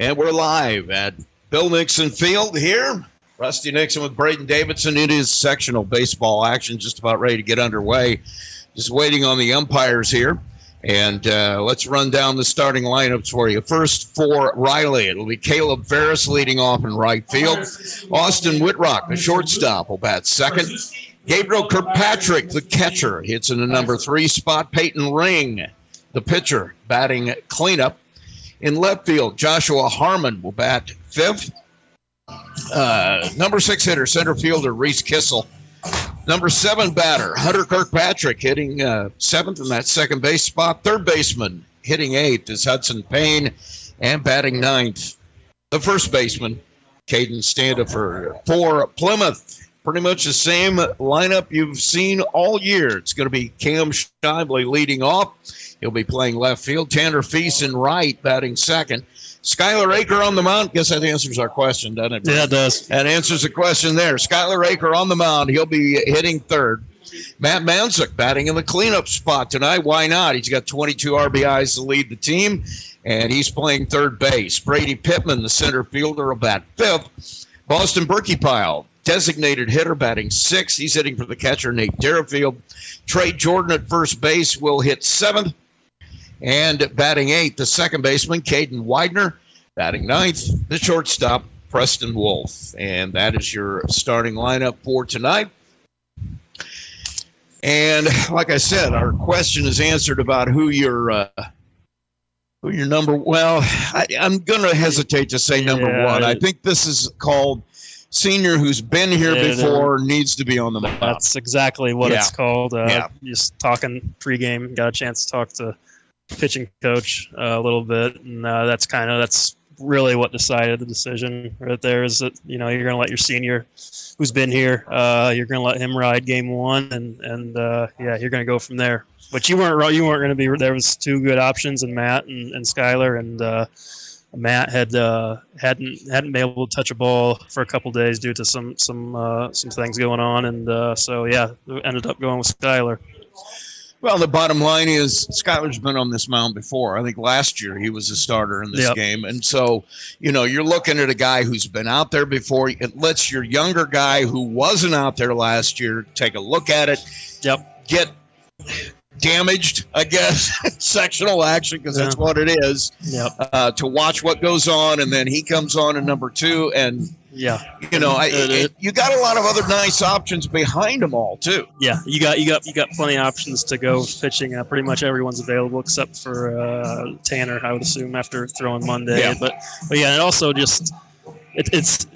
And we're live at Bill Nixon Field here. Rusty Nixon with Braden Davidson. It is sectional baseball action just about ready to get underway. Just waiting on the umpires here. And uh, let's run down the starting lineups for you. First for Riley, it'll be Caleb Ferris leading off in right field. Austin Whitrock, the shortstop, will bat second. Gabriel Kirkpatrick, the catcher, hits in the number three spot. Peyton Ring, the pitcher, batting cleanup. In left field, Joshua Harmon will bat fifth. Uh, number six hitter, center fielder Reese Kissel. Number seven batter, Hunter Kirkpatrick, hitting uh, seventh in that second base spot. Third baseman, hitting eighth, is Hudson Payne, and batting ninth, the first baseman, Caden Standifer. For Plymouth, pretty much the same lineup you've seen all year. It's going to be Cam Shively leading off. He'll be playing left field. Tanner Feast in right, batting second. Skylar Aker on the mound. Guess that answers our question, doesn't it? Yeah, it does. That answers the question there. Skylar Aker on the mound. He'll be hitting third. Matt Manzik batting in the cleanup spot tonight. Why not? He's got 22 RBIs to lead the team, and he's playing third base. Brady Pittman, the center fielder, will bat fifth. Boston Berkeypile, designated hitter, batting sixth. He's hitting for the catcher, Nate Derafield. Trey Jordan at first base will hit seventh. And batting eighth, the second baseman, Caden Widener. Batting ninth, the shortstop, Preston Wolf. And that is your starting lineup for tonight. And like I said, our question is answered about who your uh, who your number. Well, I, am going to hesitate to say number Yeah, one. I think this is called senior who's been here Yeah, before needs to be on the mound. That's exactly what Yeah. it's called. Uh, Yeah. Just talking pregame, got a chance to talk to pitching coach uh, a little bit, and uh, that's kind of that's really what decided the decision right there. Is that you know you're going to let your senior, who's been here, uh, you're going to let him ride game one, and and uh, yeah, you're going to go from there. But you weren't you weren't going to be there was two good options in Matt and, and Skylar and. Uh, Matt had uh, hadn't hadn't been able to touch a ball for a couple days due to some some uh, some things going on, and uh, so yeah, ended up going with Skylar. Well, the bottom line is Skylar's been on this mound before. I think last year he was a starter in this Yep. game. And so, you know, you're looking at a guy who's been out there before. It lets your younger guy who wasn't out there last year take a look at it. Yep. Get damaged, I guess, sectional action, because that's what it is, Yep. uh, to watch what goes on. And then he comes on in number two. And, Yeah. you know, I, It- it, you got a lot of other nice options behind them all, too. Yeah. You got you got you got plenty of options to go pitching. Uh, pretty much everyone's available except for uh, Tanner, I would assume after throwing Monday. Yeah. But but yeah, and also just it, it's.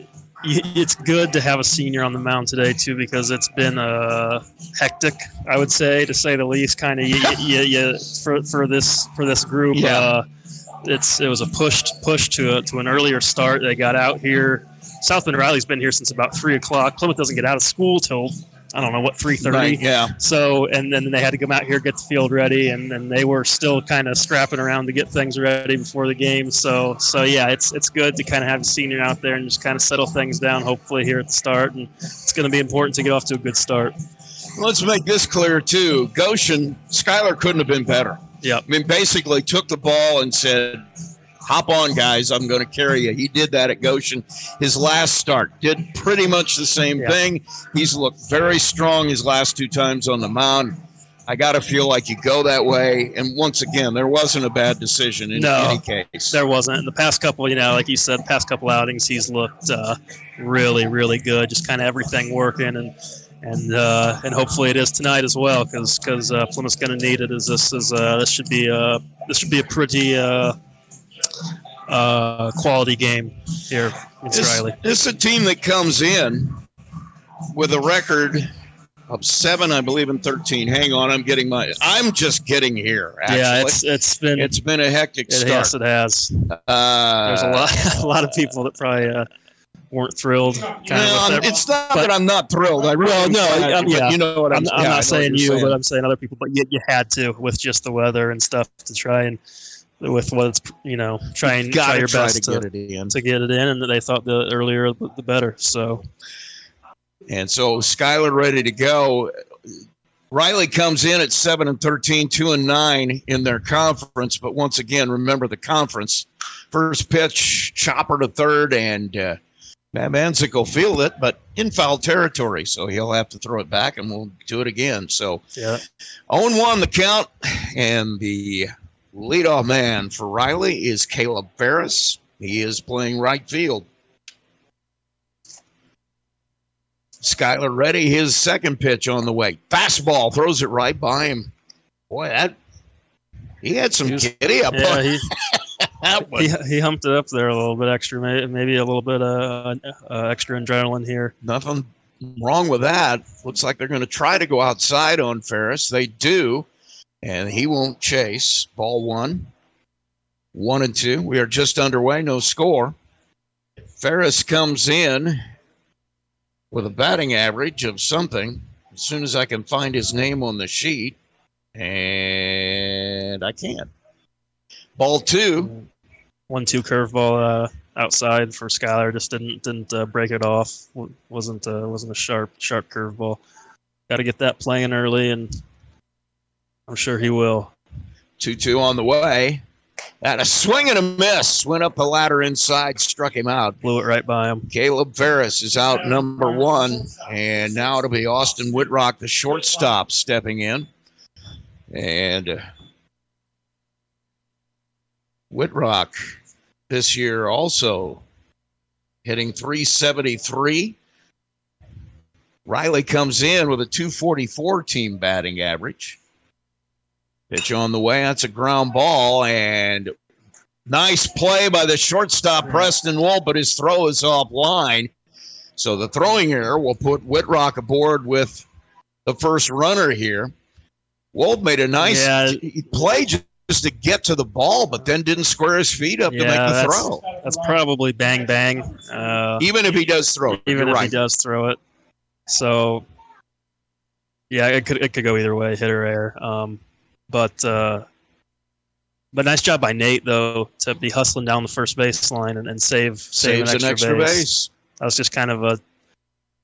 It's good to have a senior on the mound today too, because it's been uh, hectic, I would say, to say the least. Kind of, you, you, for for this for this group. Yeah. Uh, it's it was a push push to a, to an earlier start. They got out here. South Bend Riley's been here since about three o'clock. Plymouth doesn't get out of school till I don't know what three thirty. Right, yeah. So and then they had to come out here get the field ready, and then they were still kind of strapping around to get things ready before the game. So so yeah, it's it's good to kind of have a senior out there and just kind of settle things down. Hopefully here at the start, and it's going to be important to get off to a good start. Let's make this clear too. Goshen, Skylar couldn't have been better. Yeah. I mean, basically took the ball and said, "Hop on, guys. I'm going to carry you." He did that at Goshen. His last start did pretty much the same Yeah. thing. He's looked very strong his last two times on the mound. I got to feel like you go that way. And once again, there wasn't a bad decision in No. any case. There wasn't in the past couple, you know, like you said, past couple outings, he's looked uh, really, really good. Just kind of everything working, and and uh, and hopefully it is tonight as well, because because uh, Plymouth's going to need it. As this is uh, this should be a this should be a pretty uh, quality game here in This, Riley. this a team that comes in with a record of seven, I believe, and thirteen. Hang on, I'm getting my. I'm just getting here. Actually. Yeah, it's it's been it's been a hectic it, start. yes, it has. Uh, There's a lot a lot of people that probably uh, weren't thrilled. Kind no, it's not but- that I'm not thrilled. I really Well, no, I'm- yeah. you know what I'm, I'm, I'm yeah, I know not saying you, but I'm saying other people. But you, you had to with just the weather and stuff to try and with what's you know try and try your try best to to, get it in. to get it in, and they thought the earlier the the better. So And so Skylar ready to go. Riley comes in at seven and 13, two and nine in their conference. But once again, remember the conference. First pitch, chopper to third, and uh, Matt Manzik will field it, but in foul territory. So he'll have to throw it back and we'll do it again. So Yeah. 0 1 the count. And the leadoff man for Riley is Caleb Ferris. He is playing right field. Skylar ready, his second pitch on the way. Fastball throws it right by him. Boy, that he had some He was- giddy up Yeah, on he, that one. he he humped it up there a little bit extra, maybe, maybe a little bit uh, uh extra adrenaline here. Nothing wrong with that. Looks like they're going to try to go outside on Ferris. They do, and he won't chase. Ball one, one and two. We are just underway. No score. Ferris comes in with a batting average of something. As soon as I can find his name on the sheet, and I can't. Ball two, one two curveball uh, outside for Skylar just didn't didn't uh, break it off. Wasn't uh, wasn't a sharp sharp curveball. Got to get that playing early, and I'm sure he will. 2 2 on the way. And a swing and a miss. Went up the ladder inside, struck him out. Blew it right by him. Caleb Ferris is out number one. And now it'll be Austin Whitrock, the shortstop, stepping in. And uh, Whitrock this year also hitting 373. Riley comes in with a 244 team batting average. Pitch on the way. That's a ground ball. And nice play by the shortstop, Preston Wolf, but his throw is offline. So the throwing error will put Whitrock aboard with the first runner here. Wolf made a nice Yeah. play just to get to the ball, but then didn't square his feet up to make the that's- throw. That's probably bang bang. Uh, Even if he does throw, it, even if right. he does throw it. So, yeah, it could it could go either way, hit or air. Um, but uh, but nice job by Nate though to be hustling down the first baseline and, and save save Saves an extra, base. base. That was just kind of a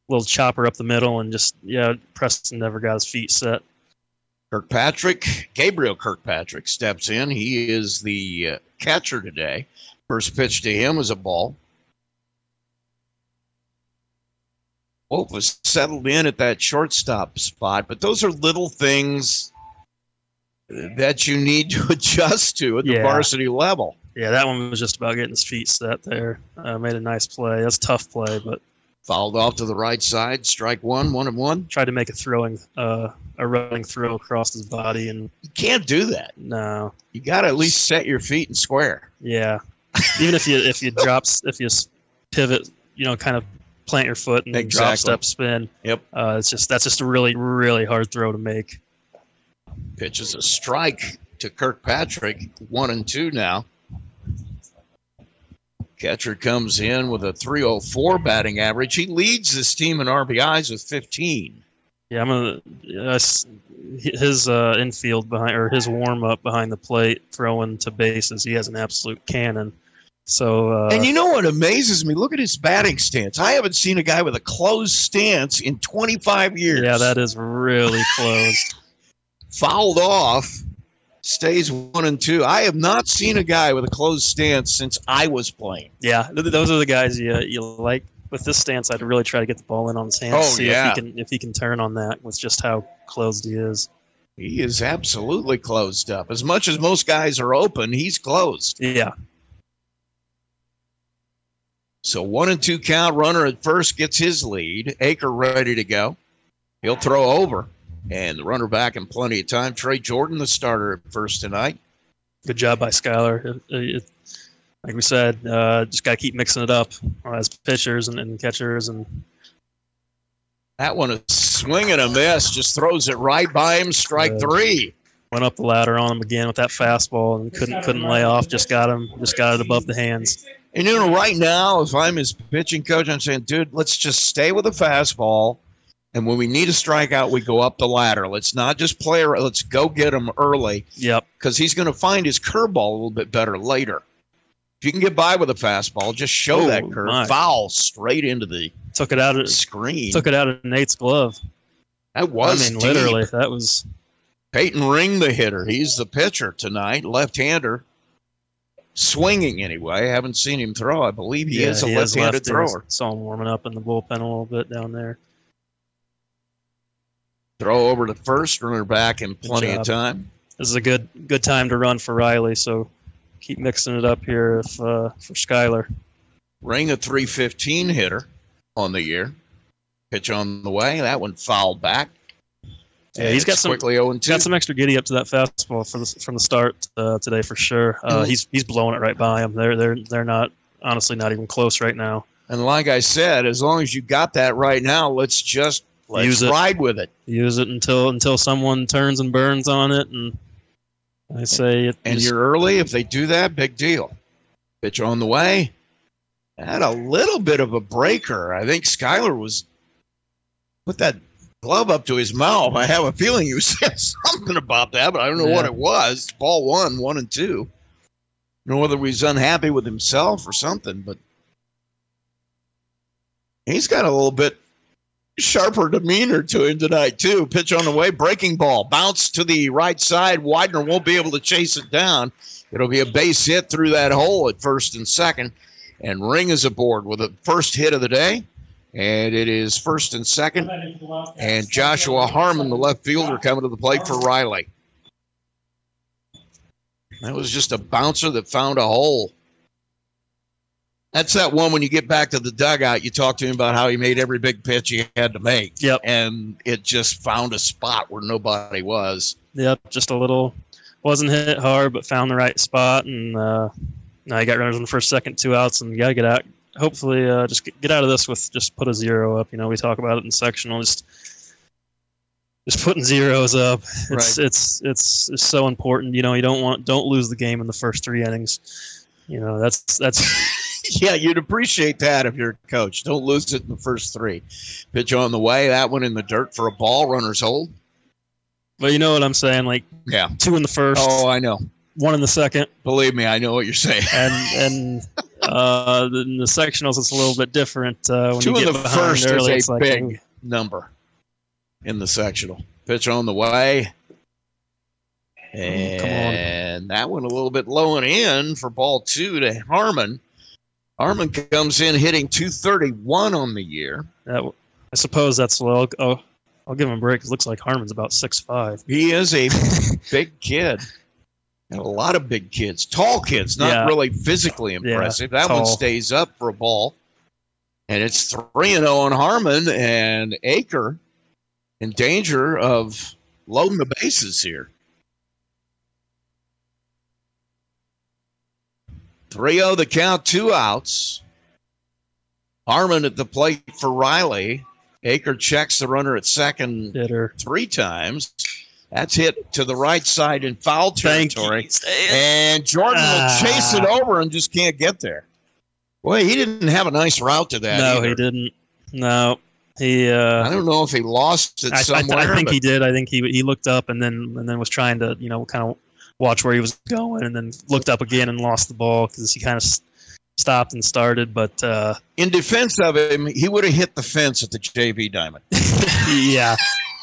little chopper up the middle and just yeah, Preston never got his feet set. Kirkpatrick, Gabriel Kirkpatrick steps in. He is the uh, catcher today. First pitch to him was a ball. Wolf was settled in at that shortstop spot, but those are little things that you need to adjust to at the Yeah. varsity level. Yeah, that one was just about getting his feet set there. Uh, made a nice play. That's a tough play, but Fouled off to the right side, strike one, one and one. tried to make a throwing uh, a running throw across his body and You can't do that. no. You got to at least set your feet and square. Yeah, even if you if you drop if you pivot, you know, kind of plant your foot and drop step spin. Yep. Uh, it's just that's just a really really hard throw to make. Pitches a strike to Kirkpatrick, one and two now. Catcher comes in with a 304 batting average. He leads this team in RBIs with 15. Yeah, I'm gonna uh, his uh, infield behind or his warm up behind the plate throwing to bases. He has an absolute cannon. So uh, and you know what amazes me? Look at his batting stance. I haven't seen a guy with a closed stance in 25 years. yeah, that is really close. fouled off, stays one and two. I have not seen a guy with a closed stance since I was playing. Yeah, those are the guys you you like. With this stance, I'd really try to get the ball in on his hands. Oh, see yeah. if he can if he can turn on that with just how closed he is. He is absolutely closed up. As much as most guys are open, he's closed. Yeah, So one and two count runner at first gets his lead. Aker ready to go. He'll throw over. And the runner back in plenty of time. Trey Jordan, the starter at first tonight. good job by Skyler. Like we said, uh, just got to keep mixing it up as pitchers and, and catchers, and That one is swing and a miss. Just throws it right by him. Strike three. went up the ladder on him again with that fastball and couldn't couldn't lay off. Just got him, just got it above the hands. And you know, right now, if I'm his pitching coach, I'm saying, dude, let's just stay with the fastball. And when we need a strikeout, we go up the ladder. Let's not just play. Let's go get him early Yep. because he's going to find his curveball a little bit better later. If you can get by with a fastball, just show Oh, that curve. my. Foul straight into the Took it out of screen. took it out of Nate's glove. That was I mean, deep. literally, that was Peyton Ring, the hitter. He's the pitcher tonight, left-hander, swinging anyway. I Haven't seen him throw. I believe he is a he left-handed thrower. Saw him warming up in the bullpen a little bit down there. Throw over to first, runner back in plenty of time. This is a good good time to run for Riley, so keep mixing it up here if uh, for Skyler. Ring a 315 hitter on the year. Pitch on the way. That one fouled back. Yeah, he's got some- quickly 0 2. Got some extra giddy up to that fastball for the, from the start uh, today for sure. Uh, Mhm. he's he's blowing it right by him. They're they're they're not honestly not even close right now. And like I said, as long as you got that right now, let's just let's Use it. ride with it. Use it until until someone turns and burns on it, and I say it. And just- you're early. If they do that, big deal. Pitch on the way. Had a little bit of a breaker. I think Skyler was put that glove up to his mouth. I have a feeling he said something about that, but I don't know what it was. Ball one, one and two. Don't know whether he was unhappy with himself or something, but he's got a little bit sharper demeanor to him tonight too. Pitch on the way, breaking ball, bounce to the right side. Widener won't be able to chase it down. It'll be a base hit through that hole at first and second, and Ring is aboard with a first hit of the day, and it is first and second. And Joshua Harmon, the left fielder, coming to the plate for Riley. That was just a bouncer that found a hole. That's that one when you get back to the dugout, you talk to him about how he made every big pitch he had to make. Yep. And it just found a spot where nobody was. Yep, just a little. Wasn't hit hard, but found the right spot, and uh, now you got runners on the first, second, two outs, and you got to get out. Hopefully, uh, just get, get out of this with just put a zero up. You know, we talk about it in sectional, just just putting zeros up. It's Right. it's it's it's so important. You know, you don't want don't lose the game in the first three innings. You know, that's that's yeah, you'd appreciate that if you're a coach. Don't lose it in the first three. Pitch on the way, that one in the dirt for a ball, runners hold. but you know what I'm saying. Like Yeah. two in the first, Oh, I know. one in the second, Believe me, I know what you're saying. and and uh, in the sectionals it's a little bit different. Uh, when Two you in the first early, is a like, big number in the sectional. Pitch on the way. on. And that one a little bit low and in for ball two to Harmon. Harmon comes in hitting 231 on the year. That, I suppose that's well. I'll, I'll, give him a break. It looks like Harmon's about six five. He is a big kid. And a lot of big kids, tall kids, not Yeah. really physically impressive. that one stays up for a ball. And it's 3 and 0 on Harmon and Aker in danger of loading the bases here. 3 0 the count, two outs. Harmon at the plate for Riley. Aker checks the runner at second Hitter. three times. That's hit to the right side in foul Thank territory. And Jordan Ah. will chase it over and just can't get there. Boy, he didn't have a nice route to that. No, either. he didn't. No, he. uh, I don't know if he lost it I, I, somewhere. I think but he did. I think he he looked up and then and then was trying to you know kind of watch where he was going and then looked up again and lost the ball because he kind of stopped and started. But uh, in defense of him, he would have hit the fence at the JV Diamond. yeah,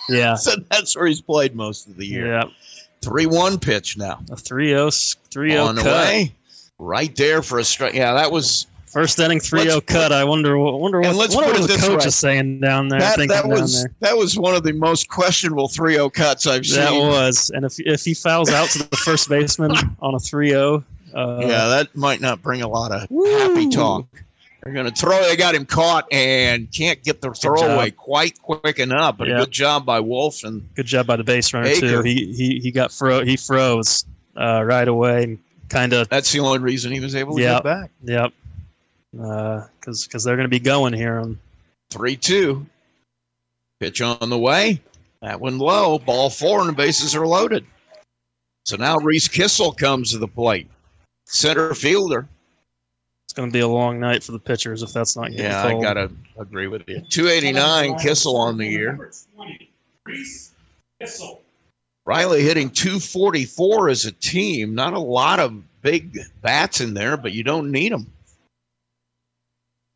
yeah, so that's where he's played most of the year. yeah. 3 1 pitch now. A 3-0, 3-0 On the cut. way. Right there for a strike. Yeah, that was First inning 3-0 cut. I wonder. what- Wonder what. let's wonder what the coach is saying down there. that, that was there. that was one of the most questionable 3-0 cuts I've seen. That was, and if if he fouls out to the first baseman on a 3-0, uh, yeah, that might not bring a lot of Woo. happy talk. They're going to throw. They got him caught and can't get the throwaway quite quick enough. But Yeah. a good job by Wolf and good job by the base runner too. He he he got fro he froze uh, right away and kind of that's the only reason he was able to Yeah. get back. yep. Uh, because because they're going to be going here on Three two. Pitch on the way. That one low. Ball four and the bases are loaded. So now Reese Kissel comes to the plate. Center fielder. it's going to be a long night for the pitchers if that's not Yeah, I gotta agree with you. Two eighty nine Kissel on the year. Riley hitting 244 as a team. Not a lot of big bats in there, but you don't need them.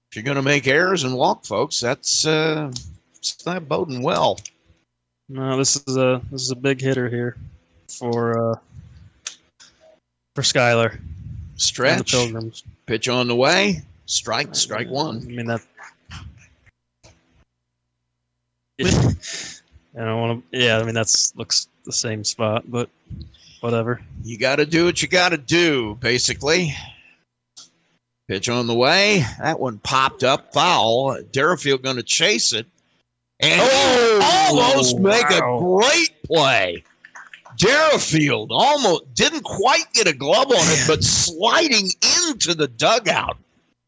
If you're going to make errors and walk folks, that's uh, it's not boding well. No, this is a this is a big hitter here for uh, for Skyler and the Stretch. Pilgrims. Pitch on the way. Strike. Strike one. I mean that. I don't want to. Yeah, I mean that's looks the same spot, but whatever. You got to do what you got to do, basically. Pitch on the way. That one popped up foul. Derafield going to chase it. And oh! almost make a great play. Derafield almost didn't quite get a glove on it, but sliding into the dugout.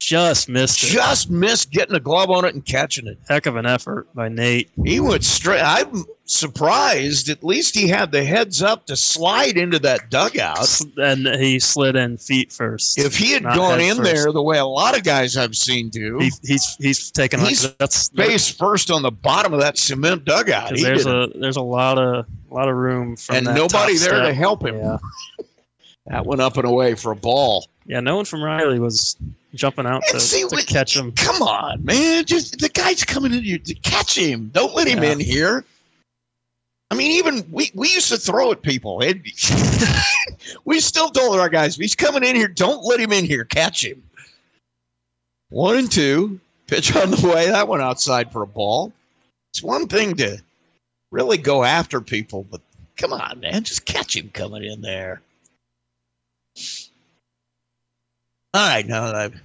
Just missed it. Just missed getting a glove on it and catching it. Heck of an effort by Nate. He went straight. I'm surprised. At least he had the heads up to slide into that dugout. And he slid in feet first. If he had gone in first. there the way a lot of guys I've seen do, he, he's he's taken He's like that's face first on the bottom of that cement dugout. He there's a there's a lot of lot of room from and nobody there to help him. Yeah, That went up and away for a ball. Yeah. No one from Riley was jumping out to, see to catch him. Come on, man! Just the guy's coming in here to catch him. Don't let him Yeah. in here. I mean, even we, we used to throw at people. It- we still told our guys, he's coming in here. Don't let him in here. Catch him. One and two. Pitch on the way. That one outside for a ball. It's one thing to really go after people, but come on, man. Just catch him coming in there. All right, now that I've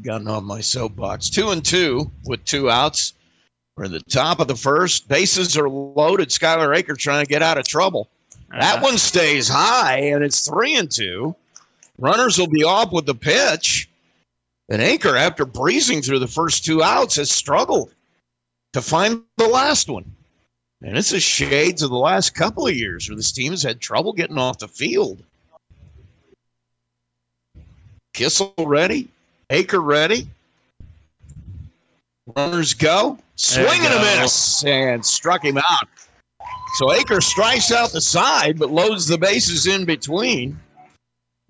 gotten on my soapbox, two and two with two outs. We're in the top of the first. Bases are loaded. Skylar Aker trying to get out of trouble. That Uh, one stays high, and it's three and two. Runners will be off with the pitch. And Aker, after breezing through the first two outs, has struggled to find the last one. And this is shades of the last couple of years where this team has had trouble getting off the field. Kissel ready, Aker ready. Runners go. There you Swing and a go. miss. And struck him out. So Aker strikes out the side, but loads the bases in between.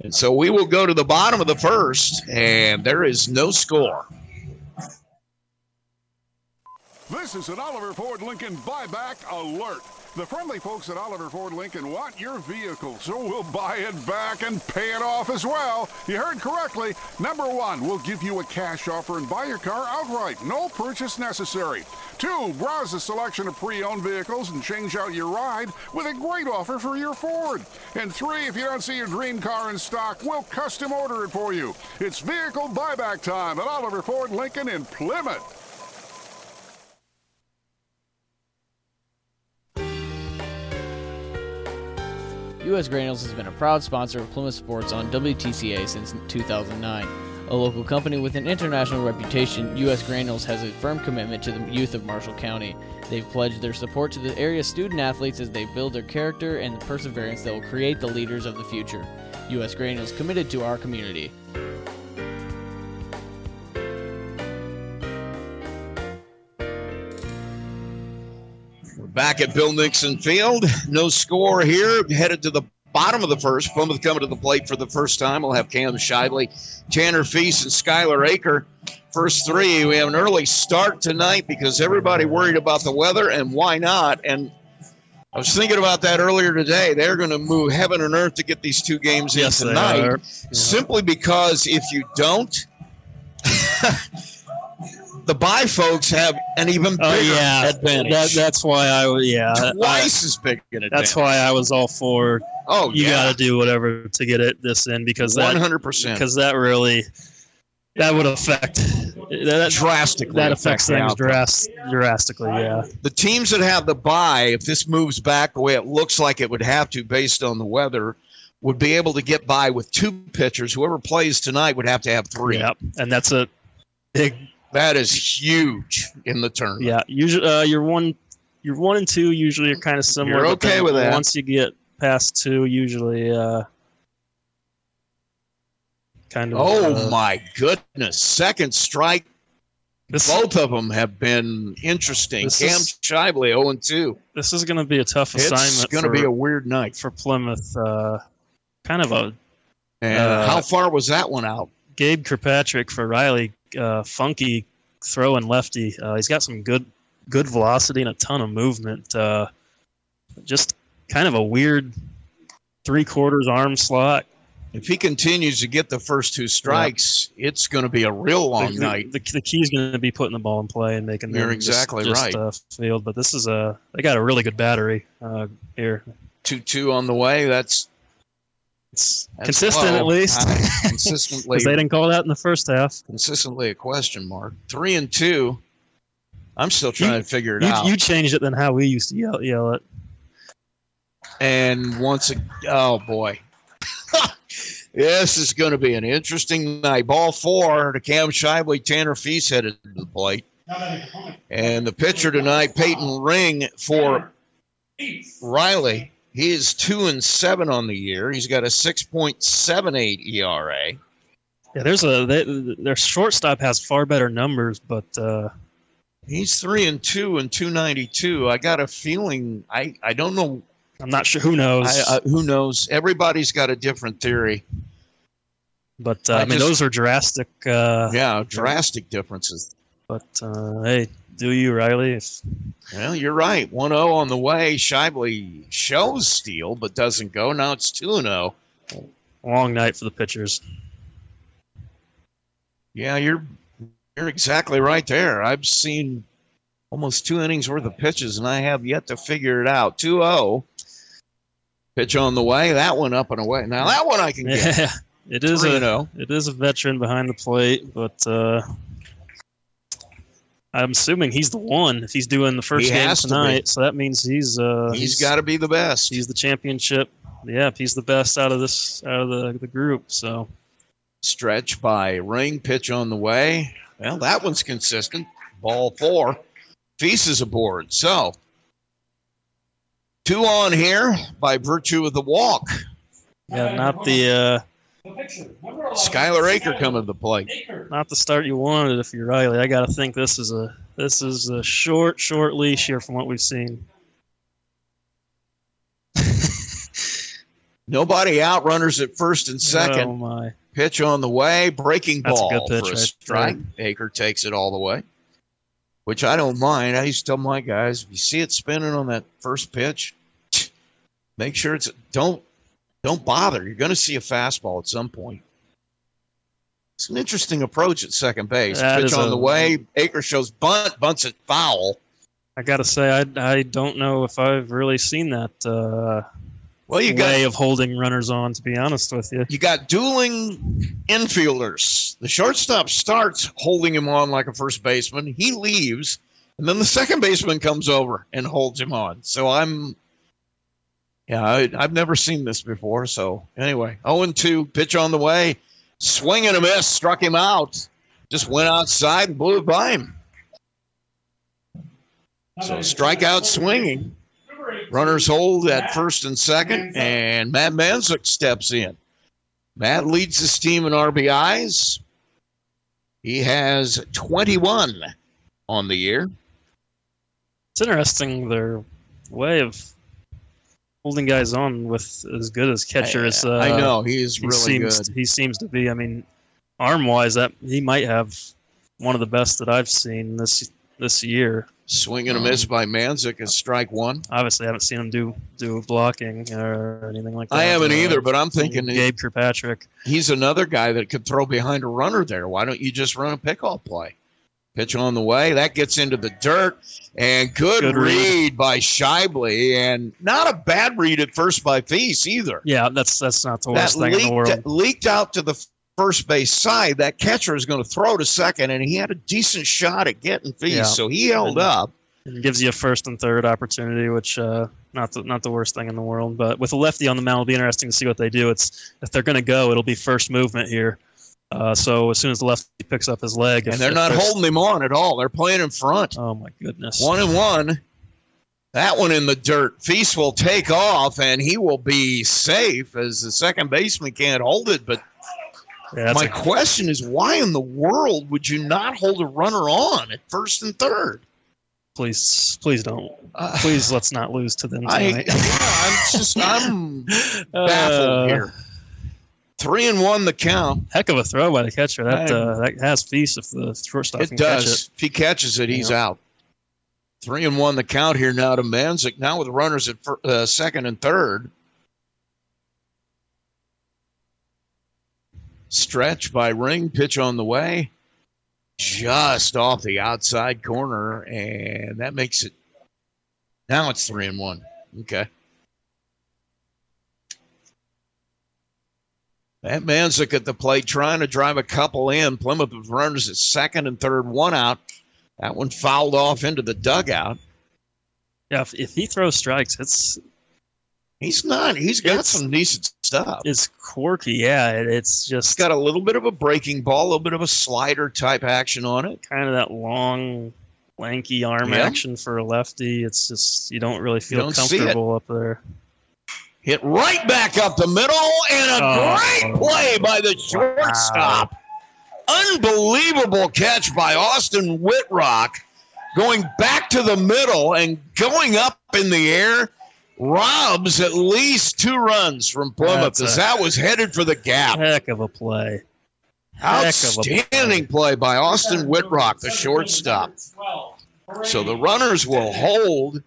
And so we will go to the bottom of the first, and there is no score. This is an Oliver Ford Lincoln buyback alert. The friendly folks at Oliver Ford Lincoln want your vehicle, so we'll buy it back and pay it off as well. You heard correctly. Number one, we'll give you a cash offer and buy your car outright. No purchase necessary. Two, browse the selection of pre-owned vehicles and change out your ride with a great offer for your Ford. And three, if you don't see your dream car in stock, we'll custom order it for you. It's vehicle buyback time at Oliver Ford Lincoln in Plymouth. U.S. Granules has been a proud sponsor of Plymouth Sports on WTCA since 2009. A local company with an international reputation, U.S. Granules has a firm commitment to the youth of Marshall County. They've pledged their support to the area's student athletes as they build their character and the perseverance that will create the leaders of the future. U.S. Granules committed to our community. Back at Bill Nixon Field. No score here. Headed to the bottom of the first. Plymouth coming to the plate for the first time. We'll have Cam Shively, Tanner Feast, and Skylar Aker. First three. We have an early start tonight because everybody worried about the weather, and why not? And I was thinking about that earlier today. They're going to move heaven and earth to get these two games in Yes, they tonight, are. simply because if you don't, the bye folks have an even oh, bigger Oh yeah, advantage. that, that's why I yeah I- twice as big an advantage. that's why I was all for Oh, you yeah, got to do whatever to get it this in because that hundred percent because that really that would affect that, drastically. that affects affect things drastically. Yeah, The teams that have the bye, if this moves back the way it looks like it would have to, based on the weather, would be able to get by with two pitchers. Whoever plays tonight would have to have three. yep, and that's a big That is huge in the tournament. yeah. Usually, uh, you're one, you're one and two. Usually, are kind of similar. You're okay with that. Once you get past two, usually, uh, kind of. Oh uh, my goodness! Second strike. This, Both of them have been interesting. Cam is- Shively, zero and two. this is going to be a tough assignment. It's going to be a weird night. for Plymouth. Uh, kind of a And Uh, how far was that one out? Gabe Kirkpatrick for Riley, uh, funky throwing lefty. Uh, he's got some good good velocity and a ton of movement. Uh, just kind of a weird three quarters arm slot. If he continues to get the first two strikes, it's going to be a real long the, night. The, the key is going to be putting the ball in play and making You're just- exactly just, right. uh, field. But this is a they got a really good battery uh, here. Two two on the way. That's, That's consistent low. at least. Uh, consistently, Because they didn't call that in the first half. consistently a question mark. Three and two. I'm still trying to figure it You, out. you changed it than how we used to yell, yell it. And once, a, oh boy, this is going to be an interesting night. Ball four to Cam Shively, Tanner Feast headed to the plate, and the pitcher tonight, Peyton Ring for Riley. He is two and seven on the year. He's got a six point seven eight ERA. Yeah, there's a they, their shortstop has far better numbers, but uh, He's three and two and two ninety two. I got a feeling. I I don't know. I'm not sure. Who knows? I, uh, who knows? Everybody's got a different theory. but uh, I I, mean, just- those are drastic. Uh, Yeah, drastic differences. But uh, hey, do you, Riley? Well, you're right. 1 0 on the way. Shively shows steal, but doesn't go. Now it's 2 0. long night for the pitchers. Yeah, you're you're exactly right there. I've seen almost two innings worth of pitches, and I have yet to figure it out. 2 0. Pitch on the way. That one up and away. Now, that one I can get. Yeah, it is 3 a it is a veteran behind the plate, but uh, I'm assuming he's the one if he's doing the first He game has to tonight. So that means he's uh, He's got to be the best. he's the championship. Yeah, he's the best out of this out of the, the group. So Stretch by Ring. Pitch on the way. Well, that one's consistent. Ball four. Feast is aboard. So, two on here by virtue of the walk. yeah, not the uh, Skylar Aker coming to the plate. not the start you wanted if you're Riley. I got to think this is a this is a short short leash here from what we've seen. Nobody out. Runners at first and second. Oh my! Pitch on the way. Breaking That's a good pitch for a right strike. Aker takes it all the way, which I don't mind. I used to tell my guys, if you see it spinning on that first pitch, make sure it's don't don't bother. You're going to see a fastball at some point. It's an interesting approach at second base. That pitch on a- the way. Aker shows bunt, bunts it foul. I got to say I I don't know if I've really seen that uh, Well, you got way of holding runners on. To be honest with you, you got dueling infielders. The shortstop starts holding him on like a first baseman. He leaves, and then the second baseman comes over and holds him on. So I'm, yeah, I, I've never seen this before. So anyway, 0 2, pitch on the way, swing and a miss, struck him out. Just went outside and blew it by him. So strikeout swinging. Runners hold at first and second, and Matt Manzik steps in. Matt leads his team in RBIs. He has 21 on the year. it's interesting their way of holding guys on with as good as catcher as uh, I know he is he really seems good. he seems to be. I mean, arm wise, that he might have one of the best that I've seen this this year. Swing and a miss by Manzik is strike one. Obviously, I haven't seen him do do blocking or anything like that. I haven't Uh, either, but I'm thinking Gabe Kirkpatrick. he's another guy that could throw behind a runner there. Why don't you just run a pickoff play? Pitch on the way. That gets into the dirt. And good, Good read. read. by Shively. And not a bad read at first by Feast either. Yeah, that's that's not the that worst thing in the world. leaked, leaked out to the first base side. That catcher is going to throw to second, and he had a decent shot at getting Feast. Yeah. So he held And- up. It gives you a first and third opportunity, which uh, not the, not the worst thing in the world. But with a lefty on the mound, it'll be interesting to see what they do. It's if they're going to go, it'll be first movement here. Uh, so as soon as the lefty picks up his leg, And they're not holding him on at all. They're playing in front. Oh my goodness! One and one. That one in the dirt. Feast will take off, and he will be safe as the second baseman can't hold it. But Yeah, my a- question is, why in the world would you not hold a runner on at first and third? please, please don't. Uh, Please let's not lose to them I, tonight. yeah, I'm just I'm baffled Uh, here. Three and one the count. Heck of a throw by the catcher. That uh, that has feast if the shortstop It can catch it. does. If he catches it, he's Yeah. out. Three and one the count here now to Manzik. Now with runners at uh, second and third. Stretch by Ring, pitch on the way, just off the outside corner, and that makes it. Now it's three and one. Okay. That Manzik at the plate trying to drive a couple in. Plymouth with runners at second and third, one out. That one fouled off into the dugout. Yeah, if, if he throws strikes, it's He's not. He's got some decent stuff. it's quirky. Yeah, it, it's just got a little bit of a breaking ball, a little bit of a slider type action on it. kind of that long, lanky arm Yeah. action for a lefty. It's just you don't really feel don't comfortable up there. Hit right back up the middle, and a Oh. great play by the shortstop. Unbelievable catch by Austin Whitrock, going back to the middle and going up in the air. Robs at least two runs from Plymouth a- that was headed for the gap. Heck of a play. Heck of a Outstanding play by Austin Whitrock, the shortstop. So the runners will hold,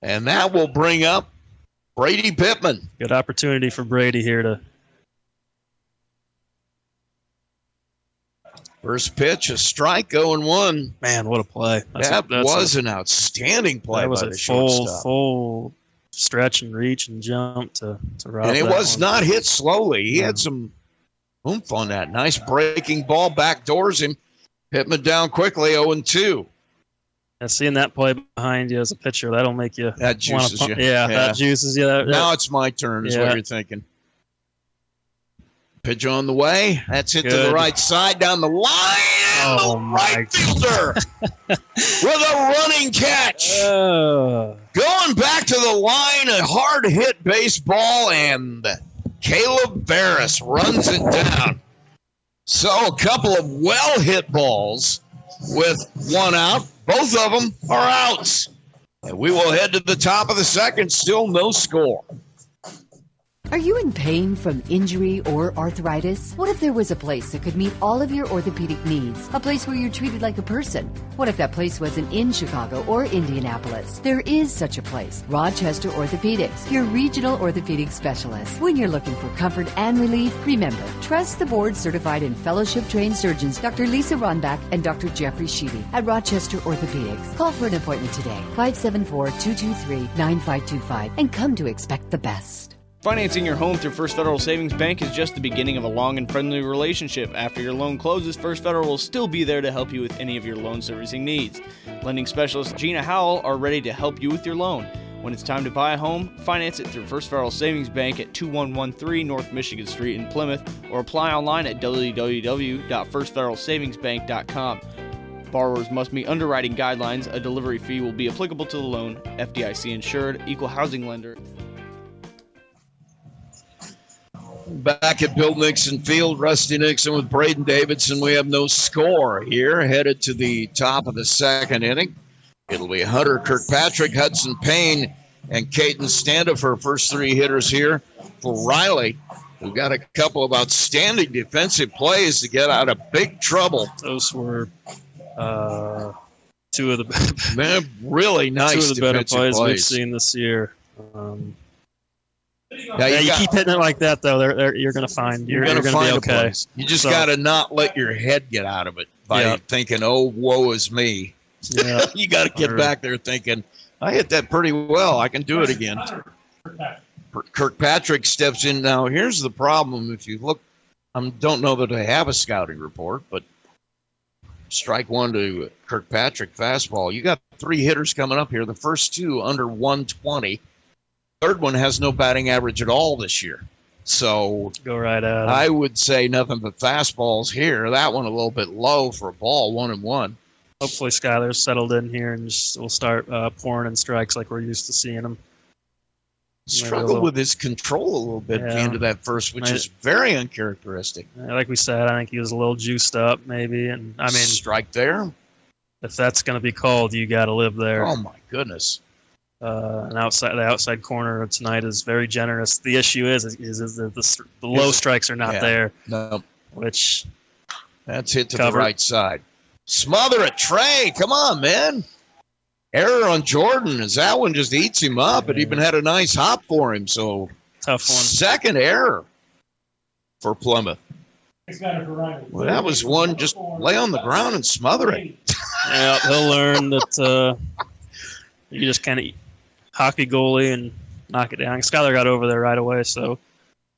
and that will bring up Brady Pittman. Good opportunity for Brady here to First pitch, a strike, 0 1. man. What a play! That's That a, that's was a, an outstanding play that was by a the full shortstop. full stretch and reach and jump to to rob and it was one. not hit slowly. He No. had mm. some oomph on that. Nice breaking ball, backdoors him. Pittman down quickly, 0 2. And seeing that play behind you as a pitcher, that'll make you That juices pump- you. Yeah, that juices you. That, Now it's my turn, is Yeah. what you're thinking. Pitch on the way. That's hit to the right side down the line. Oh, the right fielder with a running catch. Uh, Going back to the line, a hard hit baseball, and Caleb Barris runs it down. So a couple of well hit balls with one out. Both of them are outs. And we will head to the top of the second. Still no score. Are you in pain from injury or arthritis? What if there was a place that could meet all of your orthopedic needs? A place where you're treated like a person? What if that place wasn't in Chicago or Indianapolis? There is such a place. Rochester Orthopedics, your regional orthopedic specialist. When you're looking for comfort and relief, remember, trust the board certified and fellowship trained surgeons Dr. Lisa Ronbach and Dr. Jeffrey Sheedy at Rochester Orthopedics. Call for an appointment today, 574 223 9525, and come to expect the best. Financing your home through First Federal Savings Bank is just the beginning of a long and friendly relationship. After your loan closes, First Federal will still be there to help you with any of your loan servicing needs. Lending specialist Gina Howell are ready to help you with your loan. When it's time to buy a home, finance it through First Federal Savings Bank at 2113 North Michigan Street in Plymouth or apply online at www.firstfederalsavingsbank.com. Borrowers must meet underwriting guidelines. A delivery fee will be applicable to the loan. FDIC insured, equal housing lender. Back at Bill Nixon Field, Rusty Nixon with Braden Davidson. We have no score here. Headed to the top of the second inning. It'll be Hunter Kirkpatrick, Hudson Payne, and Caden Standifer first three hitters here for Riley. We've got a couple of outstanding defensive plays to get out of big trouble. those were uh, two of the Man, really nice two of the better plays, plays. we've seen this year. Um, Yeah, you got- keep hitting it like that though. They're, they're, you're gonna find you're, You're gonna gonna, find be a okay. place. You just So- got to not let your head get out of it by Yeah. thinking, "Oh, woe is me." Yeah, you got to get back there thinking, "I hit that pretty well. I can do it again." Kirkpatrick steps in now. Here's the problem: if you look, I don't know that I have a scouting report, but strike one to Kirkpatrick fastball. You got three hitters coming up here. The first two under 120. Third one has no batting average at all this year. So go right at. I would say nothing but fastballs here. That one a little bit low for a ball, one and one. Hopefully Skylar's settled in here and just will start uh, pouring in strikes like we're used to seeing him. Struggled little- with his control a little bit at the end of that first, which is very uncharacteristic. Like we said, I think he was a little juiced up maybe, and I mean, strike there. if that's gonna be called, you got to live there. Oh my goodness. Uh, and outside the outside corner tonight is very generous. The issue is is, is that the, the low strikes are not yeah. there, No, which that's hit to Covered. the right side. Smother it, Trey. Come on, man. Error on Jordan as that one just eats him up. It even had a nice hop for him. So Tough one. second error for Plymouth. Well, that was one just lay on the ground and smother it. Yeah, he'll learn that uh, you just kind of hockey goalie and knock it down. Skylar got over there right away, so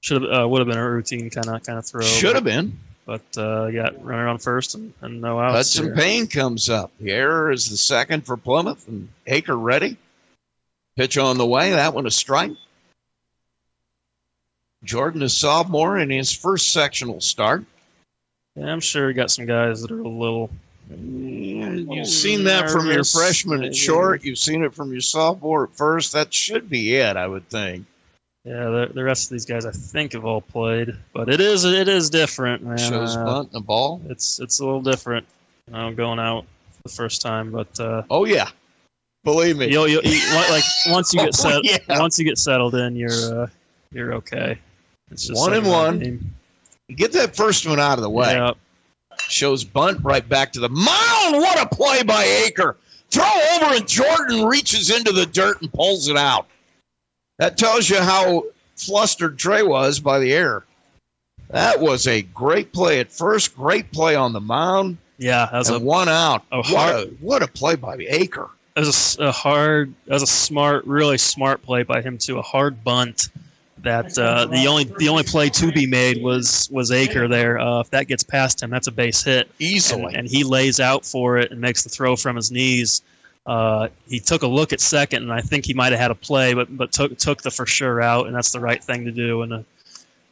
should have uh, would have been a routine kind of kind of throw. Should have been. but uh, got runner on first and, and no outs. Hudson here. Payne comes up. The error is the second for Plymouth, and Aker ready. Pitch on the way. That one a strike. Jordan is sophomore in his first sectional start. Yeah, I'm sure he got some guys that are a little. You've seen that from your freshman at short. You've seen it from your sophomore at first. That should be it, I would think. Yeah, the, the rest of these guys I think have all played, but it is it is different, man. Shows Uh, bunt and a ball. it's it's a little different. You know, going out the first time, but uh, Oh yeah, believe me. you'll, you'll, you like once you get Oh, set, yeah. once you get settled in, you're uh, you're okay. It's just One like and one. game. Get that first one out of the way. Shows bunt right back to the mound. What a play by Aker. Throw over and Jordan reaches into the dirt and pulls it out. That tells you how flustered Trey was by the error. That was a great play at first. Great play on the mound. yeah, that was a one out. a what, a, what a play by Aker. that was a a, hard, that was a smart, really smart play by him too. A hard bunt. That uh, the only the only play to be made was was Aker there. Uh, if that gets past him, that's a base hit. Easily. and, and he lays out for it and makes the throw from his knees. Uh, he took a look at second, and I think he might have had a play, but but took took the for sure out, and that's the right thing to do in a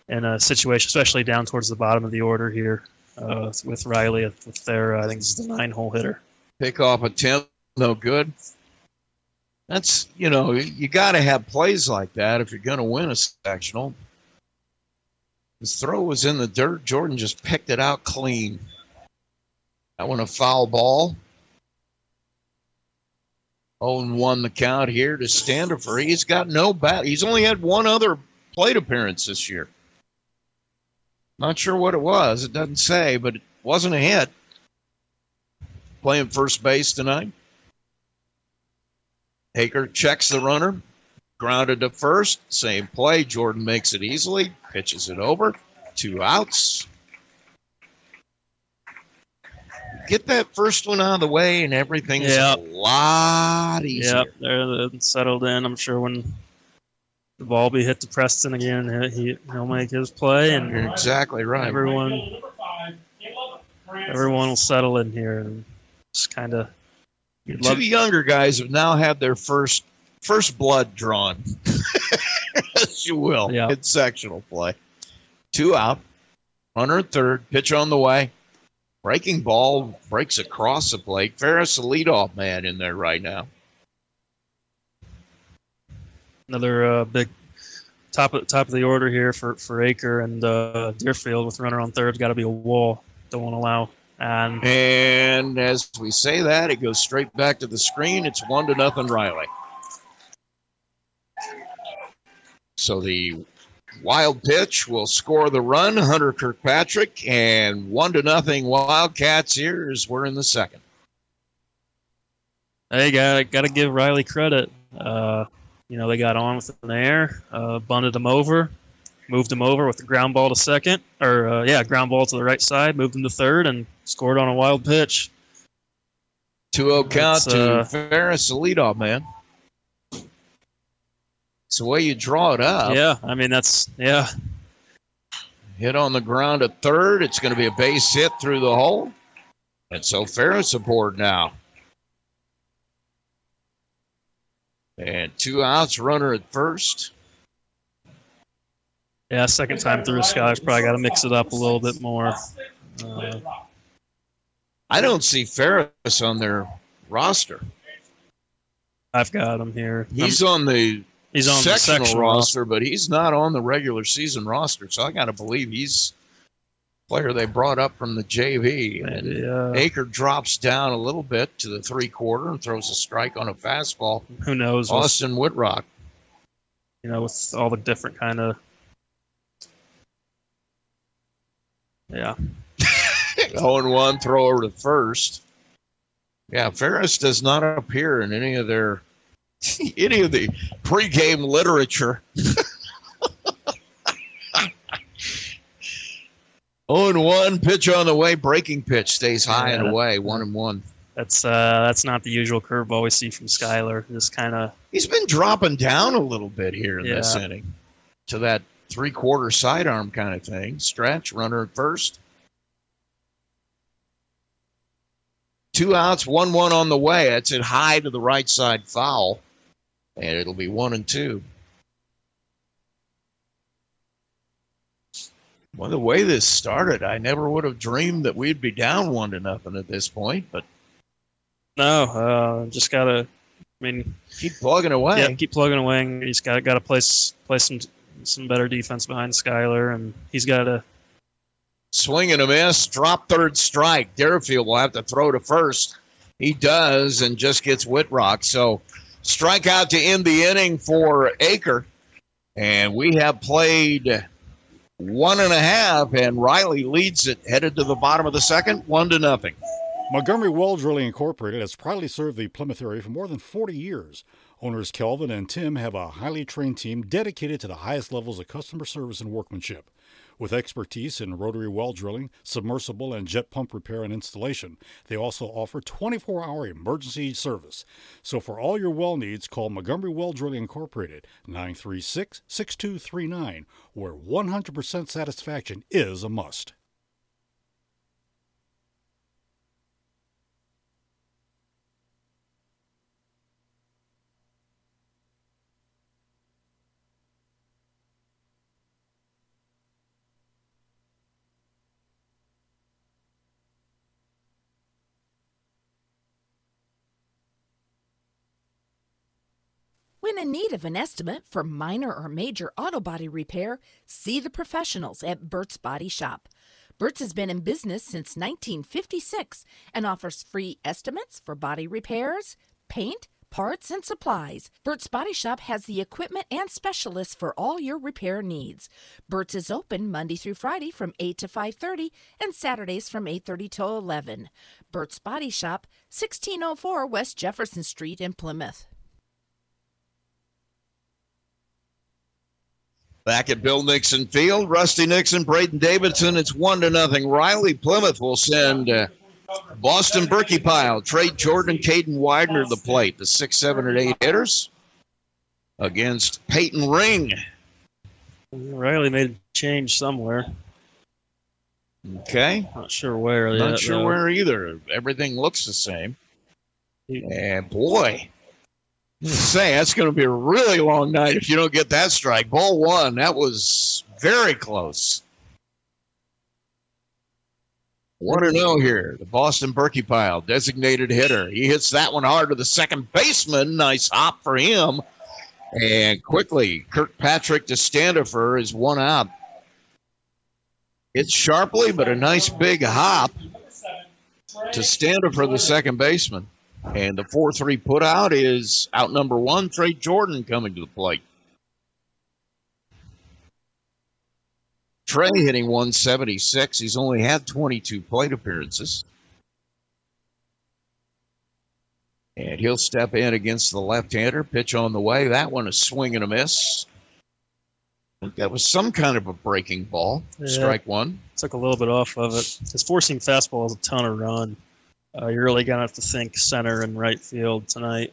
in a situation, especially down towards the bottom of the order here uh, with Riley with their I think this is the nine hole hitter. Pick off a 10, no good. That's, you know, you got to have plays like that if you're going to win a sectional. His throw was in the dirt. Jordan just picked it out clean. That one a foul ball. 0 and 1 the count here to Standifer. He's got no bat. He's only had one other plate appearance this year. Not sure what it was. It doesn't say, but it wasn't a hit playing first base tonight. Aker checks the runner, grounded to first. Same play. Jordan makes it easily, pitches it over. Two outs. Get that first one out of the way, and everything's Yeah. a lot easier. Yep, they're, they're settled in. I'm sure when the ball be hit to Preston again, he he'll make his play, and You're exactly right. everyone everyone will settle in here and just kind of. Two younger guys have now had their first first blood drawn, as you will, Yeah. in sectional play. Two out, runner at third, pitch on the way, breaking ball breaks across the plate. Ferris, the leadoff man, in there right now. another uh, big top of top of the order here for for Aker and uh, Deerfield with runner on third. Got to be a wall. Don't want to allow. And And as we say that, it goes straight back to the screen. It's one to nothing, Riley. So the wild pitch will score the run, Hunter Kirkpatrick, and one to nothing Wildcats here as we're in the second. hey, got got to give Riley credit. Uh, you know they got on with the air, uh, bunted them over, moved him over with the ground ball to second, or uh, yeah, ground ball to the right side, moved him to third, and scored on a wild pitch. 2 0 count It's, to uh, Ferris, the leadoff man. It's the way you draw it up. Yeah, I mean that's yeah. Hit on the ground at third. It's going to be a base hit through the hole. And so Ferris aboard now. And two outs, runner at first. Yeah, second time through, Skyler's probably got to mix it up a little bit more. Uh, I don't see Ferris on their roster. I've got him here. He's on the he's on the sectional sectional roster, but he's not on the regular season roster. So I got to believe he's a player they brought up from the JV. And uh, Aker drops down a little bit to the three quarter and throws a strike on a fastball. who knows? With, Austin Whitrock. you know, with all the different kind of. Yeah, 0 1, throw over to first. Yeah, Ferris does not appear in any of their any of the pregame literature. Oh and one pitch on the way, breaking pitch stays high and Yeah. away, one and one. That's uh, that's not the usual curveball we see from Skyler. Just kind of He's been dropping down a little bit here in this inning to that three quarter sidearm kind of thing. Stretch, runner at first. Two outs, one one on the way. That's it high to the right side foul. And it'll be one and two. Well, the way this started, I never would have dreamed that we'd be down one to nothing at this point, but no, uh, just gotta. I mean, keep plugging away. yeah, keep plugging away. He's got got to place place some some better defense behind Skyler, and he's got a Swing and a miss, drop third strike. Deerfield will have to throw to first. He does and just gets Whitrock. So strikeout to end the inning for Aker. And we have played one and a half, and Riley leads it, headed to the bottom of the second, one to nothing. Montgomery Well Drilling Incorporated has proudly served the Plymouth area for more than 40 years. Owners Kelvin and Tim have a highly trained team dedicated to the highest levels of customer service and workmanship. With expertise in rotary well drilling, submersible, and jet pump repair and installation, they also offer 24 hour emergency service. So for all your well needs, call Montgomery Well Drilling Incorporated 936 6239, where 100% satisfaction is a must. When in need of an estimate for minor or major auto body repair, see the professionals at Burt's Body Shop. Burt's has been in business since 1956 and offers free estimates for body repairs, paint, parts, and supplies. Burt's Body Shop has the equipment and specialists for all your repair needs. Burt's is open Monday through Friday from 8 to 5:30 and Saturdays from 8:30 till 11. Burt's Body Shop, 1604 West Jefferson Street in Plymouth. Back at Bill Nixon Field, Rusty Nixon, Braden Davidson. It's one to nothing. Riley Plymouth will send uh, Boston Berkey Pile, Trey Jordan, Caden Widener to the plate. The six, seven, and eight hitters against Peyton Ring. Riley made a change somewhere. Okay, Not sure where. not yet, sure though. where either. Everything looks the same. And boy, say that's going to be a really long night if you don't get that strike. Ball one, that was very close. One to oh know here. The Boston Berkey Pile, designated hitter. He hits that one hard to the second baseman. Nice hop for him. And quickly, Kirkpatrick to Standifer is one out. It's sharply, but a nice big hop to Standifer, the second baseman. And the 4 3 put out is out number one, Trey Jordan coming to the plate. Trey hitting 176. He's only had 22 plate appearances. And he'll step in against the left hander, pitch on the way. That one a swing and a miss. That was some kind of a breaking ball. Yeah. Strike one. Took a little bit off of it. His forcing fastball is a ton of run. Uh, you're really gonna have to think center and right field tonight.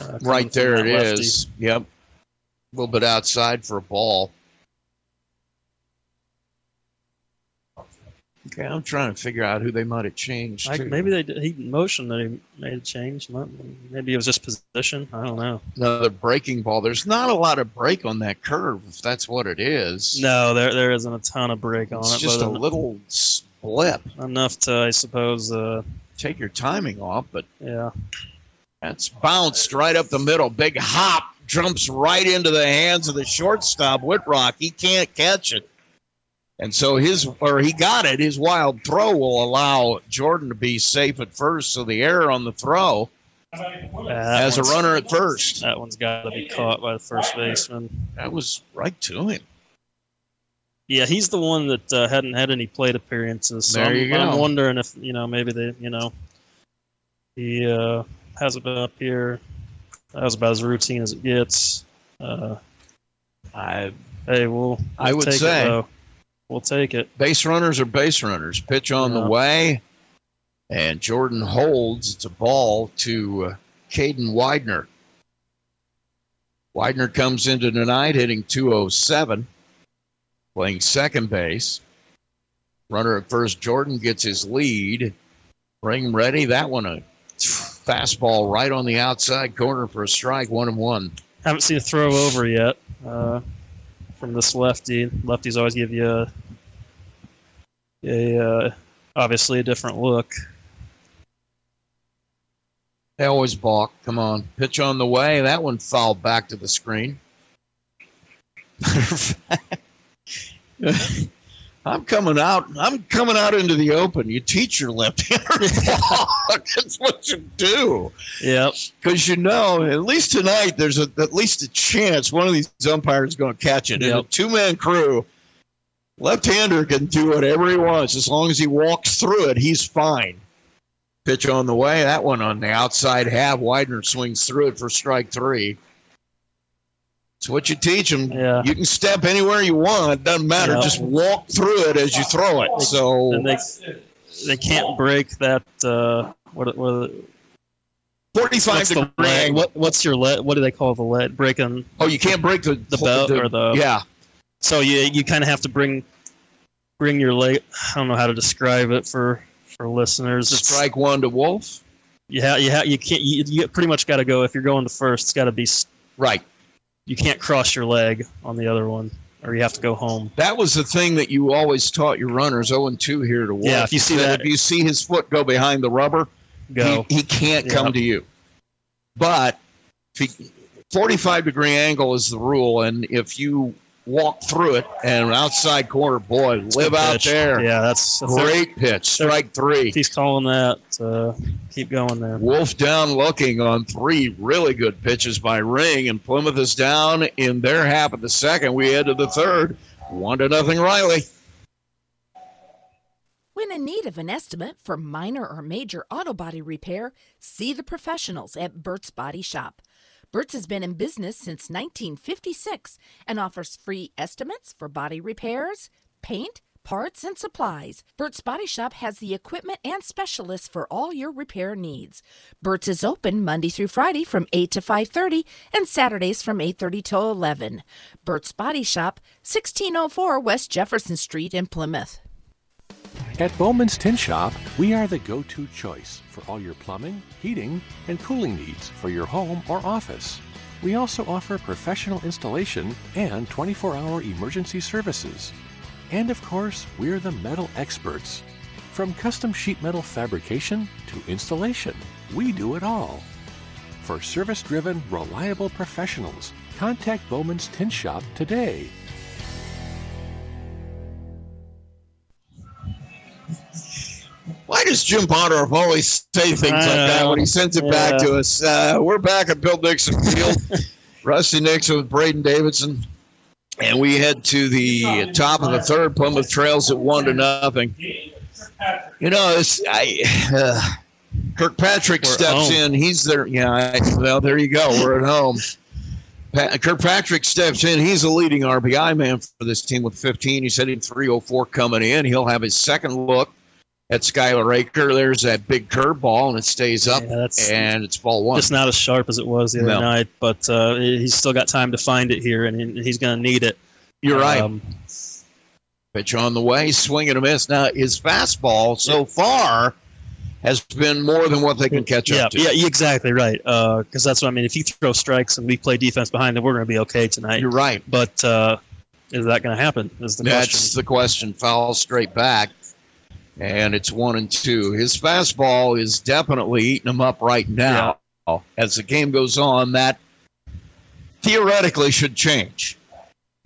Uh, Right there that it lefty. is. Yep. A little bit outside for a ball. Okay, I'm trying to figure out who they might have changed. I, to. maybe they did, he motioned that he made a change. Maybe it was just position. I don't know. another breaking ball. There's not a lot of break on that curve, if that's what it is. No, there there isn't a ton of break on it's it, just but a little blip. enough to, I suppose. Uh, Take your timing off, but yeah, that's bounced right up the middle. Big hop jumps right into the hands of the shortstop Whitrock. He can't catch it. And so his or he got it. His wild throw will allow Jordan to be safe at first. So the error on the throw that as a runner at first. That one's got to be caught by the first baseman. That was right to him. Yeah, he's the one that uh, hadn't had any plate appearances. So There I'm, you go. I'm wondering if you know maybe they you know He uh, hasn't been up here. That was about as routine as it gets. Uh, I hey, we'll, I we'll would take say- it, we'll take it. base runners are base runners. Pitch on the way, and Jordan holds. It's a ball to uh, Caden Widener. Widener comes into tonight hitting 207, playing second base. Runner at first, Jordan gets his lead. Ring ready. That one a fastball right on the outside corner for a strike, one and one. Haven't seen a throw over yet uh, from this lefty. Lefties always give you a, a uh, obviously a different look. They always balk. Come on. Pitch on the way. That one fouled back to the screen. I'm coming out. I'm coming out into the open. You teach your left-hander. That's what you do. Yep. Because you know, at least tonight, there's a, at least a chance one of these umpires is going to catch it. Yep. two-man crew, left-hander can do whatever he wants as long as he walks through it. He's fine. Pitch on the way. That one on the outside half. Widener swings through it for strike three. It's what you teach them. Yeah. You can step anywhere you want. It doesn't matter. Yeah. Just walk through it as you throw it. So And they they can't break that. Uh, what what 45 what's degree? What what's your lead? What do they call the lead? Breaking. Oh, you can't break the The belt or the- yeah. So you you kind of have to bring bring your leg. I don't know how to describe it for for listeners. It's, Strike one to Wolf. You ha- you ha- you can't. You, you pretty much got to go. If you're going to first, it's got to be. Right. You can't cross your leg on the other one, or you have to go home. That was the thing that you always taught your runners. 0 and 2 here to Wolf. Yeah, if you see that- if you see his foot go behind the rubber, Go. He, he can't come to you. But if he, 45 degree angle is the rule, and if you walk through it and an outside corner, boy, live out pitch. there. Yeah, that's if they're- Great pitch, strike three. He's calling that, uh, keep going there. Wolf down looking on three really good pitches by Ring, and Plymouth is down in their half of the second. We head to the third. One to nothing, Riley. When in need of an estimate for minor or major auto body repair, see the professionals at Burt's Body Shop. Burt's has been in business since 1956 and offers free estimates for body repairs, paint, parts, and supplies. Burt's Body Shop has the equipment and specialists for all your repair needs. Burt's is open Monday through Friday from 8 to 5:30 and Saturdays from 8:30 till 11. Burt's Body Shop, 1604 West Jefferson Street in Plymouth. At Bowman's Tin Shop, we are the go to choice for all your plumbing, heating, and cooling needs for your home or office. We also offer professional installation and 24 hour emergency services. And of course, we're the metal experts. From custom sheet metal fabrication to installation, we do it all. For service driven, reliable professionals, contact Bowman's Tin Shop today. Does Jim Potter always say things like that when he sends it back to us? Uh, we're back at Bill Nixon Field. Rusty Nixon with Braden Davidson. And we head to the top of the third. Plymouth trails at one to nothing. You know, it's, I, uh, Kirkpatrick We're steps in. He's there. Yeah, I, well, there you go. We're at home. Pa- Kirkpatrick steps in. He's a leading RBI man for this team with 15. He's hitting 304 coming in. He'll have his second look at Skylar Aker. There's that big curveball, and it stays up, Yeah, and it's ball one. It's not as sharp as it was the other No. night, but uh, he's still got time to find it here, and he- he's going to need it. You're right. Um, Pitch on the way, swing and a miss. Now, his fastball so far has been more than what they can catch yeah, up to. yeah, exactly right. Because that's what I mean. If you throw strikes and we play defense behind them, we're going to be okay tonight. You're right. But uh, is that going to happen? Is the That's question. the question. Foul straight back, and it's one and two. His fastball is definitely eating him up right now. As the game goes on, that theoretically should change.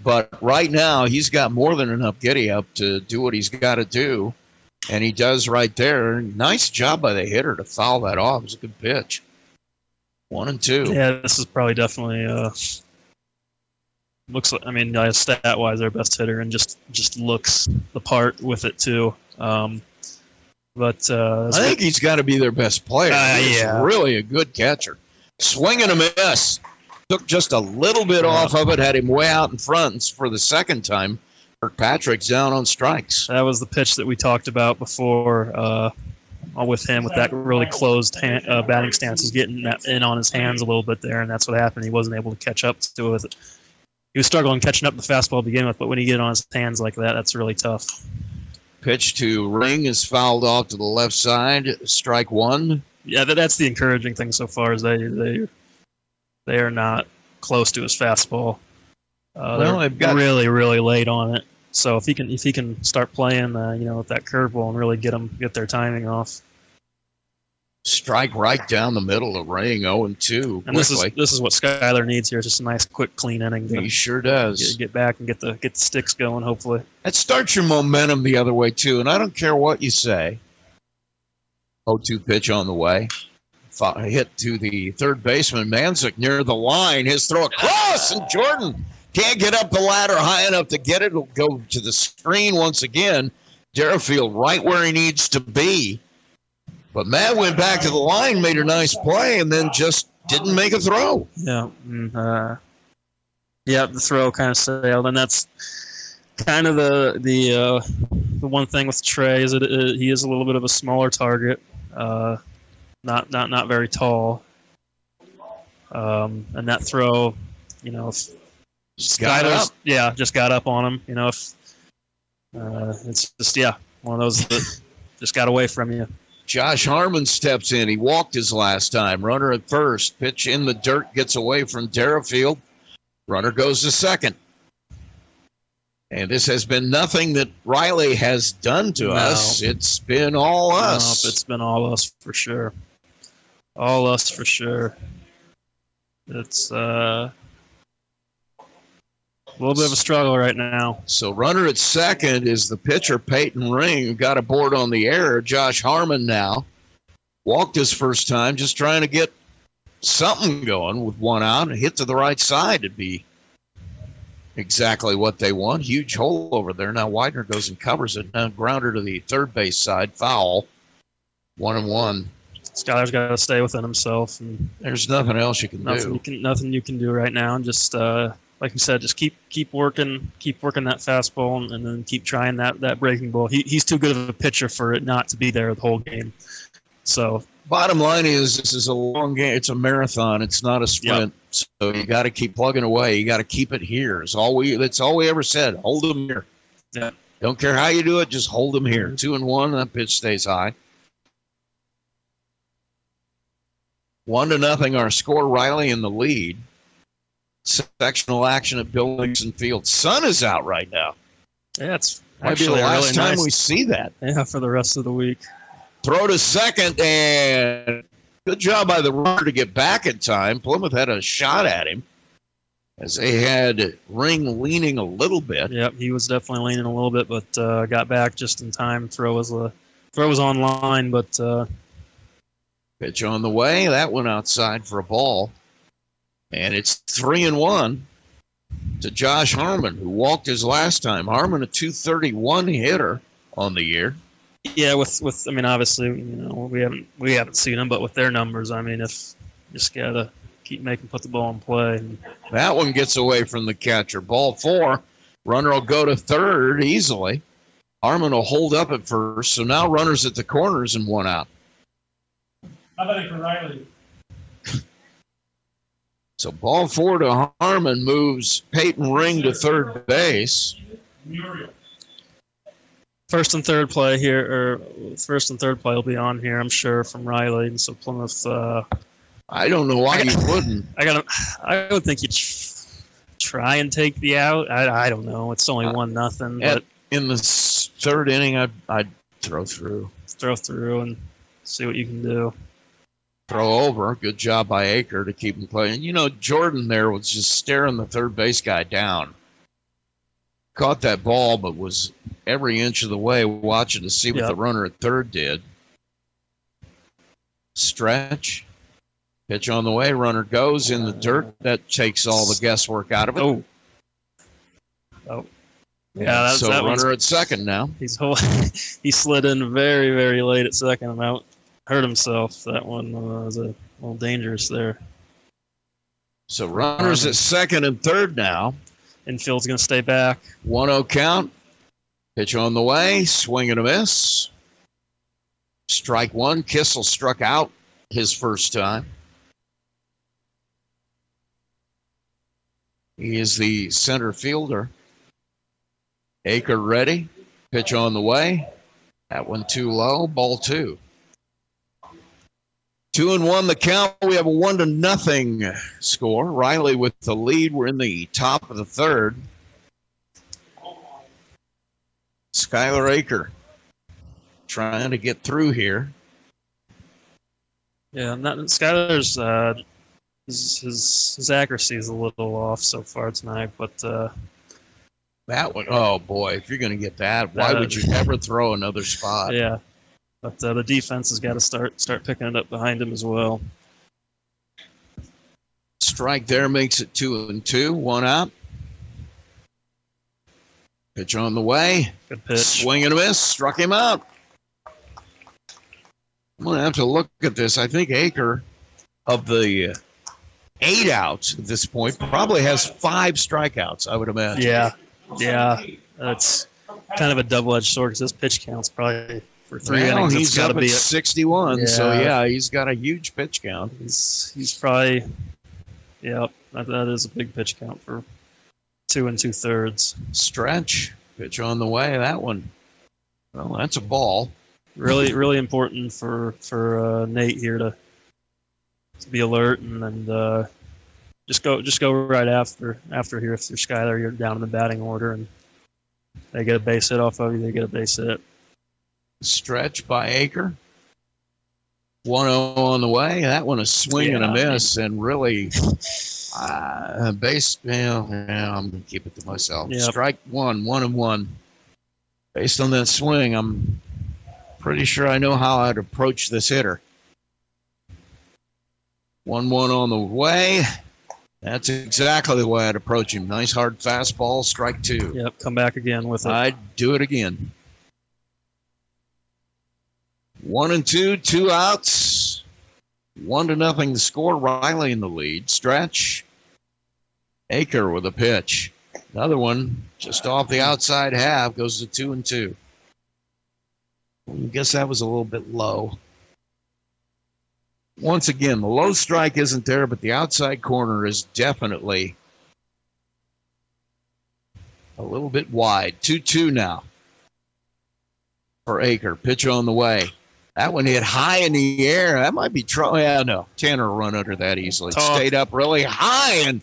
But right now, he's got more than enough giddy up to do what he's got to do, and he does right there. Nice job by the hitter to foul that off. It was a good pitch. One and two. Yeah, this is probably definitely uh, looks. Like, I mean, stat wise, their best hitter, and just just looks the part with it too. Um, But uh, I think he's got to be their best player. Uh, He's yeah. really a good catcher. Swing and a miss. Took just a little bit Yeah. off of it, had him way out in front for the second time. Kirkpatrick's down on strikes. that was the pitch that we talked about before uh, with him with that really closed hand, uh, batting stance was getting that in on his hands a little bit there, and that's what happened. He wasn't able to catch up to it. He was struggling catching up the fastball to begin with, but when you get it on his hands like that, that's really tough. Pitch to Ring is fouled off to the left side. Strike one. Yeah, that's the encouraging thing so far is they they they are not close to his fastball. Uh, Well, they're they've got- really really late on it. So if he can if he can start playing, uh, you know, with that curveball and really get them get their timing off. Strike right down the middle of Ring 0 and 2 And this is this is what Skyler needs here. Just a nice, quick, clean inning. He sure does. get back and get the get the sticks going. Hopefully, That starts your momentum the other way, too. And I don't care what you say. 0 2 pitch on the way. Hit to the third baseman, Manzik, near the line. His throw across, and Jordan can't get up the ladder high enough to get it. It'll go to the screen once again. Deerfield right where he needs to be. But Matt went back to the line, made a nice play, and then just didn't make a throw. yeah, mm, uh, yeah. The throw kind of sailed, and that's kind of the the uh, the one thing with Trey is that uh, he is a little bit of a smaller target, uh, not not not very tall, um, and that throw, you know, if Just got up. yeah, just got up on him. You know, if uh, it's just yeah, one of those that just got away from you. Josh Harmon steps in. He walked his last time. Runner at first. Pitch in the dirt gets away from Deerfield. Runner goes to second. And this has been nothing that Riley has done to No. us. It's been all us. Nope, it's been all us for sure. All us for sure. It's uh, a little bit of a struggle right now. so runner at second is the pitcher Peyton Ring, who got a board on the air. Josh Harmon now walked his first time, just trying to get something going with one out and hit to the right side to be exactly what they want. Huge hole over there. Now Widener goes and covers it. Now grounder to the third base side, foul. One and one. Skyler's got to stay within himself, and There's nothing else you can nothing do. you can nothing you can do right now. And just uh, like you said, just keep keep working, keep working that fastball, and, and then keep trying that that breaking ball. He, he's too good of a pitcher for it not to be there the whole game. So Bottom line is, this is a long game. It's a marathon. It's not a sprint. So you got to keep plugging away. You got to keep it here. It's all we. That's all we ever said. Hold them here. Yeah. Don't care how you do it. Just hold them here. Two and one. That pitch stays high. One to nothing. Our score. Riley in the lead. Sectional action at Bill Nixon Field. Sun is out right now. yeah, it's Might be the last really time nice. we see that. yeah, for the rest of the week. Throw to second, and good job by the runner to get back in time. Plymouth had a shot at him as they had Ring leaning a little bit. Yep, he was definitely leaning a little bit, but uh, got back just in time. Throw was uh, throw was on line, but uh, Pitch on the way. That went outside for a ball. And it's three and one to Josh Harmon, who walked his last time. Harmon, a 231 hitter on the year. yeah, with with I mean, obviously, you know, we haven't we haven't seen him, but with their numbers, I mean, if just gotta keep making put the ball in play. And, That one gets away from the catcher. Ball four. Runner will go to third easily. Harmon will hold up at first. So now runners at the corners and one out. How about it for Riley? So ball four to Harmon moves Peyton Ring to third base. First and third play here, or first and third play will be on here, I'm sure, from Riley. And so Plymouth, uh, I don't know why you wouldn't. I got I would think you tr- try and take the out. I, I don't know. It's only Uh, one nothing, at- but In the third inning, I'd, I'd throw through. throw through and see what you can do. Throw over. Good job by Aker to keep him playing. You know, Jordan there was just staring the third base guy down. Caught that ball, but was every inch of the way watching to see what Yeah. the runner at third did. Stretch. Pitch on the way. Runner goes in the dirt. That takes all the guesswork out of it. Oh, oh, Yeah, that's, so that runner at second now. He's he slid in very very late at second and out hurt himself. That one uh, was a little dangerous there. So runners at second and third now. Infield's going to stay back. 1 0 count. Pitch on the way. Swing and a miss. Strike one. Kissel struck out his first time. He is the center fielder. Aker ready. Pitch on the way. That one too low. Ball two. Two and one the count. We have a one to nothing score. Riley with the lead. We're in the top of the third. Skylar Aker trying to get through here. Yeah, not, Skyler's uh, his, his his accuracy is a little off so far tonight, but uh, That one, oh boy, if you're going to get that, why would you ever throw another spot? yeah. But uh, the defense has got to start start picking it up behind him as well. Strike there makes it two and two, one out. Pitch on the way. Good pitch. Swing and a miss. Struck him out. I'm going to have to look at this. I think Aker, of the eight outs at this point, probably has five strikeouts, I would imagine. Yeah, yeah, that's kind of a double-edged sword because this pitch counts probably for three Well, innings. he's it's got to up at be. A, 61, so Yeah. yeah, he's got a huge pitch count. he's he's probably. Yep, that, that is a big pitch count for two and two thirds. Stretch. Pitch on the way. That one. Well, that's a ball. Really, really important for for uh, Nate here to to be alert and, and uh, just go just go right after after here. If you're Skyler, you're down in the batting order and they get a base hit off of you. They get a base hit. Stretch by Aker. 1 0 on the way. That one a swing and a Yeah. miss, and really, uh, base. Yeah, yeah, I'm going to keep it to myself. Yep. Strike one, one and one. Based on that swing, I'm pretty sure I know how I'd approach this hitter. 1 1 on the way. That's exactly the way I'd approach him. Nice hard fastball, strike two. Yep, come back again with it. I'd do it again. One and two, two outs. One to nothing to score. Riley in the lead. Stretch. Aker with a pitch. Another one just off the outside half goes to two and two. I guess that was a little bit low. Once again, the low strike isn't there, but the outside corner is definitely a little bit wide. 2 2 now for Aker. Pitch on the way. That one hit high in the air. That might be trouble. Yeah, no. Tanner will run under that easily. Tough. Stayed up really high and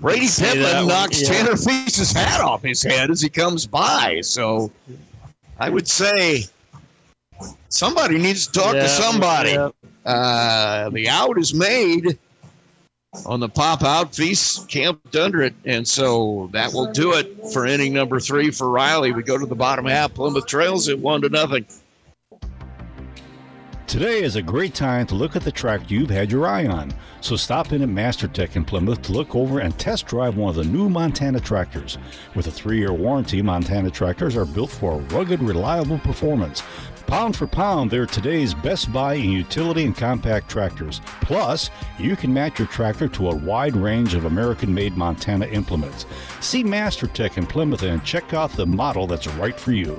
Brady Pittman knocks yeah. Tanner Feast's hat off his head as he comes by. So I would say somebody needs to talk Yeah, to somebody. yeah. Uh, the out is made on the pop out. Feast camped under it, and so that will do it for inning number three for Riley. We go to the bottom half. Plymouth trails at one to nothing. Today is a great time to look at the tractor you've had your eye on. So stop in at MasterTech in Plymouth to look over and test drive one of the new Montana tractors. With a three year warranty, Montana tractors are built for rugged, reliable performance. Pound for pound, they're today's best buy in utility and compact tractors. Plus, you can match your tractor to a wide range of American made Montana implements. See MasterTech in Plymouth and check out the model that's right for you.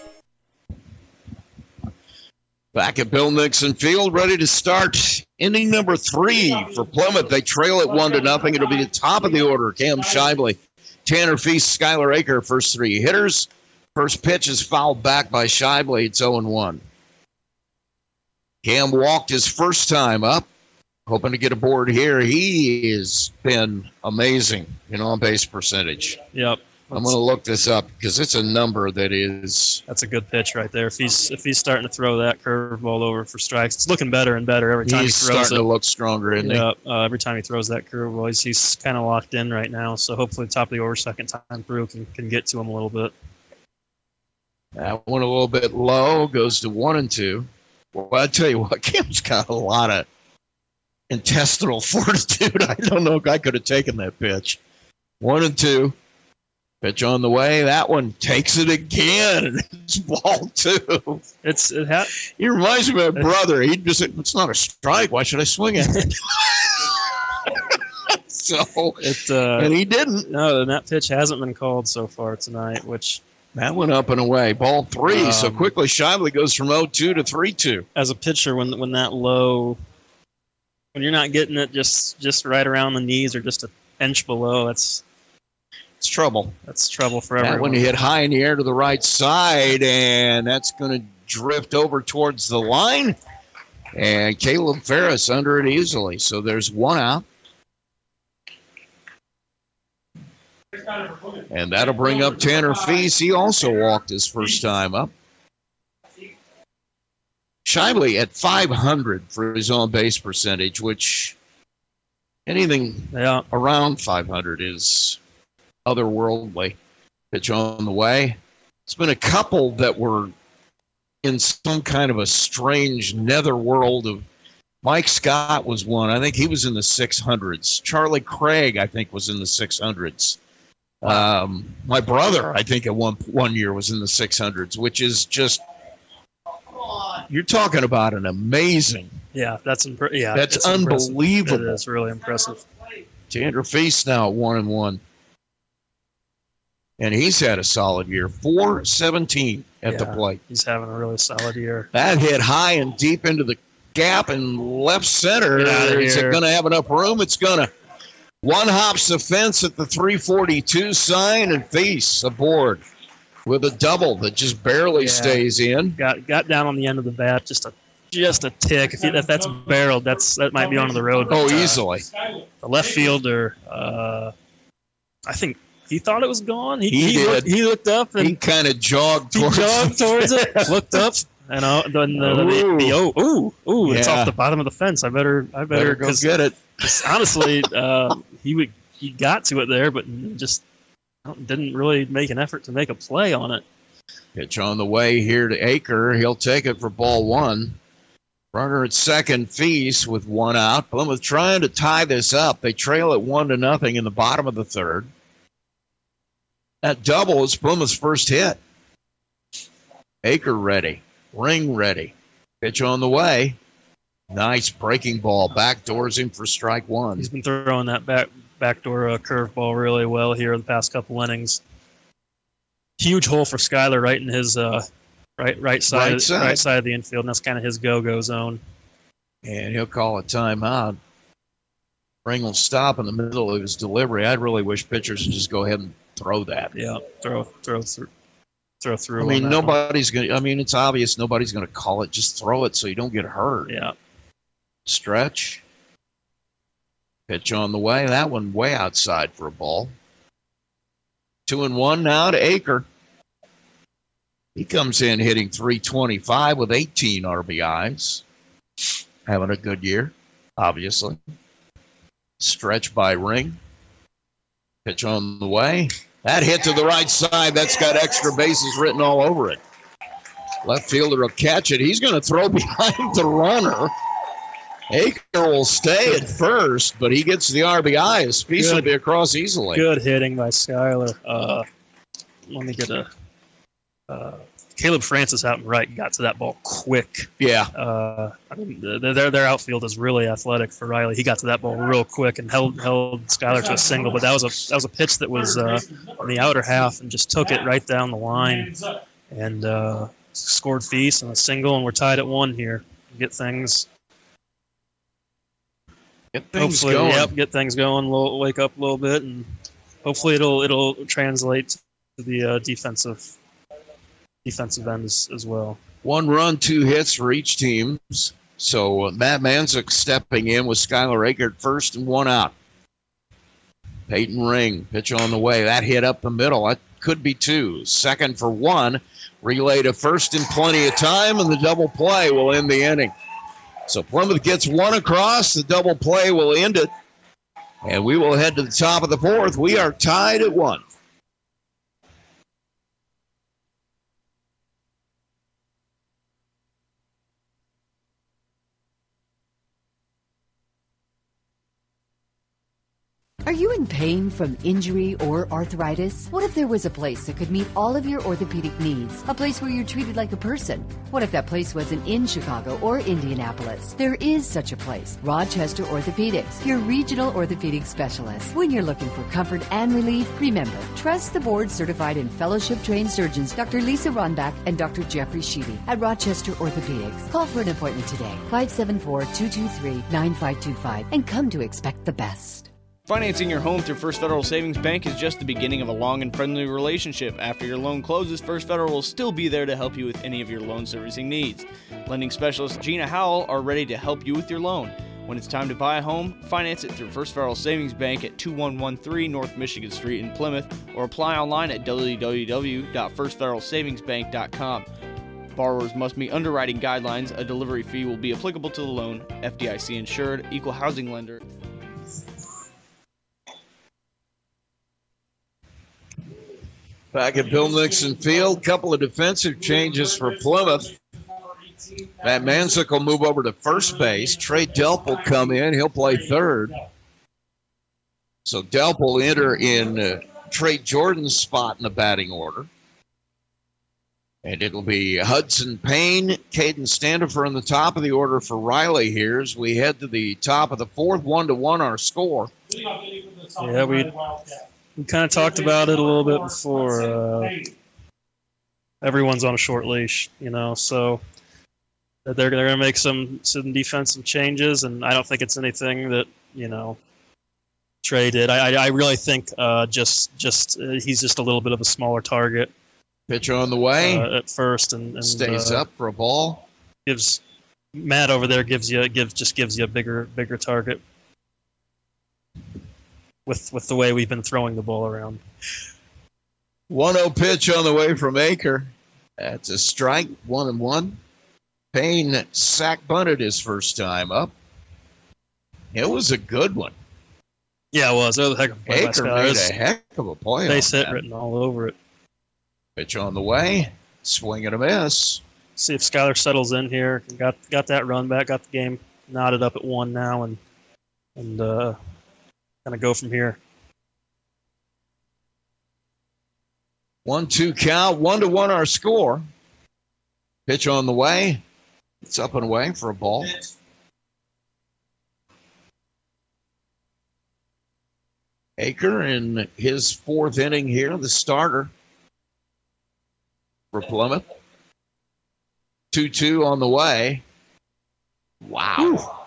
Back at Bill Nixon Field, ready to start inning number three for Plymouth. They trail at one to nothing. It'll be the top of the order. Cam Shively, Tanner Feast, Skylar Aker, first three hitters. First pitch is fouled back by Shively. It's 0 1. Cam walked his first time up. hoping to get aboard here. He has been amazing in on base percentage. Yep. I'm going to look this up because it's a number that is. That's a good pitch right there. If he's if he's starting to throw that curveball over for strikes, it's looking better and better every time He's he throws starting it. to look stronger, isn't he? yeah, uh, every time he throws that curveball, he's, he's kind of locked in right now. So hopefully, top of the order, second time through, can can get to him a little bit. That one a little bit low goes to one and two. Well, I tell you what, Kim's got a lot of intestinal fortitude. I don't know if I could have taken that pitch. One and two. Pitch on the way. That one takes it again. It's ball two. It's it ha- He reminds me of my brother. He just it's not a strike. Why should I swing at it?" so, it uh, and he didn't. no, and that pitch hasn't been called so far tonight, which That went up and away. Ball three. so Um, quickly, Shively goes from 0-2 to 3-2. as a pitcher when when that low when you're not getting it just just right around the knees or just an inch below that's It's trouble. that's trouble for That everyone one hit high in the air to the right side, and that's going to drift over towards the line. And Caleb Ferris under it easily. So there's one out, and that'll bring up Tanner Feast. He also walked his first time up. Shively at 500 for his on base percentage, which anything yeah around 500 is otherworldly. Pitch on the way. It's been a couple that were in some kind of a strange netherworld of. Mike Scott was one. I think he was in the 600s. Charlie Craig, I think, was in the 600s. Um, my brother, I think, at one one year was in the 600s, which is just. You're talking about an amazing. yeah that's impre- yeah That's unbelievable. is really impressive Tanner Feast now at one and one. And he's had a solid year. 417 at the plate. he's having a really solid year That hit high and deep into the gap in left center. Is it going to have enough room? It's going to. One hops the fence at the 342 sign and Feast aboard with a double that just barely Yeah. stays in. got got down on the end of the bat just a just a tick if, you, if that's barreled that's that might be onto the road Oh, but, uh, easily. the left fielder uh I think he thought it was gone he, He did. looked, he looked up and He kind of jogged he towards, jogged towards it, looked up, and uh, then the, the, the, oh, ooh, ooh, it's off the bottom of the fence. I better, I better, Better go get it. honestly, uh, he would, he got to it there, but just didn't really make an effort to make a play on it. Pitch on the way here to Aker. He'll take it for ball one. Runner at second, Feast with one out. Plymouth trying to tie this up. They trail at one to nothing in the bottom of the third. That double is Plymouth's first hit. Aker ready. Ring ready. Pitch on the way. Nice breaking ball. Backdoors him for strike one. He's been throwing that back backdoor uh, curveball really well here the past couple innings. Huge hole for Skyler right in his uh, right right side Right side. right side of the infield, and that's kind of his go go zone. and he'll call a timeout. Ring will stop in the middle of his delivery. I'd really wish pitchers would just go ahead and throw that. Yeah, throw throw through throw through. I mean, one. nobody's going to, I mean, it's obvious nobody's going to call it. Just throw it so you don't get hurt. Yeah, Stretch. Pitch on the way. That one way outside for a ball. Two and one now to Aker. He comes in hitting 325 with 18 RBIs. Having a good year, obviously. Stretch by Ring. Pitch on the way. That hit to the right side. That's got extra bases written all over it. Left fielder will catch it. He's going to throw behind the runner. Aker will stay at first, but he gets the RBI. His piece will be across easily. good hitting by Skyler. Uh, let me get a. Uh, Caleb Francis out and right got to that ball quick. Yeah. Uh, I mean, the- their their outfield is really athletic for Riley. He got to that ball real quick and held held Skyler to a single. But that was a that was a pitch that was uh, on the outer half and just took it right down the line and uh, scored Feast and a single. And we're tied at one here. Get things Get things hopefully, going. yep, get things going. Little, wake up a little bit, and hopefully it'll it'll translate to the uh, defensive defensive end as, as well. One run, two hits for each team's So uh, Matt Manzik stepping in with Skylar Aker first and one out. Peyton Ring, pitch on the way. That hit up the middle. That could be two. Second for one. Relay to first in plenty of time, and the double play will end the inning. So Plymouth gets one across. The double play will end it. And we will head to the top of the fourth. We are tied at one. Are you in pain from injury or arthritis? What if there was a place that could meet all of your orthopedic needs? A place where you're treated like a person? What if that place wasn't in Chicago or Indianapolis? There is such a place. Rochester Orthopedics, your regional orthopedic specialist. When you're looking for comfort and relief, remember, trust the board certified and fellowship trained surgeons Dr. Lisa Ronbach and Dr. Jeffrey Sheedy at Rochester Orthopedics. Call for an appointment today, 574 223 9525, and come to expect the best. Financing your home through First Federal Savings Bank is just the beginning of a long and friendly relationship. After your loan closes, First Federal will still be there to help you with any of your loan servicing needs. Lending specialist Gina Howell are ready to help you with your loan. When it's time to buy a home, finance it through First Federal Savings Bank at 2113 North Michigan Street in Plymouth or apply online at www.firstfederalsavingsbank.com. Borrowers must meet underwriting guidelines. A delivery fee will be applicable to the loan. FDIC insured, equal housing lender. Back at Bill Nixon Field, couple of defensive changes for Plymouth. Matt Manzik will move over to first base. Trey Delp will come in. He'll play third. So Delp will enter in uh, Trey Jordan's spot in the batting order. And it'll be Hudson Payne, Caden Standifer in the top of the order for Riley here as we head to the top of the fourth, one to one our score. Yeah, we we kind of talked about it a little bit before. Uh, everyone's on a short leash, you know, so they're they're going to make some some defensive changes, and I don't think it's anything that you know Trey did. I I, I really think uh, just just uh, he's just a little bit of a smaller target. Pitch on the way uh, at first, and, and stays uh, up for a ball. Gives Matt over there gives you gives just gives you a bigger bigger target with with the way we've been throwing the ball around. 1-0 pitch on the way from Aker. That's a strike, one and one. Payne sack bunted his first time up. It was a good one. Yeah, it was. It was a heck of a play. Aker made It's a heck of a play. They hit that. written all over it. Pitch on the way. Swing and a miss. See if Skyler settles in here. Got got that run back. Got the game knotted up at one now, and and uh, kind of go from here. One two count, one to one our score. Pitch on the way. It's up and away for a ball. Aker in his fourth inning here, the starter for Plymouth. 2 2 on the way. Wow.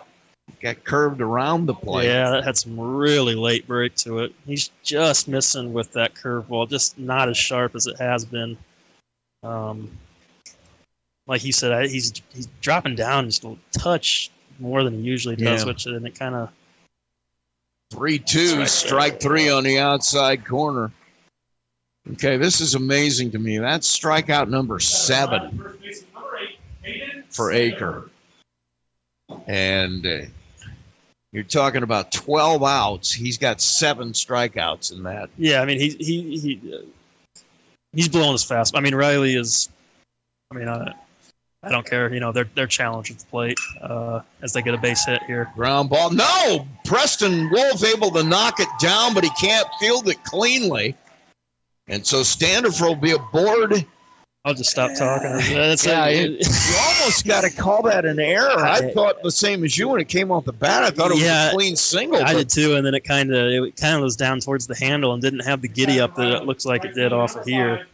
Got curved around the plate. Yeah, that had some really late break to it. He's just missing with that curveball, just not as sharp as it has been. Um, like he said, I, he's he's dropping down just a touch more than he usually does, Yeah. which and it kind of 3 2, strike three on the outside corner. Okay, this is amazing to me. That's strikeout number seven for Aker. And uh, you're talking about 12 outs. He's got seven strikeouts in that. Yeah, I mean he he he uh, he's blowing his fast. I mean Riley is. I mean I, I don't care. You know they're they're challenged at the plate uh, as they get a base hit here. Ground ball. No! Preston Wolf able to knock it down, but he can't field it cleanly. And so Standifer will be aboard. I'll just stop talking. That's Yeah, it. it- you almost got to call that an error. I thought the same as you when it came off the bat. I thought it was Yeah, a clean single. I did too, and then it kind of it kind of was down towards the handle and didn't have the giddy up that it looks like it did off of here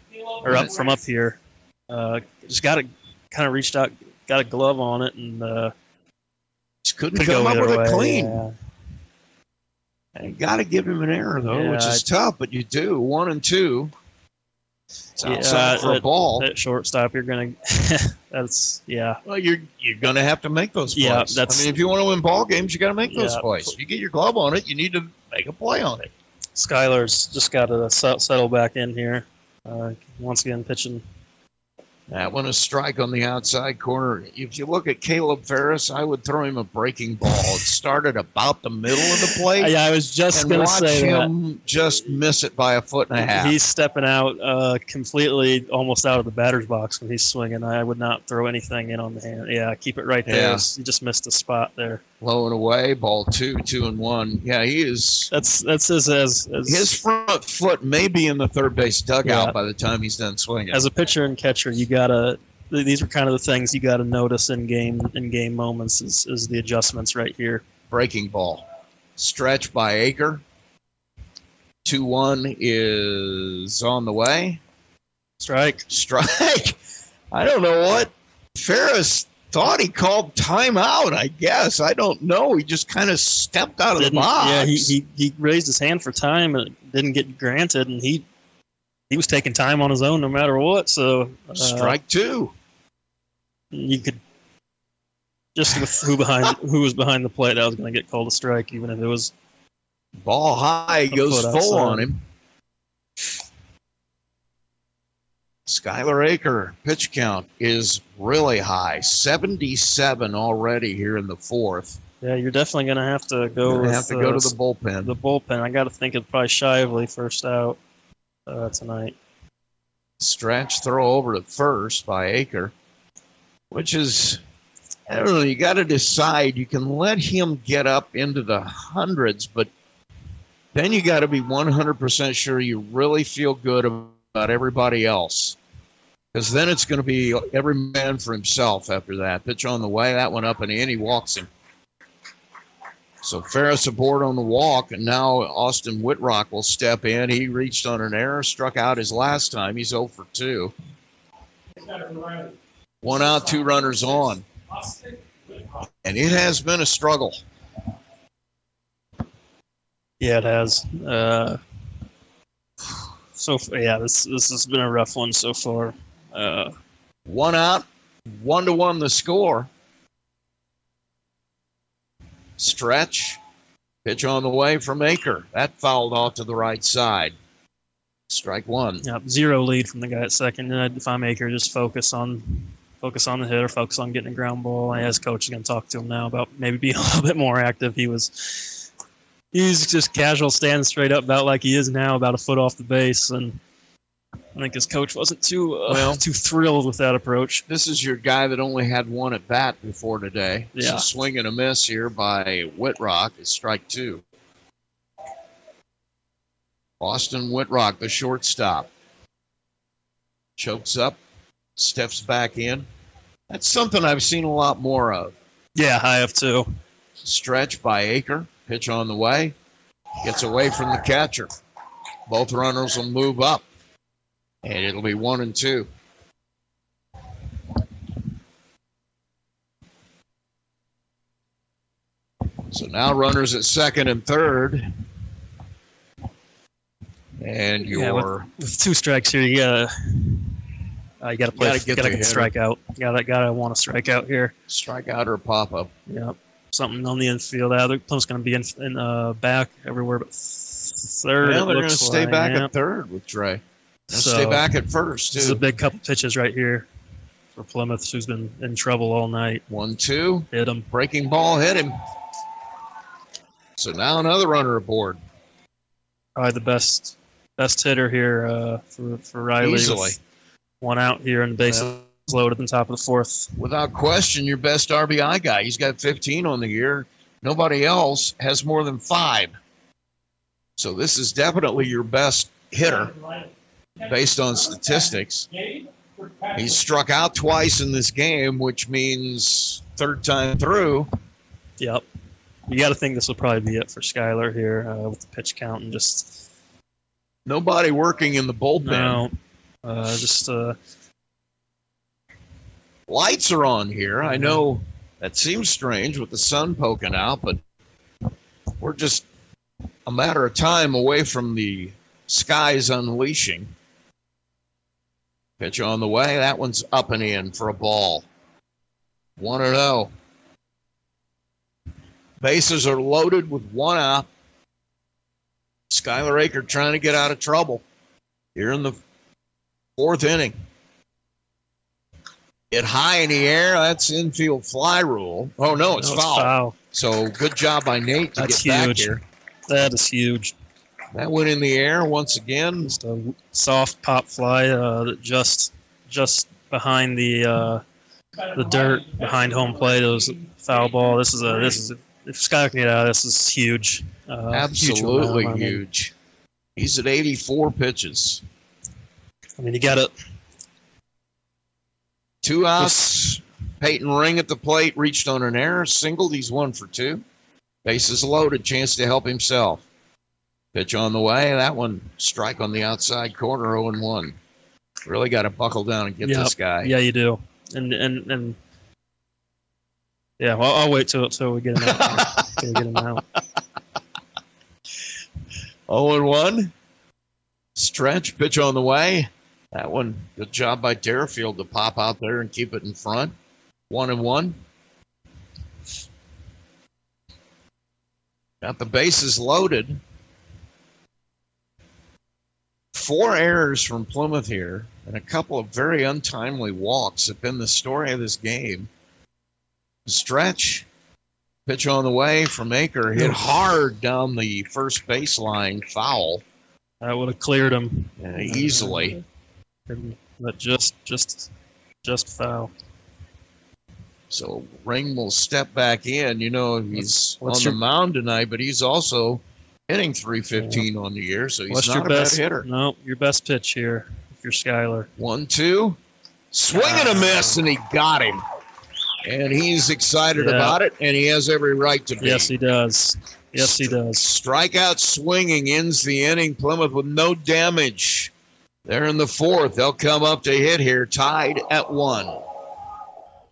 or up from up here. Uh, just got it, kind of reached out, got a glove on it, and uh, Just couldn't could come go up with way, it clean. yeah. And got to give him an error though, Yeah, which is tough, but you do one and two. It's outside for a ball. At shortstop, you're gonna. that's yeah. Well, you're you're going to have to make those plays. Yeah, that's- I mean, if you want to win ball games, you got to make those Yeah. plays. If you get your glove on it, you need to make a play on it. Skylar's just got to settle back in here. Uh, once again, pitching. That one a strike on the outside corner. If you look at Caleb Ferris, I would throw him a breaking ball. It started about the middle of the plate. Yeah, I was just gonna watch say that. him just miss it by a foot and a half. He's stepping out uh, completely, almost out of the batter's box when he's swinging. I would not throw anything in on the hand. Yeah, keep it right there. Yeah. You just missed a spot there. Low and away, ball two, two and one. Yeah, he is. That's that's as as, as His front foot may be in the third base dugout Yeah. by the time he's done swinging. as a pitcher and catcher, you gotta. These are kind of the things you gotta notice in game in game moments. Is, is the adjustments right here. breaking ball. Stretch by Aker. 2 1 is on the way. Strike. Strike. I don't know what. Ferris thought he called timeout, I guess. I don't know. He just kind of stepped out of the Didn't- box. Yeah, he, he he raised his hand for time and it didn't get granted, and he he was taking time on his own no matter what. So uh, Strike two. you could just with who behind who was behind the plate, that was going to get called a strike, even if it was Ball high, goes full outside. on him. Skylar Aker pitch count is really high, 77 already here in the fourth. yeah. You're definitely going to have to go. With, have to go uh, to the bullpen. The bullpen. I got to think it's probably Shively first out uh, tonight. stretch throw over to first by Aker, which is I don't know. You got to decide. You can let him get up into the hundreds, but then you got to be 100% sure you really feel good about everybody else. Because then it's going to be every man for himself after that. Pitch on the way, that one up and in, he walks him. So Ferris aboard on the walk, and now Austin Whitrock will step in. He reached on an error, struck out his last time. He's 0 for 2. One out, two runners on. And it has been a struggle. Yeah, it has. Uh, so yeah, this this has been a rough one so far. Uh, One out, one to one the score. Stretch, pitch on the way from Aker. That fouled off to the right side. Strike one. yeah, zero lead from the guy at second. And if I'm Aker, just focus on focus on the hitter, focus on getting a ground ball. And his coach going to talk to him now about maybe being a little bit more active. He was he's just casual, standing straight up, about like he is now, about a foot off the base, and I think his coach wasn't too uh, Well- too thrilled with that approach. This is your guy that only had one at bat before today. Yeah. a swing and a miss here by Whitrock. It's strike two. Austin Whitrock, the shortstop. Chokes up, steps back in. That's something I've seen a lot more of. Yeah, I have too. Stretch by Aker. Pitch on the way. Gets away from the catcher. Both runners will move up. And it'll be one and two. So now runners at second and third. And your Yeah, with, with two strikes here, you gotta uh, you gotta play. gotta get gotta get strike out. Gotta gotta want to strike out here. strikeout or pop up. Yeah, something on the infield. The Plymouth's going to be in, in uh, back everywhere but third. It they're going to stay like, back yeah. at third with Trey. They'll So, stay back at first, This is a big couple pitches right here for Plymouth, who's been in trouble all night. One, two. Hit him. Breaking ball hit him. So now another runner aboard. Probably the best best hitter here uh, for for Riley. Easily. One out here and the bases loaded on top of the fourth. Without question, your best RBI guy. He's got 15 on the year. Nobody else has more than five. So this is definitely your best hitter based on statistics. He's struck out twice in this game, which means third time through. Yep. You got to think this will probably be it for Skyler here uh, with the pitch count and just Nobody working in the bullpen. no, uh, just uh, Lights are on here. I know that seems strange with the sun poking out, but we're just a matter of time away from the skies unleashing. Pitch on the way. That one's up and in for a ball. 1 0. Bases are loaded with one out. Skylar Aker trying to get out of trouble here in the fourth inning. It high in the air. That's infield fly rule. Oh, no, it's, No, foul. foul. So good job by Nate to That's get back huge. here. That is huge. That went in the air once again. Just a soft pop fly uh, that just just behind the uh, the dirt behind home plate. It was a foul ball. This is a this is a, if Sky can get out, this is huge. Uh, huge Absolutely mean- huge. He's at 84 pitches. I mean, you got it. Two outs. Peyton Ring at the plate reached on an error, singled. He's one for two. Bases loaded, chance to help himself. Pitch on the way. That one strike on the outside corner, 0 and 1. Really got to buckle down and get Yeah, this guy. Yeah, you do. And and and yeah, well, I'll wait till till we get him out. Get him out. 0 and 1. Stretch, pitch on the way. That one, good job by Deerfield to pop out there and keep it in front. 1 and 1. Got the bases loaded. Four errors from Plymouth here and a couple of very untimely walks have been the story of this game. Stretch, pitch on the way from Aker, hit hard down the first baseline, foul That would have cleared him uh, easily. But just just just foul. So Ring will step back in. You know, he's What's on your- the mound tonight, but he's also hitting 315 on the year, so he's What's not your a best bad hitter. No, your best pitch here. If you're Skyler. One, two, swing and a ah. miss, and he got him. And he's excited Yeah. about it, and he has every right to be. Yes, he does. Yes, he does. Strikeout swinging ends the inning. Plymouth with no damage. They're in the fourth. They'll come up to hit here, tied at one.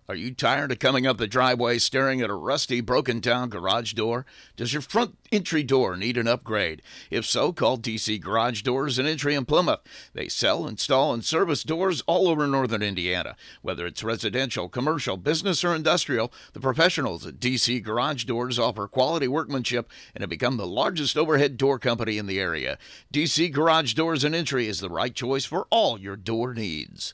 Are you tired of coming up the driveway staring at a rusty, broken down garage door? Does your front entry door need an upgrade? If so, call DC Garage Doors and Entry in Plymouth. They sell, install, and service doors all over northern Indiana. Whether it's residential, commercial, business, or industrial, the professionals at DC Garage Doors offer quality workmanship and have become the largest overhead door company in the area. DC Garage Doors and Entry is the right choice for all your door needs.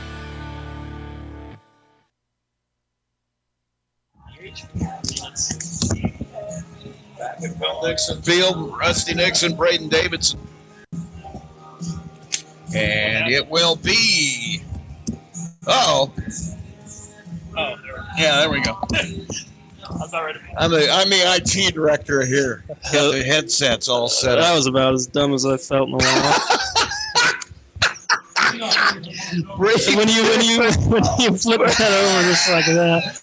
Back at Bill Nixon Field, Rusty Nixon, Braden Davidson. And it will be. Oh. Oh, Yeah, there we go. I was already. I'm the I'm the IT director here. Got the headsets all set That was about as dumb as I felt in a while. When you when you when you flip that over just like that.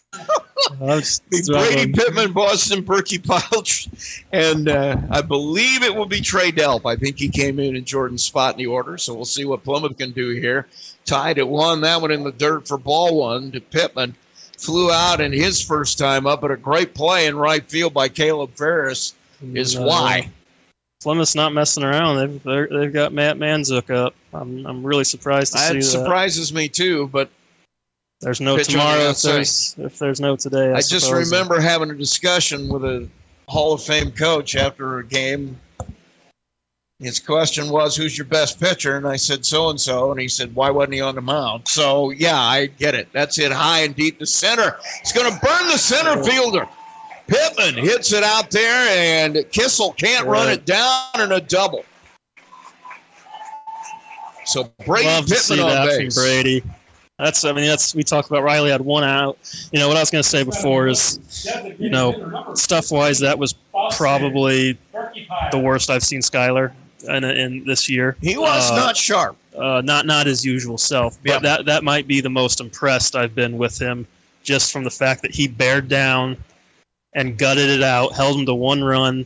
I'm Brady. Pittman, Boston, Berkey Pilch, and uh, I believe it will be Trey Delp. I think he came in in Jordan's spot in the order, so we'll see what Plymouth can do here. Tied at one, that one in the dirt for ball one to Pittman. Flew out in his first time up, but a great play in right field by Caleb Ferris is And, uh, why. Plymouth's not messing around. They've they've got Matt Manzuk up. I'm I'm really surprised to see That that. surprises me too, but There's no pitch on the tomorrow if there's if there's no today. I, I just remember having a discussion with a Hall of Fame coach after a game. His question was, "Who's your best pitcher?" And I said, "So and so." And he said, "Why wasn't he on the mound?" So yeah, I get it. That's it high and deep to center. It's going to burn the center fielder. Pittman hits it out there, and Kissel can't run it down in a double. So Brady Love Pittman on base. Brady. That's I mean that's we talked about Riley had one out. You know what I was going to say before is, you know, stuff wise that was probably the worst I've seen Skyler in, in this year. He was Uh, not sharp. uh, not not his usual self. But Yeah. that that might be the most impressed I've been with him, just from the fact that he bared down and gutted it out, held him to one run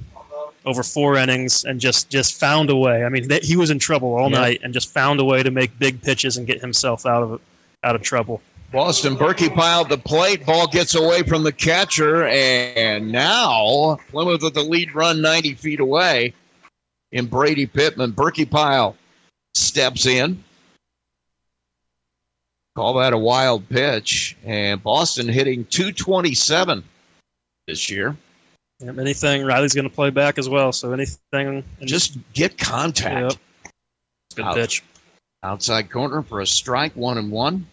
over four innings, and just just found a way. I mean, that, he was in trouble all Yeah. night and just found a way to make big pitches and get himself out of it, out of trouble. Boston Berkey piled the plate. Ball gets away from the catcher, and now Plymouth with the lead run 90 feet away. In Brady Pittman, Berkey pile steps in. Call that a wild pitch, and Boston hitting 227 this year. Yep, anything Riley's going to play back as well. So anything, Just get contact. Yep. Good Out- pitch. Outside corner for a strike, one and one.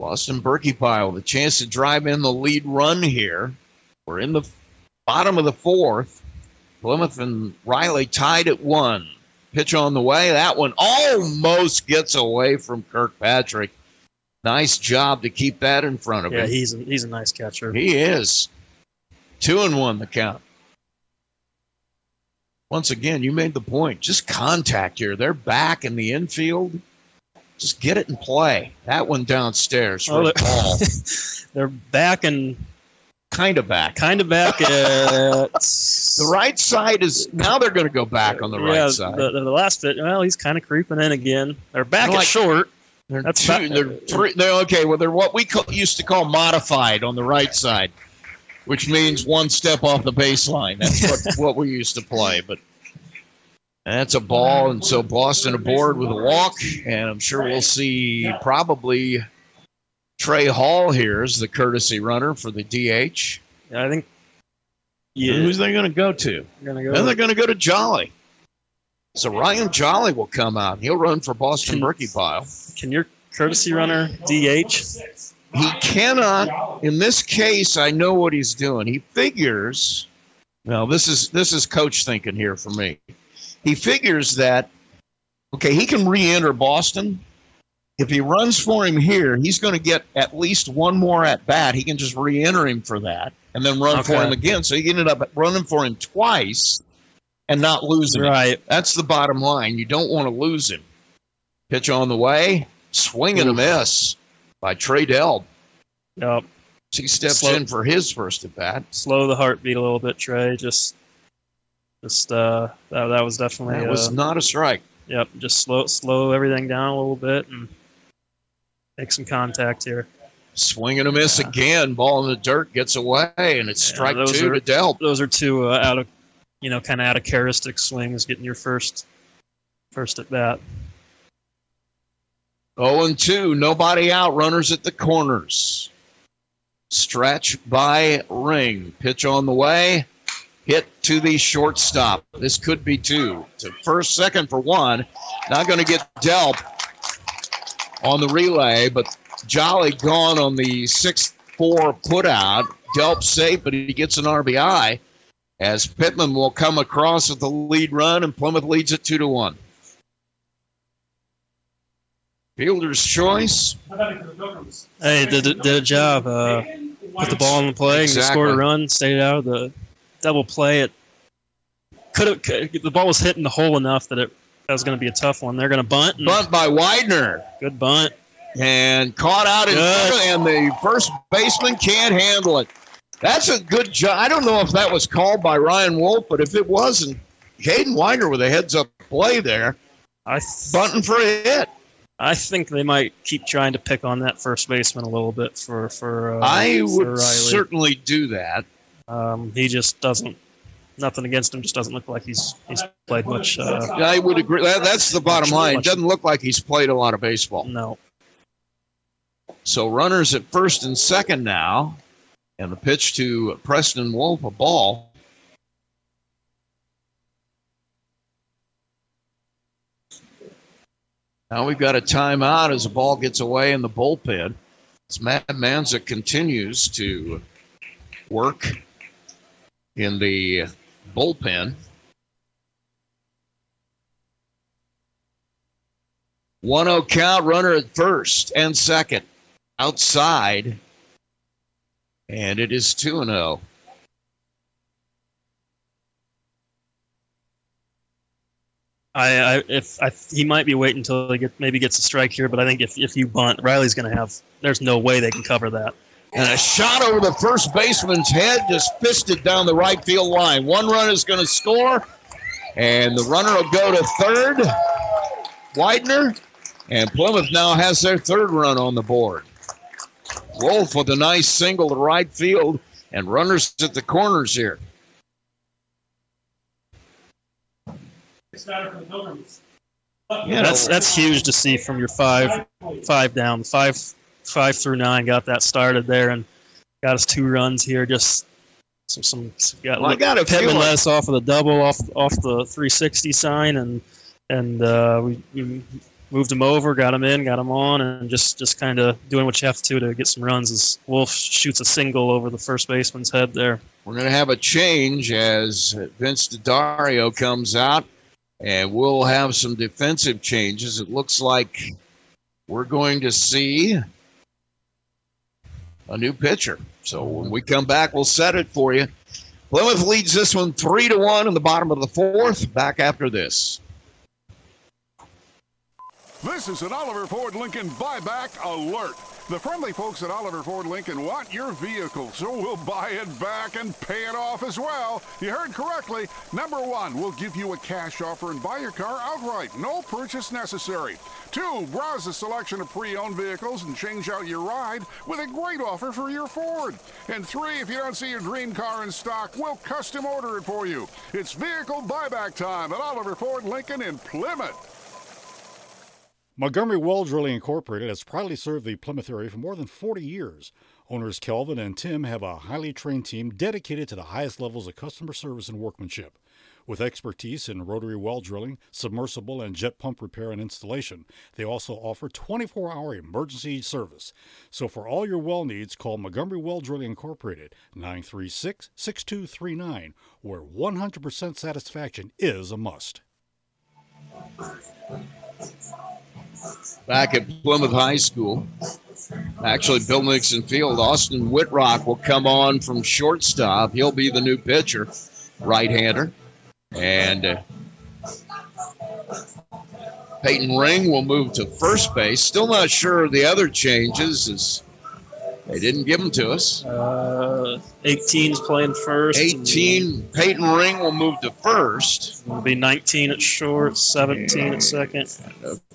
Boston Berkey pile, the chance to drive in the lead run here. We're in the bottom of the fourth. Plymouth and Riley tied at one. Pitch on the way. That one almost gets away from Kirkpatrick. Nice job to keep that in front of Yeah, him. he's a, he's a nice catcher. He is. Two and one the count. Once again, you made the point. Just contact here. They're back in the infield. Just get it in play. That one downstairs for Oh, they're- ball. They're back and kind of back. kind of back at The right side is now they're going to go back on the right side. The, the last bit. Well, he's kind of creeping in again. They're back They're at like- short. They're That's two, about- they're three. They're okay. Well, they're what we call, used to call modified on the right side, which means one step off the baseline. That's what what we used to play. But that's a ball, and so Boston aboard with a walk, and I'm sure we'll see probably Trey Hall here as the courtesy runner for the DH. I think. Yeah, Who's they going to go to? gonna go. Then they're going to go to Jolly. So Ryan Jolly will come out. He'll run for Boston Berkey Pile. Can your courtesy runner DH? He cannot. In this case, I know what he's doing. He figures. Well, this is this is coach thinking here for me. He figures that okay, he can re-enter Boston. If he runs for him here, he's going to get at least one more at bat. He can just re-enter him for that, and then run for him again. So he ended up running for him twice and not losing. him. Right. That's the bottom line. You don't want to lose him. Pitch on the way, swing and a miss by Trey Delp. Yep. He steps Slow- in for his first at bat. Slow the heartbeat a little bit, Trey. Just, just uh, that that was definitely. That was uh, not a strike. Yep. Just slow slow everything down a little bit and make some contact here. Swing and a miss again. Ball in the dirt gets away, and it's Yeah, strike those two are- to Delp. Those are two uh, out of, you know, kind of out of characteristic swings, getting your first, first at bat. 0 and 2. Nobody out. Runners at the corners. Stretch by Ring. Pitch on the way. Hit to the shortstop. This could be two. To first, second for one. Not going to get Delp on the relay, but Jolly gone on the 6 4 put out. Delp safe, but he gets an RBI as Pittman will come across with the lead run, and Plymouth leads it 2 to 1. Fielder's choice. Hey, did did a job. Uh, put the ball in the play and Exactly. scored a run. Stayed out of the double play. It could have. The ball was hitting the hole enough that it that was going to be a tough one. They're going to bunt. and- Bunt by Widener. Good bunt. and caught out in front, and the first baseman can't handle it. That's a good job. I don't know if that was called by Ryan Wolf, but if it wasn't, Caden Widener with a heads up play there, I bunting for a hit. I think they might keep trying to pick on that first baseman a little bit for for. Uh, I for would Riley. certainly do that. Um, he just doesn't. Nothing against him. Just doesn't look like he's he's played much. Uh, I would agree. That, that's the bottom line. Much- doesn't look like he's played a lot of baseball. no. So runners at first and second now, and the pitch to Preston Wolf, a ball. Now we've got a timeout as the ball gets away in the bullpen. As Matt Manza continues to work in the bullpen. 1 0 count, runner at first and second. Outside. And it is 2 and 0. I, I if I, he might be waiting until he get, maybe gets a strike here, but I think if, if you bunt, Riley's going to have. There's no way they can cover that. And a shot over the first baseman's head, just fisted down the right field line. One run is going to score, and the runner will go to third. Widener, and Plymouth now has their third run on the board. Wolf with a nice single to right field, and runners at the corners here. Yeah, that's that's huge to see from your five five down five five through nine got that started there and got us two runs here just some some got, Well, I got a Pittman let us off of the double off off the 360 sign and and uh, we, we moved him over got him in got him on and just just kind of doing what you have to to get some runs as Wolf shoots a single over the first baseman's head there. We're going to have a change as Vince Daddario comes out, and we'll have some defensive changes. It looks like we're going to see a new pitcher. So when we come back, we'll set it for you. Plymouth leads this one three to one in the bottom of the fourth. Back after this. This is an Oliver Ford Lincoln buyback alert. The friendly folks at Oliver Ford Lincoln want your vehicle, so we'll buy it back and pay it off as well. You heard correctly. Number one, we'll give you a cash offer and buy your car outright. No purchase necessary. Two, browse a selection of pre owned vehicles and change out your ride with a great offer for your Ford. And three, if you don't see your dream car in stock, we'll custom order it for you. It's vehicle buyback time at Oliver Ford Lincoln in Plymouth. Montgomery Well Drilling Incorporated has proudly served the Plymouth area for more than 40 years. Owners Kelvin and Tim have a highly trained team dedicated to the highest levels of customer service and workmanship. With expertise in rotary well drilling, submersible, and jet pump repair and installation, they also offer 24 hour emergency service. So for all your well needs, call Montgomery Well Drilling Incorporated 936 6239, where 100% satisfaction is a must. Back at Plymouth High School. Actually, Bill Nixon Field. Austin Whitrock will come on from shortstop. He'll be the new pitcher, right-hander, and uh, Peyton Ring will move to first base. Still not sure of the other changes, as they didn't give them to us. Uh, 18's playing first. 18, Peyton Ring will move to first. It'll be 19 at short, 17 at second.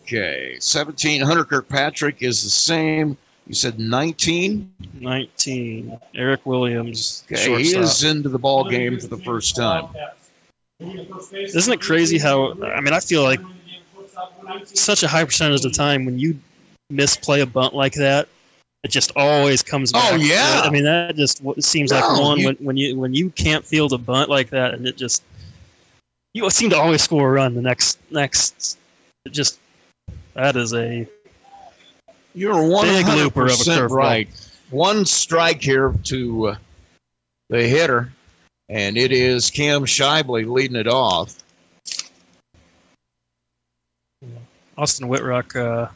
Okay, 17. Hunter Kirkpatrick is the same. You said 19. 19. Eric Williams. Okay, he is into the ball game for the first time. Isn't it crazy how? I mean, I feel like such a high percentage of the time when you misplay a bunt like that, it just always comes oh, back. Oh, yeah. I mean, that just seems like one you- when, when you when you can't field a bunt like that, and it just you seem to always score a run the next next. It just that is a You're Big hundred looper of a percent right. One strike here to uh, the hitter, and it is Cam Shively leading it off. Austin Whitrock. Uh,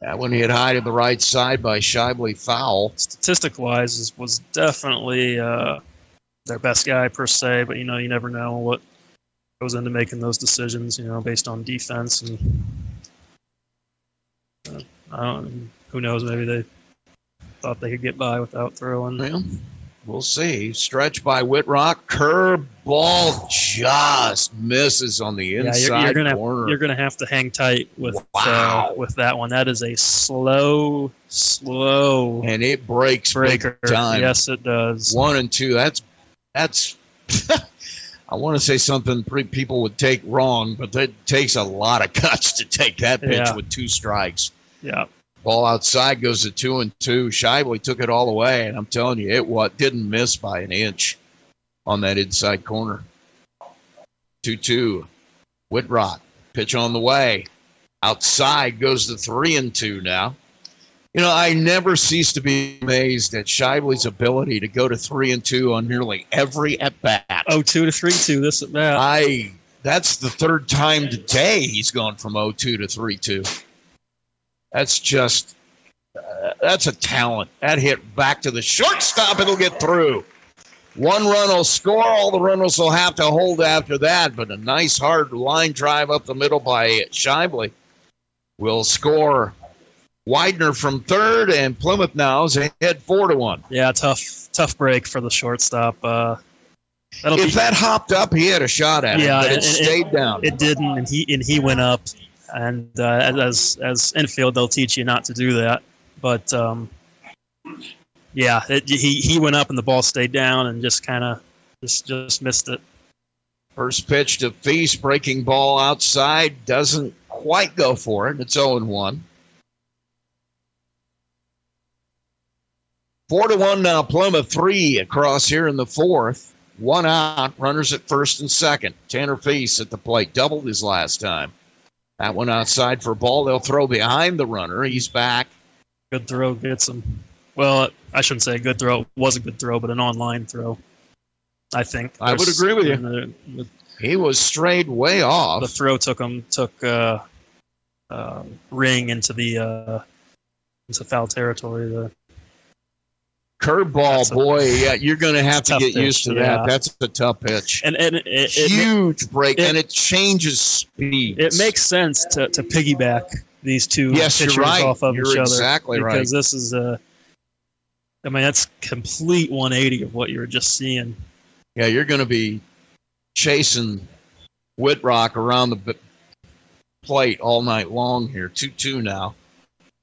That one hit high to the right side by Shively foul. statistic wise was definitely uh, their best guy per se, but you know you never know what goes into making those decisions. You know, based on defense and uh, I don't, who knows? Maybe they thought they could get by without throwing. Well, we'll see. Stretch by Whitrock. Curve ball just misses on the Yeah, inside you're, you're gonna corner. you're gonna have to hang tight with Wow. uh, with that one. That is a slow, slow and it breaks breaker. big time. Yes, it does. One and two. That's that's. I want to say something pre- people would take wrong, but that takes a lot of guts to take that pitch Yeah. with two strikes. Yeah. Ball outside goes to two and two. Shively took it all away, and I'm telling you, it what didn't miss by an inch on that inside corner. Two two. Whitrock pitch on the way. Outside goes to three and two now. You know, I never cease to be amazed at Shively's ability to go to three and two on nearly every at bat. Oh, two to three two. This at bat. I that's the third time today he's gone from 0-2 to 3-2. That's just uh, that's a talent. That hit back to the shortstop. It'll get through. One run will score. All the runners will have to hold after that. But a nice hard line drive up the middle by Shively will score. Widener from third, and Plymouth now is ahead four to one. Yeah, tough tough break for the shortstop. Uh, If be, that hopped up, he had a shot at yeah, it, but it, stayed down. It didn't, and he and he went up. And uh, as as infield, they'll teach you not to do that. But um, yeah, it, he he went up, and the ball stayed down, and just kind of just just missed it. First pitch to Feast, breaking ball outside, doesn't quite go for it. It's 0 1. Four to one now. Pluma three across here in the fourth. One out. Runners at first and second. Tanner Feast at the plate. Doubled his last time. That one outside for a ball. They'll throw behind the runner. He's back. Good throw gets him. Well, I shouldn't say a good throw. It was a good throw, but an online throw. I think. I would agree with you. the- He was strayed way off. The throw took him took uh, uh, ring into the uh, into foul territory. The Curveball, boy. Yeah, you're going to have to get pitch, used to yeah. that. That's a tough pitch. and and it, it, it, Huge break, it- and it changes speed. it makes sense to, to piggyback these two Yes, pitchers right. off of You're each other. exactly right. because this is a. I mean, that's complete 180 of what you were just seeing. Yeah, you're going to be chasing Whitrock around the plate all night long here. 2 2 now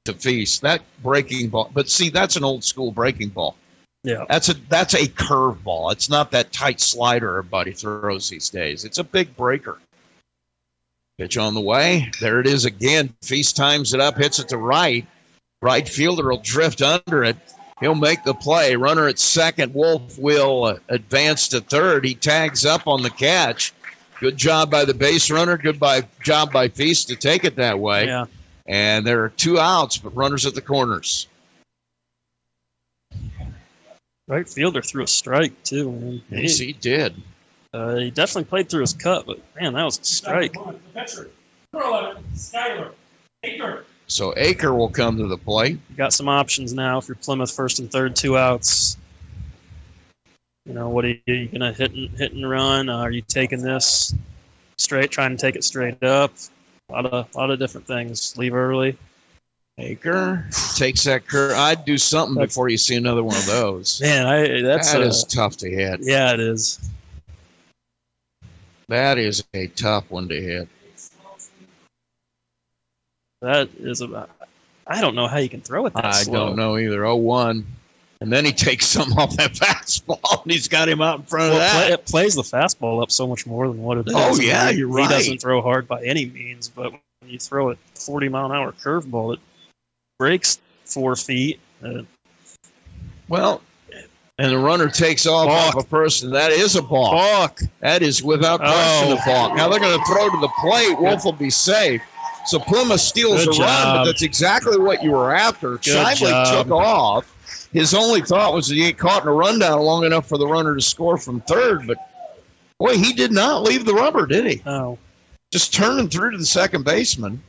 to Feast. That breaking ball, but see, that's an old school breaking ball. Yeah. That's a that's a curve ball. It's not that tight slider everybody throws these days. It's a big breaker. Pitch on the way. There it is again. Feast times it up, hits it to right. Right fielder will drift under it. He'll make the play. Runner at second. Wolf will advance to third. He tags up on the catch. Good job by the base runner. Good by, job by Feast to take it that way. Yeah. And there are two outs, but runners at the corners. Right fielder threw a strike too. Man. Yes, he did. Uh, he definitely played through his cut, but man, that was a strike. The pitcher. Number 11, Skyler. Aker. So Aker will come to the plate. You got some options now if you're Plymouth first and third, two outs. You know, what are you, are you gonna hit and hit and run? Uh, are you taking this straight, trying to take it straight up? A lot of lot of different things. Leave early. Aker takes that curve. I'd do something That's- before you see another one of those. Man, I that's That uh, is tough to hit. yeah, it is. That is a tough one to hit. That is about. I don't know how you can throw it that I slow. don't know either. Oh one. 1. And then he takes some off that fastball, and he's got him out in front of Well, it, that. play, it plays the fastball up so much more than what it is. Oh, yeah, he, you're He right. He doesn't throw hard by any means, but when you throw a 40 mile an hour curveball, it breaks four feet. Uh, Well, and the runner takes off Balk. off a person. That is a balk. balk. That is without question Oh. a balk. Now they're going to throw to the plate. Wolf will be safe. So Plymouth steals Good a run, but that's exactly what you were after. Shively job. took off. His only thought was that he ain't caught in a rundown long enough for the runner to score from third, but boy, he did not leave the rubber, did he? Oh, Just turning through to the second baseman,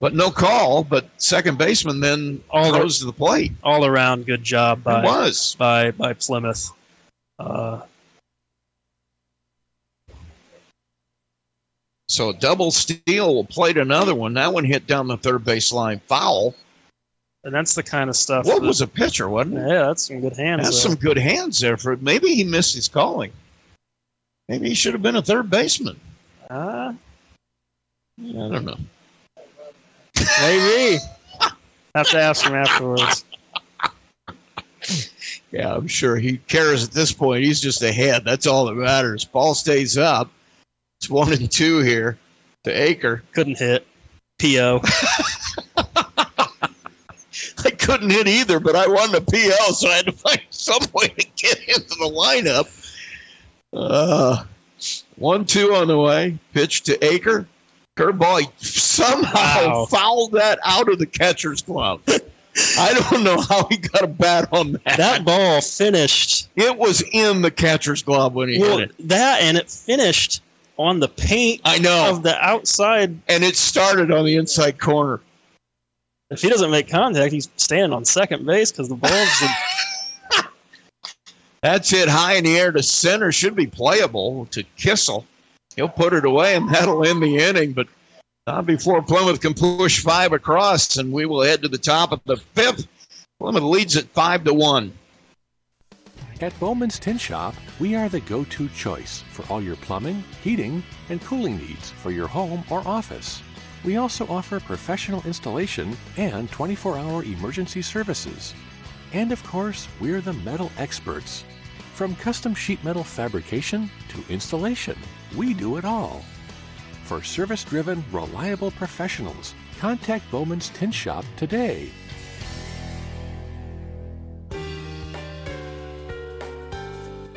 but no call. But second baseman then All throws to the plate. all around good job It by was. by by Plymouth. Uh, So a double steal will play another one. That one hit down the third baseline foul. And that's the kind of stuff. What that- was a pitcher, wasn't it? Yeah, that's some good hands. That's there. some good hands there for maybe he missed his calling. Maybe he should have been a third baseman. Uh, I don't know. maybe. Have to ask him afterwards. Yeah, I'm sure he cares at this point. He's just ahead. That's all that matters. Ball stays up. It's one and two here to Aker. Couldn't hit. PO. Couldn't hit either, but I wanted a PL, so I had to find some way to get into the lineup. Uh, one two on the way. Pitch to Aker. Curveball. He somehow Wow. fouled that out of the catcher's glove. I don't know how he got a bat on that. That ball finished. It was in the catcher's glove when he Well, hit it. that and it finished on the paint I know. of the outside. And it started on the inside corner. If he doesn't make contact, he's standing on second base because the ball's. That's it high in the air to center. Should be playable to Kissel. He'll put it away, and that'll end the inning. But not before Plymouth can push five across, and we will head to the top of the fifth. Plymouth leads at five to one. At Bowman's Tin Shop, we are the go to choice for all your plumbing, heating, and cooling needs for your home or office. We also offer professional installation and 24 hour emergency services. And of course, we're the metal experts. From custom sheet metal fabrication to installation, we do it all. For service driven, reliable professionals, contact Bowman's Tin Shop today.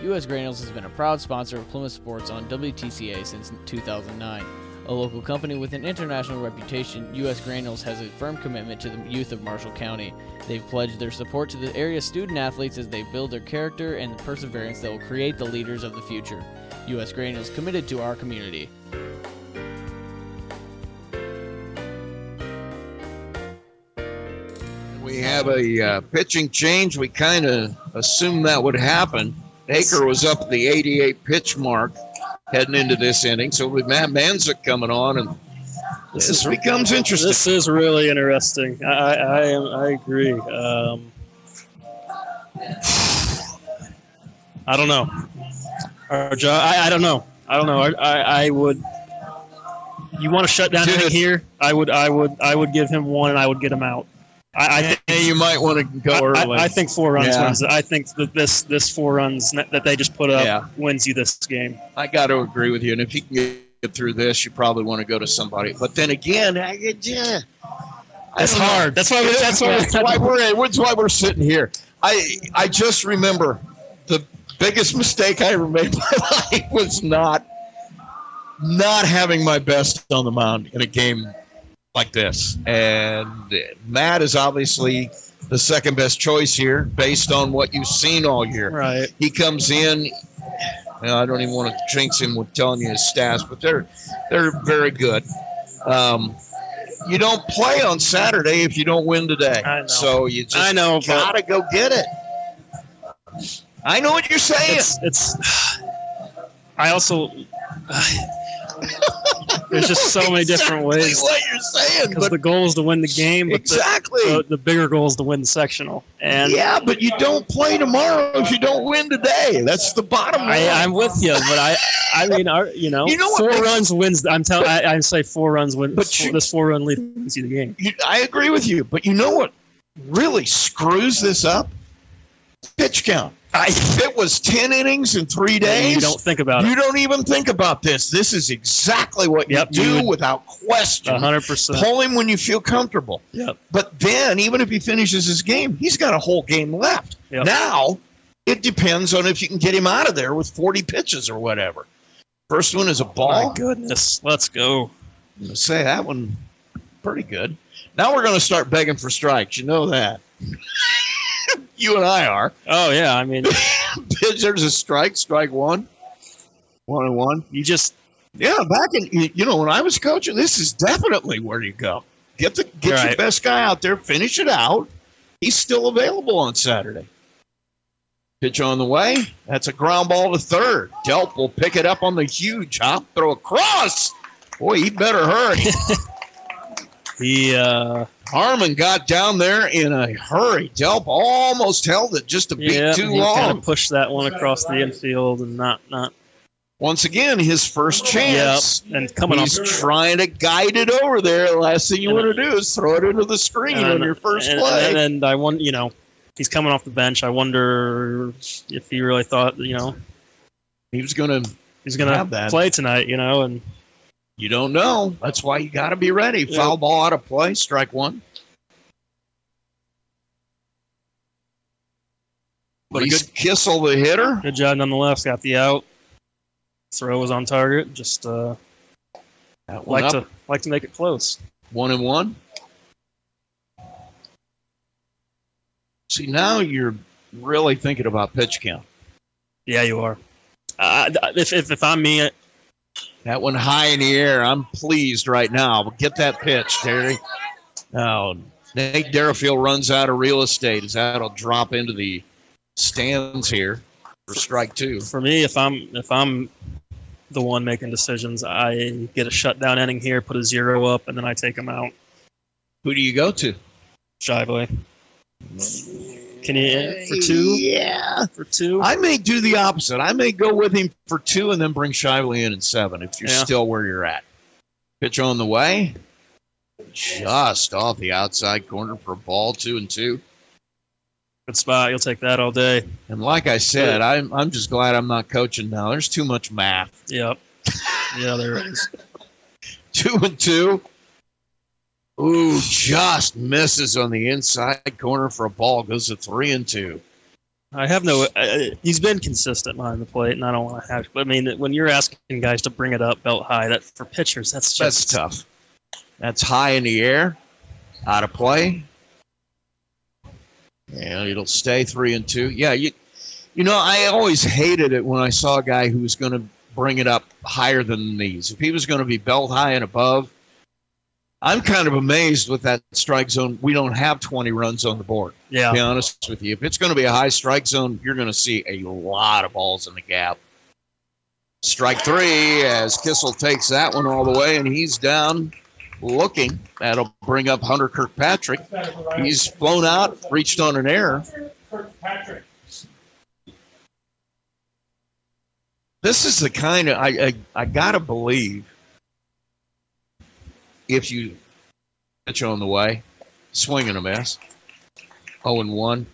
U.S. Granules has been a proud sponsor of Plymouth Sports on WTCA since 2009. A local company with an international reputation, U.S. Granules has a firm commitment to the youth of Marshall County. They've pledged their support to the area student athletes as they build their character and the perseverance that will create the leaders of the future. U.S. Granules committed to our community. We have a uh, pitching change. We kind of assumed that would happen. Baker was up at the 88 pitch mark heading into this inning. So with Matt Manzik coming on, and this, this becomes interesting. This is really interesting. I I, I, am, I agree. Um, I don't know. Our job, I, I don't know. I don't know. I, I, I would. You want to shut down here? I would. I would. I would give him one, and I would get him out. I, I think you might want to go I, early. I, I think four runs yeah. wins. I think that this this four runs that they just put up yeah. wins you this game. I got to agree with you. And if you can get through this, you probably want to go to somebody. But then again, I, yeah, that's hard. That's why. We, that's why. That's why we're. That's why we're sitting here. I I just remember the biggest mistake I ever made in my life was not not having my best on the mound in a game like this. And Matt is obviously the second best choice here based on what you've seen all year. Right. He comes in. Well, I don't even want to jinx him with telling you his stats, but they're they're very good. Um, you don't play on Saturday if you don't win today. I know. So you just I know, gotta go get it. I know what you're saying. It's. it's I also. There's just so many different exactly ways. What you're saying, because the goal is to win the game. But exactly. The, the, the, bigger goal is to win the sectional. And yeah, but you don't play tomorrow if you don't win today. That's the bottom line. I, am with you, but I, I mean, our, you know, you know four runs wins. I'm telling. I, I, say four runs wins. But four, you, this four run lead wins you the game. You, I agree with you, but you know what really screws this up? Pitch count. I, if it was 10 innings in three days, you don't think about you it. You don't even think about this. This is exactly what yep, you do you without question. 100%. Pull him when you feel comfortable. Yep. But then, even if he finishes his game, he's got a whole game left. Yep. Now, it depends on if you can get him out of there with 40 pitches or whatever. First one is a ball. My goodness. Let's go. I'm going to say that one pretty good. Now we're going to start begging for strikes. You know that. you and I are. Oh yeah, I mean, there's a strike, strike one, one and one. You just yeah, back in you know when I was coaching, this is definitely where you go. Get the get right. your best guy out there, finish it out. He's still available on Saturday. Pitch on the way. That's a ground ball to third. Delp will pick it up on the huge hop, throw across. Boy, he better hurry. he uh Harmon got down there in a hurry. Delp almost held it just a beat yeah, too he long. Kind of pushed that one across the infield and not not. Once again, his first chance. Yep. and coming He's off trying to guide it over there. The last thing you want to do is throw it into the screen and, on your first and, play. And, and I want you know, he's coming off the bench. I wonder if he really thought you know he was going to he's going to play tonight. You know, and you don't know. That's why you got to be ready. Yep. Foul ball out of play, strike one. But he's Kissel the hitter. Good job nonetheless. Got the out. Throw was on target. Just uh, like up. to like to make it close. One and one. See now you're really thinking about pitch count. Yeah, you are. Uh, if, if if I'm me, that one high in the air. I'm pleased right now. Get that pitch, Terry. Now Nate Deerfield runs out of real estate as that'll drop into the stands here. for strike two. For me, if I'm if I'm the one making decisions, I get a shutdown inning here, put a zero up, and then I take him out. Who do you go to? Shively. Can you for two? Yeah, for two. I may do the opposite. I may go with him for two and then bring Shively in at seven if you're Yeah. still where you're at. Pitch on the way, just off the outside corner for a ball, two and two. Good spot. You'll take that all day. And like I said, I'm I'm just glad I'm not coaching now. There's too much math. Yep. Yeah, there is. Two and two. Ooh, just misses on the inside corner for a ball. Goes to three and two. I have no. Uh, he's been consistent behind the plate, and I don't want to have. But I mean, when you're asking guys to bring it up belt high, that for pitchers, that's That's just tough. That's high in the air, out of play. And it'll stay three and two. Yeah, you you know, I always hated it when I saw a guy who was going to bring it up higher than these. If he was going to be belt high and above, I'm kind of amazed with that strike zone. We don't have 20 runs on the board. Yeah. To be honest with you, if it's going to be a high strike zone, you're going to see a lot of balls in the gap. Strike three as Kissel takes that one all the way, and he's down looking. That'll bring up Hunter Kirkpatrick. He's flown out, reached on an error. This is the kind of I I, I gotta believe if you pitch on the way, swing and a miss, zero and one.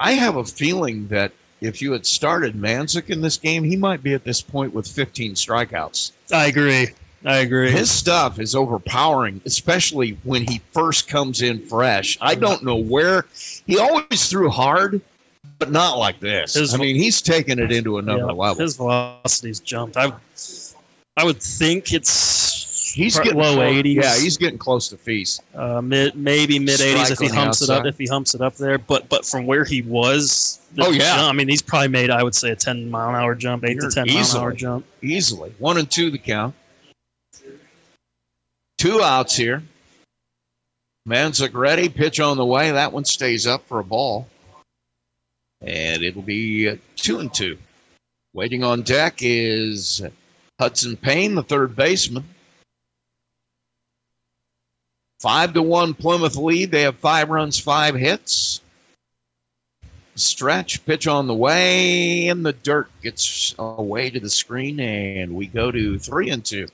I have a feeling that if you had started Manzik in this game, he might be at this point with 15 strikeouts. I agree. I agree. His stuff is overpowering, especially when he first comes in fresh. I don't know where he always threw hard, but not like this. His- I mean, he's taken it into another Yeah, level. His velocity's jumped. I, I would think it's He's getting low 80s. Yeah, he's getting close to feast. uh, mid maybe mid 80s if he humps it up. If he humps it up there, but but from where he was, Oh, yeah. jump- I mean, he's probably made I would say a 10 mile an hour jump, eight You're to 10 mile an hour jump. Easily. One and two the count. Two outs here. Manzik ready. Pitch on the way. That one stays up for a ball. And it'll be two and two. Waiting on deck is Hudson Payne, the third baseman. Five to one Plymouth lead. They have five runs, five hits. Stretch pitch on the way in the dirt gets away to the screen, and we go to three and two.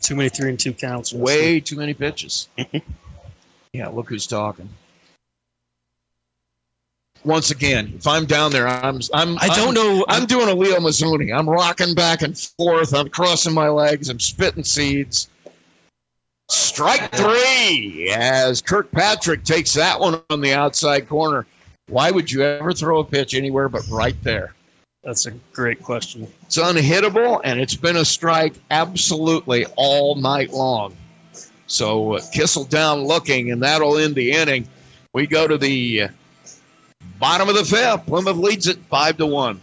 Too many three and two counts. Way too many pitches. yeah, look who's talking. Once again, if I'm down there, I'm I'm I don't I'm- know- I'm doing a Leo Mazzone. I'm rocking back and forth. I'm crossing my legs. I'm spitting seeds. Strike three as Kirkpatrick takes that one on the outside corner. Why would you ever throw a pitch anywhere but right there? That's a great question. It's unhittable, and it's been a strike absolutely all night long. So uh, Kissel down looking, and that'll end the inning. We go to the bottom of the fifth. Plymouth leads it five to one.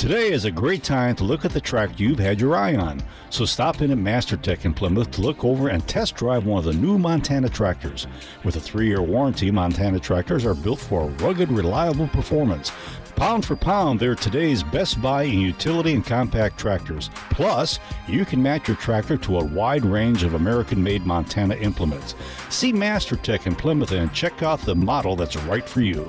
Today is a great time to look at the tractor you've had your eye on. So stop in at MasterTech in Plymouth to look over and test drive one of the new Montana tractors. With a three year warranty, Montana tractors are built for rugged, reliable performance. Pound for pound, they're today's best buy in utility and compact tractors. Plus, you can match your tractor to a wide range of American made Montana implements. See MasterTech in Plymouth and check out the model that's right for you.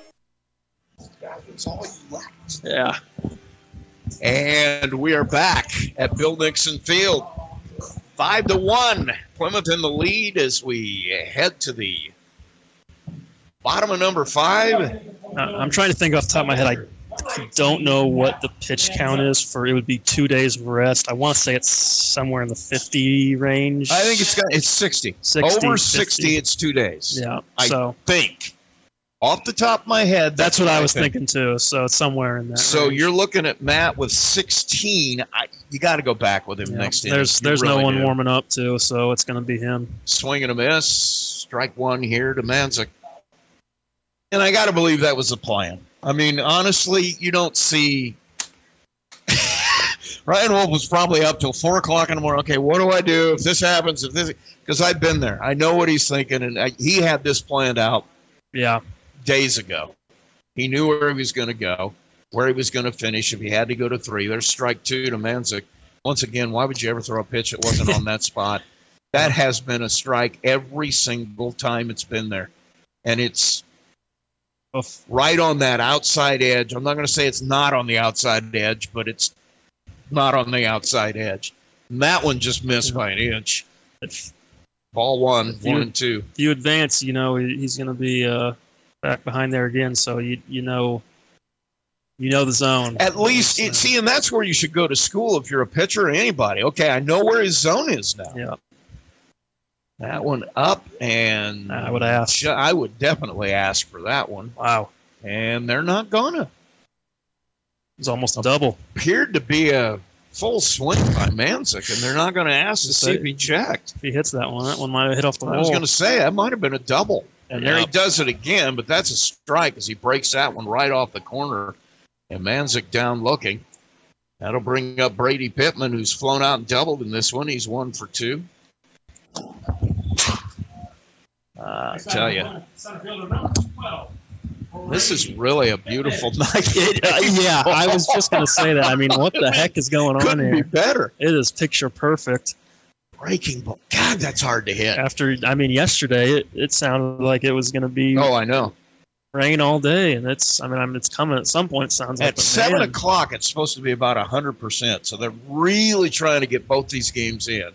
Yeah. And we are back at Bill Nixon Field. Five to one. Plymouth in the lead as we head to the bottom of number five. Uh, I'm trying to think off the top of my head. I don't know what the pitch count is for. It would be two days of rest. I want to say it's somewhere in the 50 range. I think it's got it's 60. 60, Over 50. 60, it's two days. Yeah. I so think. Off the top of my head, that's what I was think. thinking too. So it's somewhere in that. So range. you're looking at Matt with 16. I, you got to go back with him Yeah. next. There's You there's really no one do. warming up too, so it's going to be him. Swing and a miss. Strike one here to Manzik. And I got to believe that was the plan. I mean, honestly, you don't see. Ryan Wolf was probably up till four o'clock in the morning. Okay, what do I do if this happens? If this, because I've been there, I know what he's thinking, and I, he had this planned out Yeah. Days ago. He knew where he was going to go, where he was going to finish. If he had to go to three, there's strike two to Manzik. Once again, why would you ever throw a pitch that wasn't on that spot? That has been a strike every single time it's been there. And it's right on that outside edge. I'm not going to say it's not on the outside edge, but it's not on the outside edge. And that one just missed by an inch. Ball one, If one you- and two. if you advance, you know he's going to be uh, back behind there again. So you you know you know the zone. At least, it, see, and that's where you should go to school if you're a pitcher or anybody. Okay, I know where his zone is now. Yeah. That one up, and I would ask. I would definitely ask for that one. Wow. And they're not gonna. It's almost a double. Appeared to be a full swing by Manzik, and they're not going to ask to see if he checked. If he hits that one, that one might have hit off the wall. I was going to say that might have been a double. And there he does it again, but that's a strike as he breaks that one right off the corner. And Manzik down looking. That'll bring up Brady Pittman, who's flown out and doubled in this one. He's one for two. Uh, I tell you, Center fielder number 12. this is really a beautiful night. Uh, yeah, I was just going to say that. I mean, what the heck is going on Couldn't be here? better. It is picture perfect. Breaking ball. God, that's hard to hit. After, I mean, yesterday it, it sounded like it was going to be Oh, I know. rain all day, and it's. I mean, I'm, it's coming at some point. It sounds like At seven man, o'clock, it's supposed to be about hundred percent. So they're really trying to get both these games in.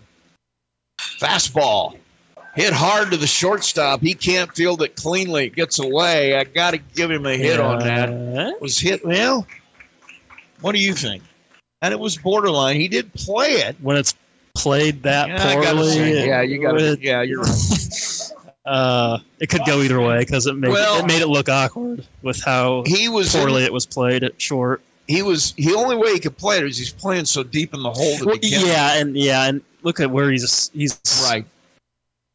Fastball hit hard to the shortstop. He can't field it cleanly. It gets away. I got to give him a hit on that. Was hit well. What do you think? And it was borderline. He did play it. when it's played that Yeah, poorly. say, yeah, you got it. Yeah, you're right. Uh, it could go either way because it made Well- it made it look awkward with how He was in- poorly it was played at short. He was. The only way he could play it is he's playing so deep in the hole. To Well, begin with. yeah, and yeah, and look at where he's he's Right.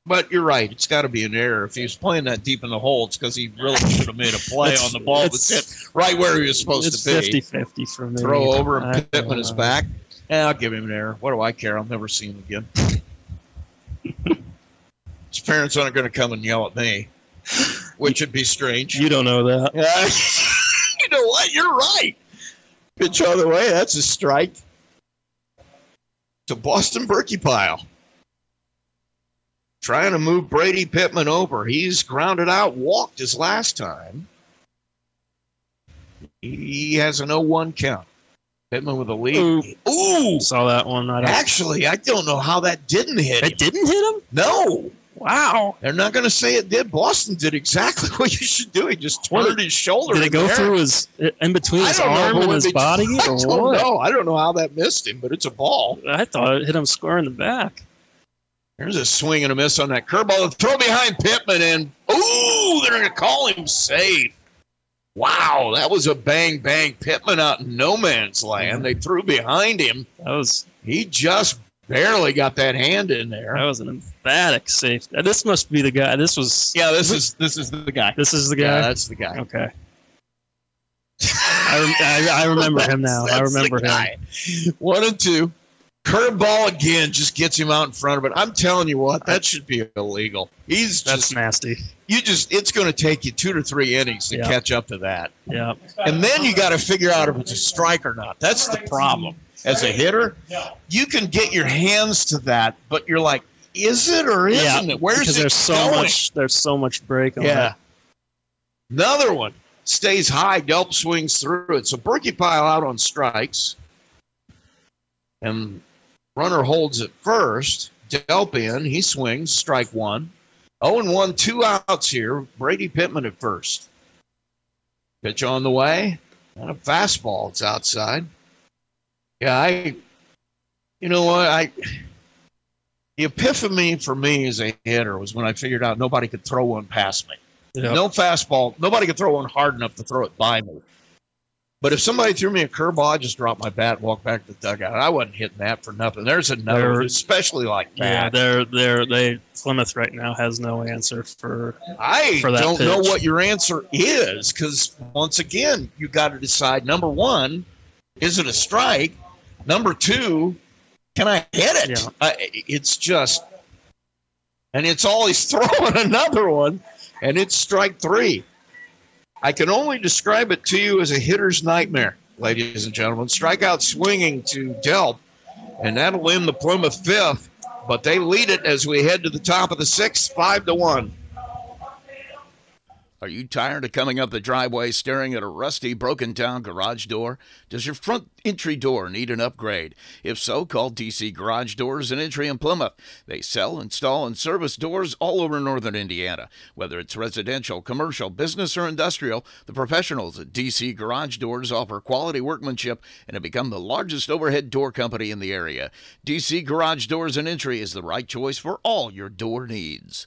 But you're right. It's got to be an error. If he was playing that deep in the hole, it's because he really should have made a play on the ball it's- that's hit right where he was supposed It's to be. 50-50 for me. Throw over I and Pittman don't is back. Yeah, I'll give him an error. What do I care? I'll never see him again. His parents aren't going to come and yell at me, which would be strange. You don't know that. You know what? You're right. Pitch all the way. That's a strike. To Boston Berkey pile. Trying to move Brady Pittman over. He's grounded out, walked his last time. He has an 0 1 count. Pittman with a lead. Ooh. Ooh. Saw that one. I Actually, I don't know how that didn't hit him. it didn't hit him. No. Wow. They're not going to say it did. Boston did exactly what you should do. He just What turned his shoulder. Did it go the air. through his in between his don't know arm and his be- body, I don't what? know. I don't know how that missed him, but it's a ball. I thought it hit him square in the back. There's a swing and a miss on that curveball. The throw behind Pittman, and ooh, they're going to call him safe. Wow, that was a bang bang. Pittman out in no man's land. They threw behind him. That was He just barely got that hand in there. that was an emphatic safety. This must be the guy. This was Yeah, this is this is the guy. this is the guy. Yeah, that's the guy. okay. I, I, I remember him now. I remember him. One and two. Curveball again just gets him out in front of it. I'm telling you what, that should be illegal. He's That's just nasty. you just it's going to take you two to three innings to Yeah. catch up to that, Yeah. and then you got to figure out if it's a strike or not. That's the problem. As a hitter, you can get your hands to that, but you're like, is it or isn't yeah. it? Where's because it there's so going? much there's so much break on Yeah. it. Another one stays high. Delp swings through it. So Berkey pile out on strikes. And runner holds it first. Delp in. He swings. Strike one. 0 and 1, two outs here. Brady Pittman at first. Pitch on the way. And a fastball. It's outside. Yeah, I. You know what? I. The epiphany for me as a hitter was when I figured out nobody could throw one past me. Yep. No fastball. Nobody could throw one hard enough to throw it by me. But if somebody threw me a curveball, I just drop my bat and walk back to the dugout. I wasn't hitting that for nothing. There's another, There- especially like that. Yeah, they're they're they Plymouth right now has no answer for I for that don't know what your answer is because once again, you got to decide. Number one, is it a strike? Number two, can I hit it? Yeah. I, it's just, and it's always throwing another one, and it's strike three. I can only describe it to you as a hitter's nightmare, ladies and gentlemen. Strikeout swinging to Delp, and that'll end the Plymouth fifth. But they lead it as we head to the top of the sixth, five to one. Are you tired of coming up the driveway staring at a rusty, broken down garage door? Does your front entry door need an upgrade? If so, call DC Garage Doors and Entry in Plymouth. They sell, install, and service doors all over northern Indiana. Whether it's residential, commercial, business, or industrial, the professionals at DC Garage Doors offer quality workmanship and have become the largest overhead door company in the area. DC Garage Doors and Entry is the right choice for all your door needs.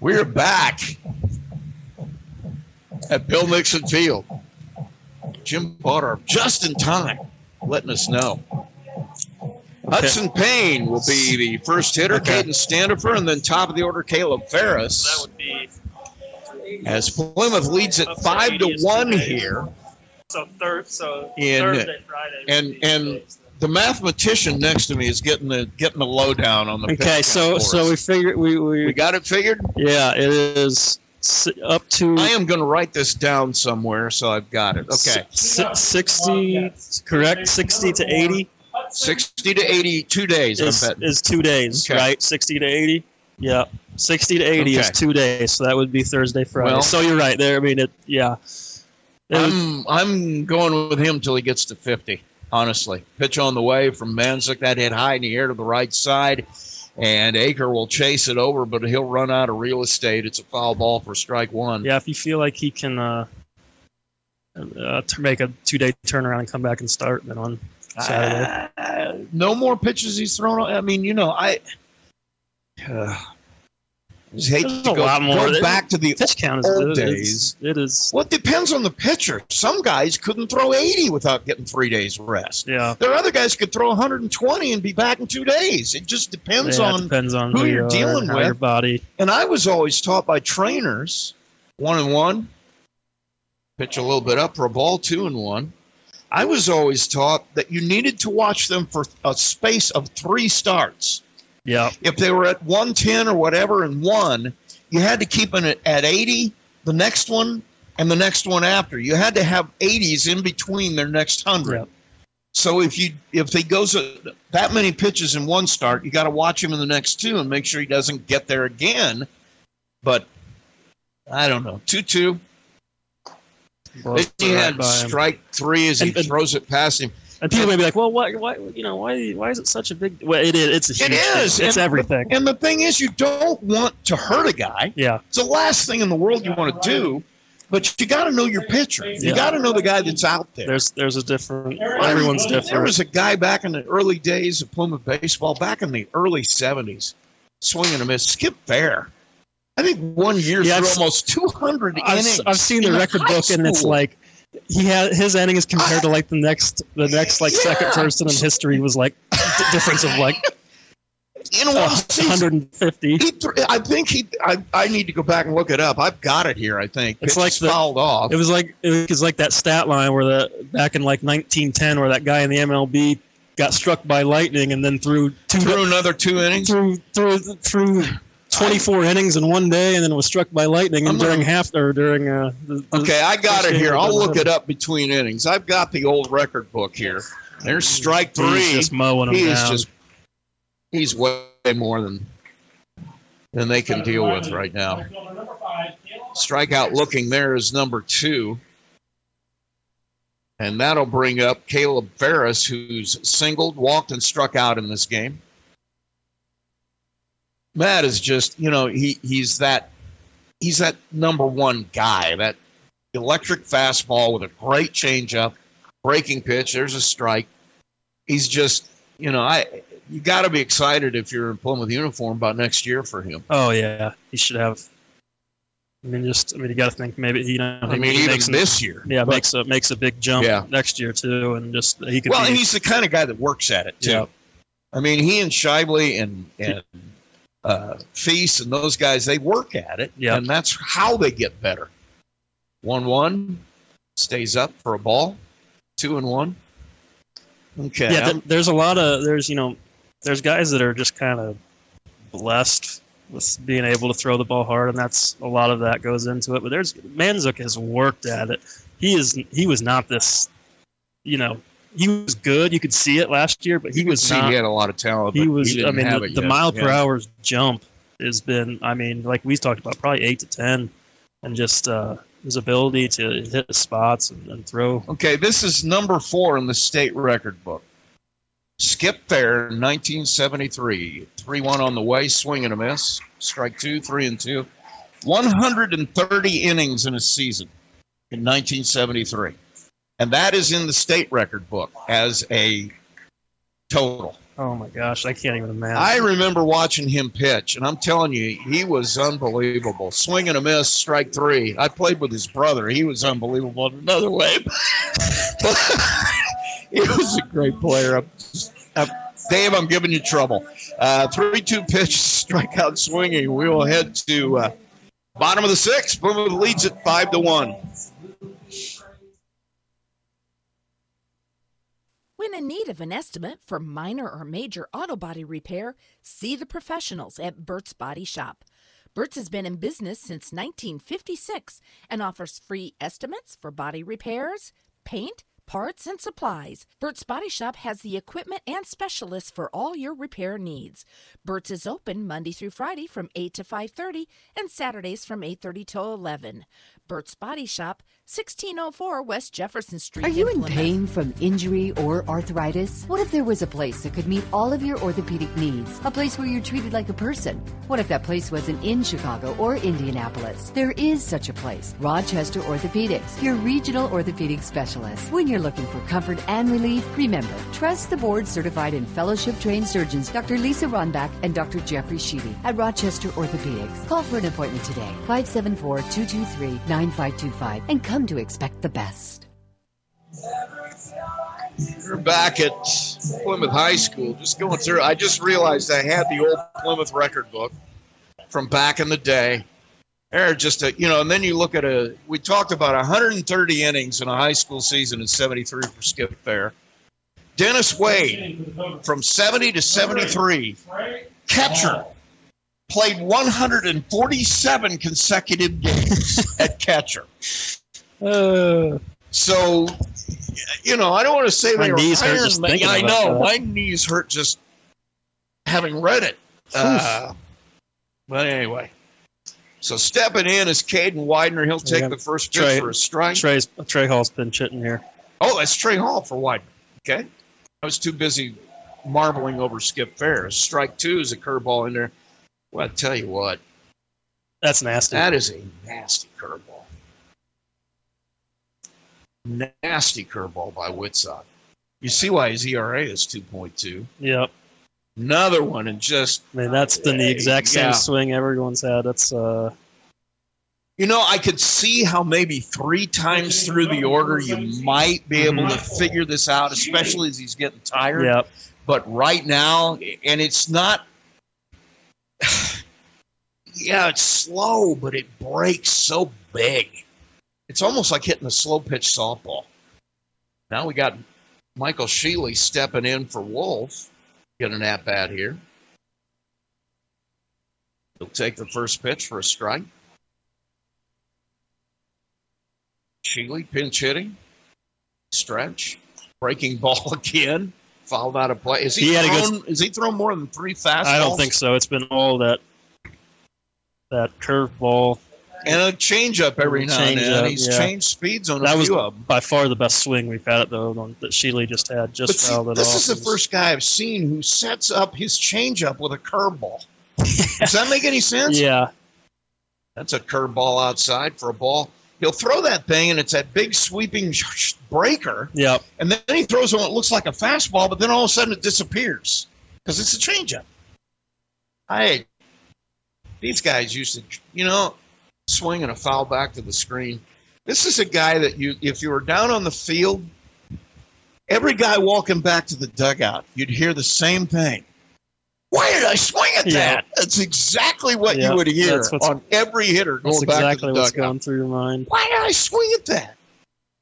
We're back at Bill Nixon Field. Jim Potter, just in time, letting us know. Hudson Payne will be the first hitter, Okay. Caden Standifer, and then top of the order, Caleb Ferris. that would be As Plymouth leads at five to one here, so third so In- Thursday Friday would and and days. The mathematician next to me is getting the getting the lowdown on the. Okay, so so we figured we we, we got it figured. yeah it is up to I am going to write this down somewhere, so I've got it. Okay, si- sixty correct sixty to eighty sixty to eighty, two days. is, I'm is two days Okay. right sixty to eighty yeah sixty to eighty is two days so that would be Thursday Friday Well- so you're right there I mean it yeah It I'm I'm going with him till he gets to 50. Honestly, pitch on the way from Manzik that hit high in the air to the right side, and Aker will chase it over, but he'll run out of real estate. It's a foul ball for strike one. yeah if you feel like he can uh, uh to make a two day turnaround and come back and start then on Saturday Uh, no more pitches he's thrown. I mean, you know, I. Uh, I just hate There's to a go, lot more. go back to the pitch count is old it days. is- it is Well, it depends on the pitcher. Some guys couldn't throw 80 without getting three days rest. yeah There are other guys who could throw 120 and be back in two days. It just depends yeah, it on depends on who you you're are dealing how your with. body And I was always taught by trainers, one and one, pitch a little bit up for a ball, two and one. I was always taught that you needed to watch them for a space of three starts. Yeah If they were at 110 or whatever and one, you had to keep it at 80, the next one, and the next one after. You had to have 80s in between their next 100. Yep. So if you if he goes uh, that many pitches in one start, you got to watch him in the next two and make sure he doesn't get there again. But I don't know, two two. He had by him. strike three as he and- throws it past him. And people may be like, "Well, why, why, you know, why, why is it such a big?" Well, it is. It's a It huge thing. It's and, everything. And the thing is, you don't want to hurt a guy. Yeah. It's the last thing in the world you want to do. But you got to know your pitcher. You Yeah. got to know the guy that's out there. There's, there's a different. Everyone's different. There was a guy back in the early days of Plymouth baseball, back in the early '70s, swinging a miss. Skip Fair. I think one year Yeah, almost 200 I've, innings. I've seen the record book, and it's like he had his ending is compared to like the next, the next like second person in history was like difference of like in one season. 150. He I think he. I, I need to go back and look it up. I've got it here. I think It's like the- fouled off. It was like it was like that stat line where the back in like 1910 where that guy in the MLB got struck by lightning and then threw two threw another two innings. through through threw 24 innings in one day, and then was struck by lightning. And during half or during uh, the, the Okay, I got it here. I'll look it up between innings. I've got the old record book here. There's strike He's three. just mowing 'em he is down. just he's way more than than they can deal with right now. Strikeout looking there is number two. And that'll bring up Caleb Ferris, who's singled, walked, and struck out in this game. Matt is just, you know, he he's that he's that number one guy, that electric fastball with a great changeup, breaking pitch. There's a strike. He's just, you know, I you got to be excited if you're in Plymouth uniform about next year for him. Oh yeah, he should have. I mean, just I mean, you got to think maybe you know. I he mean, even makes this year. Yeah, But- makes a makes a big jump Yeah. next year too, and just he could. Well, be, and he's the kind of guy that works at it too. Yeah. I mean, he and Shively and and uh, Feast and those guys, they work at it, Yeah. and that's how they get better. One one stays up for a ball, two and one. Okay. yeah. th- there's a lot of there's you know there's guys that are just kind of blessed with being able to throw the ball hard, and that's a lot of that goes into it. But there's Manzik has worked at it. He is he was not this, you know. He was good. You could see it last year, but he you was see not. he had a lot of talent. he was. didn't I mean, the, the mile per Yeah. hour jump has been. I mean, like we talked about, probably eight to ten, and just uh, his ability to hit the spots and, and throw. Okay, this is number four in the state record book. Skip Fair, 1973. 3 1 on the way, swing and a miss. Strike two, three and two. 130 innings in a season in 1973. And that is in the state record book as a total. Oh my gosh, I can't even imagine. I remember watching him pitch, and I'm telling you, he was unbelievable. Swing and a miss, strike three. I played with his brother. He was unbelievable in another way. he was a great player. I'm- I'm- Dave, I'm giving you trouble. Uh, 3 2 pitch, strikeout swinging. We will head to uh, bottom of the sixth. Plymouth leads it 5 to 1. When in need of an estimate for minor or major auto body repair, see the professionals at Burt's Body Shop. Burt's has been in business since 1956 and offers free estimates for body repairs, paint, parts, and supplies. Burt's Body Shop has the equipment and specialists for all your repair needs. Burt's is open Monday through Friday from 8 to 5:30 and Saturdays from 8:30 till 11. Burt's Body Shop, 1604 West Jefferson Street. Are you in Plymouth. pain from injury or arthritis? What if there was a place that could meet all of your orthopedic needs? A place where you're treated like a person? What if that place wasn't in Chicago or Indianapolis? There is such a place. Rochester Orthopedics, your regional orthopedic specialist. When you're looking for comfort and relief, remember, trust the board certified and fellowship trained surgeons Dr. Lisa Ronbach and Dr. Jeffrey Sheedy at Rochester Orthopedics. Call for an appointment today, 574 223 9525, and come to expect the best. We're back at Plymouth High School. Just going through. I just realized I had the old Plymouth record book from back in the day. There, just a you know, and then you look at a. We talked about 130 innings in a high school season in '73 for Skip Fair. Dennis Wade, from 70 to 73, catcher, played 147 consecutive games at catcher. Uh, So, you know, I don't want to say My knees hurt just Man- thinking I know that. my knees hurt just having read it. Uh, but anyway, so stepping in is Caden Widener. He'll take Yeah. the first pitch Trey- for a strike. Trey's Trey Hall's pinch hitting here. Oh, that's Trey Hall for Widener. Okay, I was too busy marbling over Skip Fair. Strike two is a curveball in there. Well, I tell you what, That's nasty. that is a nasty curveball. Nasty curveball by Whitsock. You see why his ERA is 2.2. Yep. Another one, and just I mean, that's been the exact same Yeah. swing everyone's had. That's uh, you know, I could see how maybe three times through the order you might be able to figure this out, especially as he's getting tired. yep. But right now, and it's not. Yeah, it's slow, but it breaks so big. It's almost like hitting a slow pitch softball. Now we got Michael Sheely stepping in for Wolf. Get an at bat here. He'll take the first pitch for a strike. Sheely pinch hitting. Stretch. Breaking ball again. Fouled out of play. Is he, He a good- is he thrown more than three fastballs? I don't think so. It's been all that that curveball. And a changeup every now and then. He's yeah. changed speeds on a That was of them. by far the best swing we've had at the one that Sheely just had. Just But see, fouled it this off. is the first guy I've seen who sets up his changeup with a curveball. Does that make any sense? Yeah, That's a curveball outside for a ball. He'll throw that thing, and it's that big sweeping breaker. Yep. And then he throws one that looks like a fastball, but then all of a sudden it disappears because it's a changeup. I these guys used to, you know, swing and a foul back to the screen. This is a guy that you, if you were down on the field, every guy walking back to the dugout, you'd hear the same thing. Why did I swing at Yeah. that? That's exactly what Yeah, you would hear on every hitter going that's back exactly to the what's dugout. going through your mind. Why did I swing at that?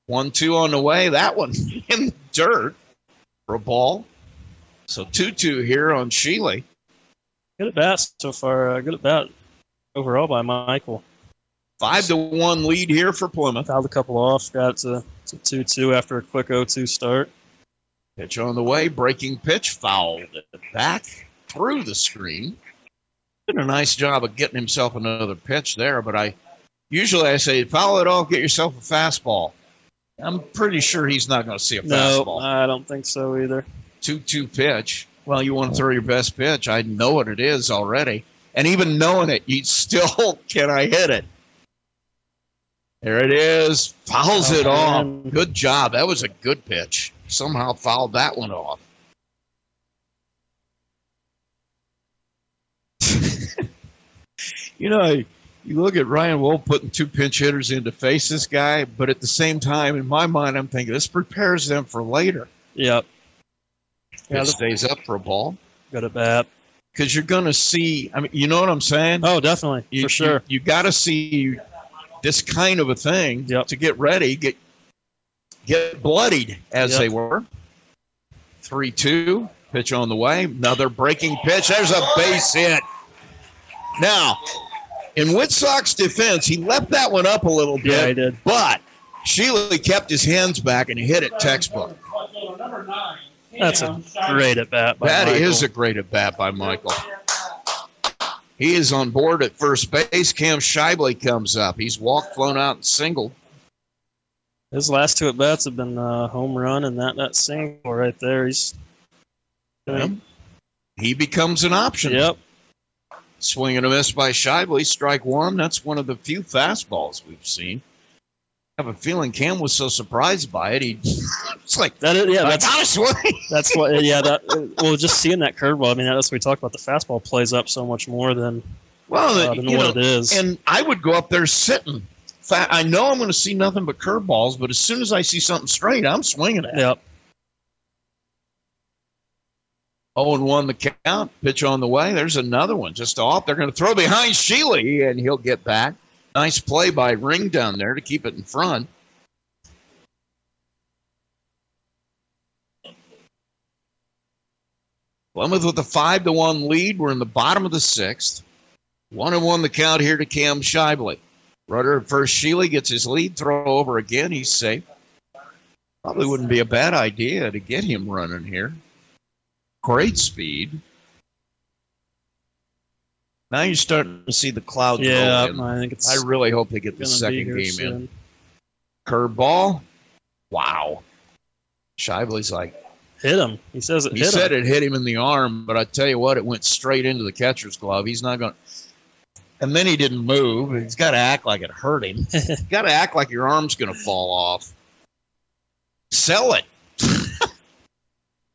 One, two on the way. That one in the dirt for a ball. So 2 2 here on Sheely. Good at bat so far. Uh, good at bat overall by Michael. Five to one lead here for Plymouth. Fouled a couple off. Got to to two two after a quick 0-2 start. Pitch on the way. Breaking pitch. Fouled it back through the screen. Did a nice job of getting himself another pitch there, but I usually I say foul it off, get yourself a fastball. I'm pretty sure he's not going to see a No, fastball. I don't think so either. 2 2 pitch. Well, you want to throw your best pitch. I know what it is already. And even knowing it, you still, can I hit it? There it is. Fouls Oh, it off. Good job. That was a good pitch. Somehow fouled that one off. you know, you look at Ryan Wolf putting two pinch hitters in to face this guy, but at the same time, in my mind, I'm thinking this prepares them for later. Yep. Yeah, Yeah, it stays up for a ball Good at bat. because you're going to see. I mean, you know what I'm saying? Oh, definitely you, for sure. You, you got to see this kind of a thing Yep. to get ready, get get bloodied as Yep. they were. Three two pitch on the way. Another breaking pitch. There's a base hit. Now, in Whitsock's defense, he left that one up a little bit. Yeah, he did. But Sheely kept his hands back and hit it textbook. That's a great at bat. by That is Michael. a great at bat by Michael. He is on board at first base. Cam Shively comes up. He's walked, flown out, and singled. His last two at bats have been uh, home run and that that single right there. He's Yeah. He becomes an option. Yep. Swing and a miss by Shively. Strike one. That's one of the few fastballs we've seen. I have a feeling Cam was so surprised by it. He it's like That is, yeah, that's that's what. Yeah, that. Well, just seeing that curveball. I mean, that's what we talked about. The fastball plays up so much more than Well, uh, than what know, it is. and I would go up there sitting. I know I'm going to see nothing but curveballs, but as soon as I see something straight, I'm swinging at it. Yep. 0 and 1 the count. Pitch on the way. There's another one just off. They're going to throw behind Sheely, and he'll get back. Nice play by Ring down there to keep it in front. Plymouth with a 5 to 1 lead. We're in the bottom of the sixth. 1 and 1 the count here to Cam Shively. Rudder at first. Sheely gets his lead throw over again. He's safe. Probably wouldn't be a bad idea to get him running here great speed. Now you're starting to see the clouds Yeah, in. I think it's I really hope they get the second game in. soon. Curveball. Wow. Shively's like, Hit him. He says it he hit said him. it hit him in the arm, but I tell you what, it went straight into the catcher's glove. He's not going to. And then he didn't move. He's got to act like it hurt him. got to act like your arm's going to fall off. Sell it.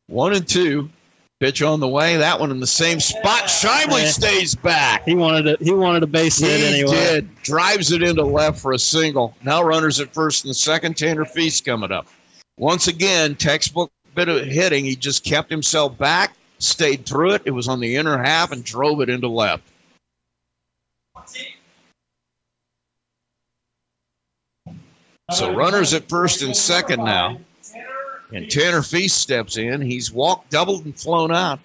One and two. Pitch on the way. That one in the same spot. Shively stays back. He wanted it. He wanted a base hit anyway. He anyway. did. Drives it into left for a single. Now runners at first and second. Tanner Feast coming up. Once again, textbook bit of hitting. He just kept himself back, stayed through it. It was on the inner half and drove it into left. So runners at first and second now. And Tanner Feast steps in. He's walked, doubled, and flown out.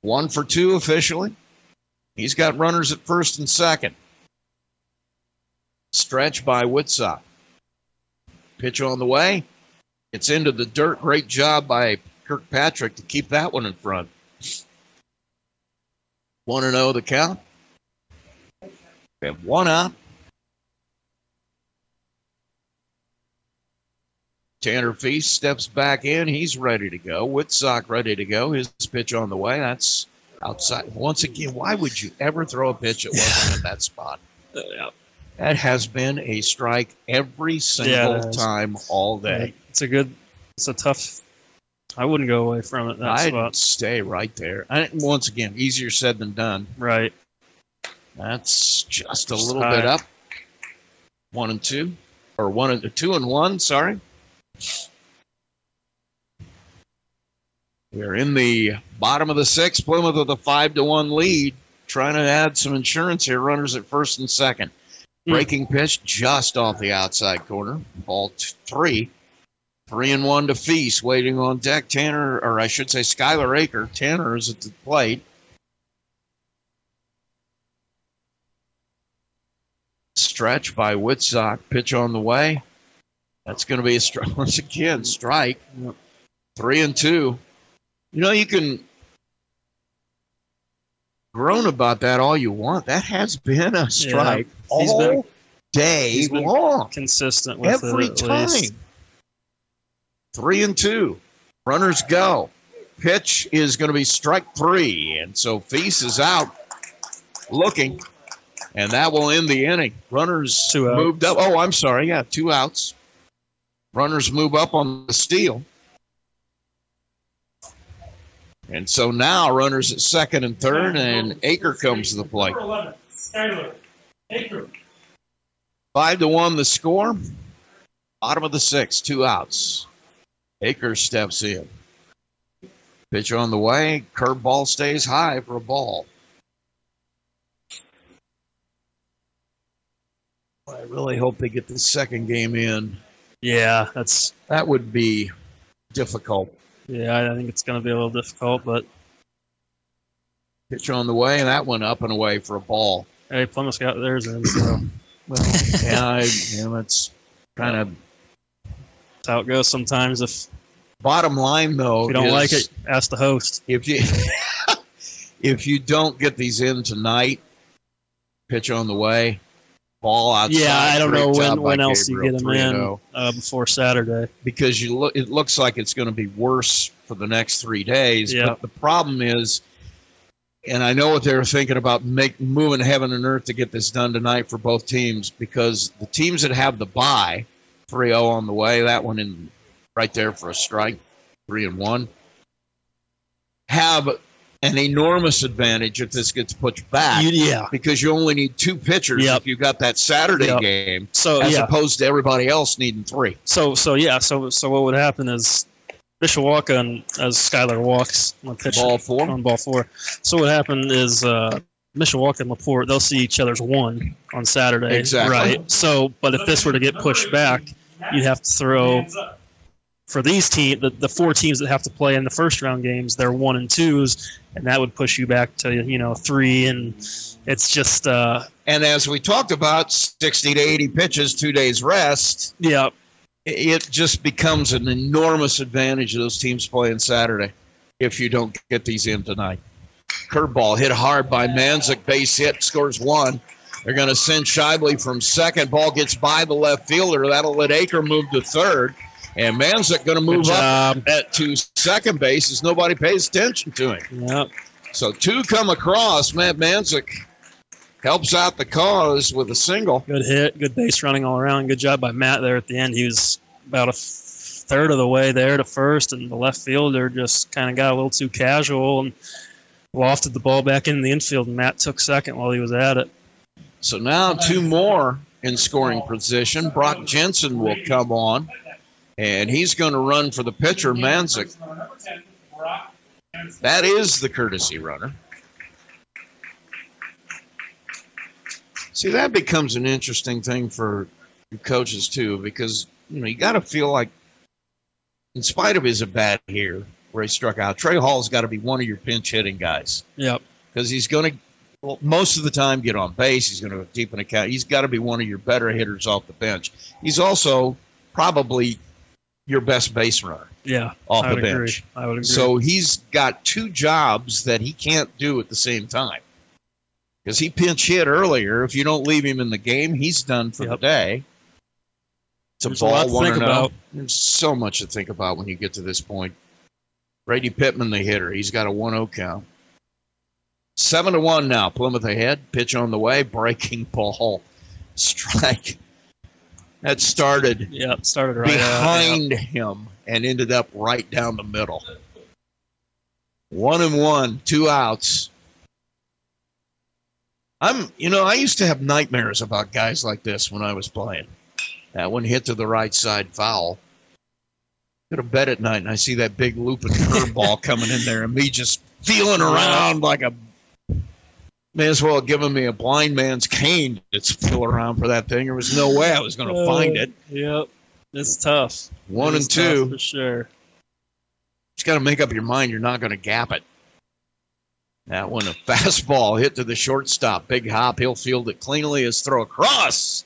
One for two officially. He's got runners at first and second. Stretch by Whitsock. Pitch on the way. It's into the dirt. Great job by Kirkpatrick to keep that one in front. 1 0 the count. Have one out. Tanner Feast steps back in. He's ready to go. Whitsock ready to go. His pitch on the way. That's outside. Once again, why would you ever throw a pitch that wasn't in that spot? Yeah. That has been a strike every single it has. time all day. It's a good. It's a tough. I wouldn't go away from it. That I'd spot. stay right there. I, once again, easier said than done. Right. That's just a Just little high. bit up. One and two, or one and two and one. Sorry. We're in the bottom of the sixth. Plymouth with a five to one lead, trying to add some insurance here. Runners at first and second. Hmm. Breaking pitch just off the outside corner. Ball t- three. Three and one to Feast, waiting on deck. Tanner, or I should say Skylar Aker. Tanner is at the plate. Stretch by Whitsock. Pitch on the way. That's going to be a strike once again. Strike. Three and two. You know, you can groan about that all you want. That has been a strike He's all been- day long. consistent with Every it time. least. Three and two. Runners go. Pitch is going to be strike three. And so Feast is out looking. And that will end the inning. Runners Two moved up. Oh, I'm sorry. Yeah, two outs. Runners move up on the steal. And so now runners at second and third, and Aker comes to the plate. 11, Skyler. Aker. Five to one the score. Bottom of the sixth, two outs. Akers steps in. Pitch on the way. Curveball stays high for a ball. I really hope they get the second game in. Yeah, that's That would be difficult. yeah. I think it's going to be a little difficult, but Pitch on the way, and that went up and away for a ball. hey, Plymouth got theirs in. So Well, yeah, I, that's kind of that's how it goes sometimes. If bottom line, though. if you don't like it, ask the host. if you if you don't get these in tonight, pitch on the way, ball outside. yeah, I don't know when, when else you get them in uh, before Saturday. because you look. It looks like it's going to be worse for the next three days. Yeah. But the problem is, and I know what they were thinking about make moving heaven and earth to get this done tonight for both teams because the teams that have the bye, 3-0 on the way, that one in right there for a strike, three and one, have an enormous advantage if this gets pushed back. Yeah. because you only need two pitchers Yep. if you got that Saturday Yep. game, So as yeah, opposed to everybody else needing three. so so yeah, so so what would happen is Mishawaka and as Skylar walks on pitch Ball four. on ball four. So what happened is uh, Mishawaka and Laporte they'll see each other's one on Saturday. Exactly. Right. So but if this were to get pushed back, you'd have to throw. For these team the, the four teams that have to play in the first round games they're one and twos and that would push you back to you know three and it's just uh And as we talked about, 60 to 80 pitches, two days rest, yeah it just becomes an enormous advantage of those teams playing Saturday if you don't get these in tonight. Curveball hit hard by Manzik, base hit, scores one. They're going to send Shively from second. Ball gets by the left fielder. That'll let Aker move to third. And Manzik going to move up at to second base as nobody pays attention to him. yeah So two come across. Matt Manzik helps out the cause with a single. good hit good base running all around good job by Matt there at the end he was about a third of the way there to first and the left fielder just kind of got a little too casual and lofted the ball back in the infield and Matt took second while he was at it So now two more in scoring position. Brock Jensen will come on, and he's going to run for the pitcher, Manzik. Number 10, Brock Jensen. That is the courtesy runner. See, that becomes an interesting thing for coaches too, because you know you got to feel like, in spite of his bad here where he struck out, Trey Hall's got to be one of your pinch hitting guys yep because he's going to well, most of the time get on base. He's going to go deep in count. He's got to be one of your better hitters off the bench. He's also probably your best base runner Yeah, off I the would agree. bench. I would agree. So he's got two jobs that he can't do at the same time. Because he pinch hit earlier. If you don't leave him in the game, he's done for the day. It's a There's a lot ball to one think about. out. There's so much to think about when you get to this point. Brady Pittman, the hitter, he's got a 1-0 count. Seven to one now. Plymouth ahead. Pitch on the way. Breaking ball. Strike. That started yeah, started right out, behind him and ended up right down the middle. One and one, two outs. I'm, you know, I used to have nightmares about guys like this when I was playing. That one hit to the right side, foul. Go to bed at night and I see that big looping curveball coming in there, and me just feeling around like a. May as well have given me a blind man's cane to feel around for that thing. There was no way I was going to Uh, find it. Yep, it's tough. One It and two. for sure. Just got to make up your mind you're not going to gap it. That one, a fastball hit to the shortstop. Big hop. He'll field it cleanly as throw across.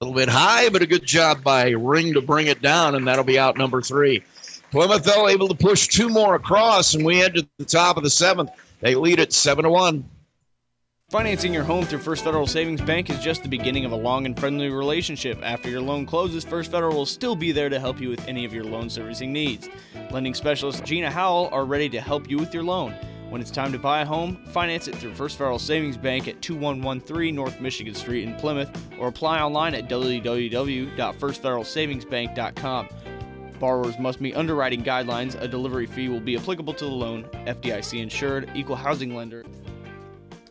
A little bit high, but a good job by Ring to bring it down, and that'll be out number three. Plymouth, though, able to push two more across, and we head to the top of the seventh. They lead it 7 to 1. Financing your home through First Federal Savings Bank is just the beginning of a long and friendly relationship. After your loan closes, First Federal will still be there to help you with any of your loan servicing needs. Lending specialist Gina Howell are ready to help you with your loan. When it's time to buy a home, finance it through First Federal Savings Bank at 2113 North Michigan Street in Plymouth or apply online at www.firstfederalsavingsbank.com. Borrowers must meet underwriting guidelines. A delivery fee will be applicable to the loan. FDIC insured, equal housing lender.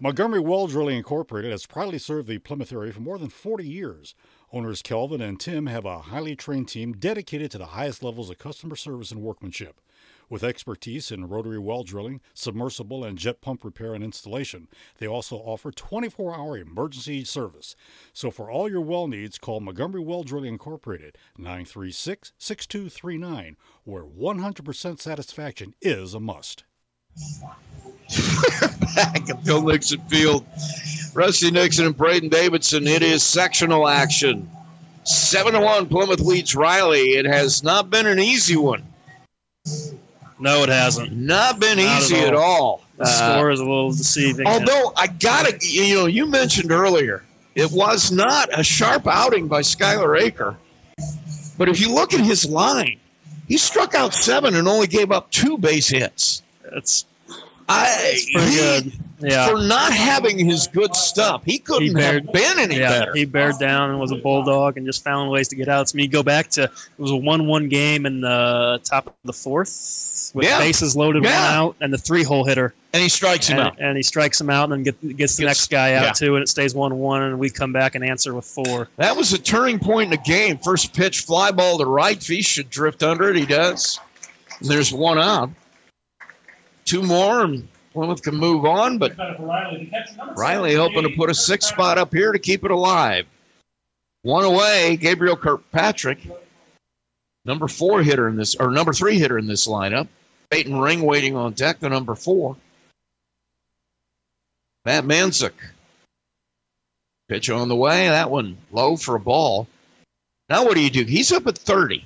Montgomery Well Drilling Incorporated has proudly served the Plymouth area for more than 40 years. Owners Kelvin and Tim have a highly trained team dedicated to the highest levels of customer service and workmanship. With expertise in rotary well drilling, submersible, and jet pump repair and installation, they also offer 24 hour emergency service. So for all your well needs, call Montgomery Well Drilling Incorporated 936 6239, where 100% satisfaction is a must. Back at Bill Nixon Field. Rusty Nixon and Braden Davidson. It is sectional action. Seven to one. Plymouth leads Riley. It has not been an easy one. No, it hasn't. Not been Not easy at all. The Uh, score is a little deceiving. Although I gotta, you know, you mentioned earlier, it was not a sharp outing by Skylar Aker. But if you look at his line, he struck out seven and only gave up two base hits. It's I pretty he- good. Yeah. for not having his good stuff. He couldn't bared- have been any yeah, better. He bared down and was a bulldog and just found ways to get outs. I mean, you go back to it was a one-one game in the top of the fourth with Yeah. bases loaded, one out, and the three-hole hitter. and he strikes him and, out. and he strikes him out, and then get, gets the Gets- next guy out yeah. too, and it stays one-one, and we come back and answer with four. That was a turning point in the game. First pitch, fly ball to right. Feast should drift under it. He does. And there's one out. Two more, and Plymouth can move on, but Riley hoping to put a six spot up here to keep it alive. One away, Gabriel Kirkpatrick, number four hitter in this, or number three hitter in this lineup. Peyton Ring waiting on deck, the number four. Matt Manzik. Pitch on the way. That one low for a ball. Now what do you do? He's up at 30.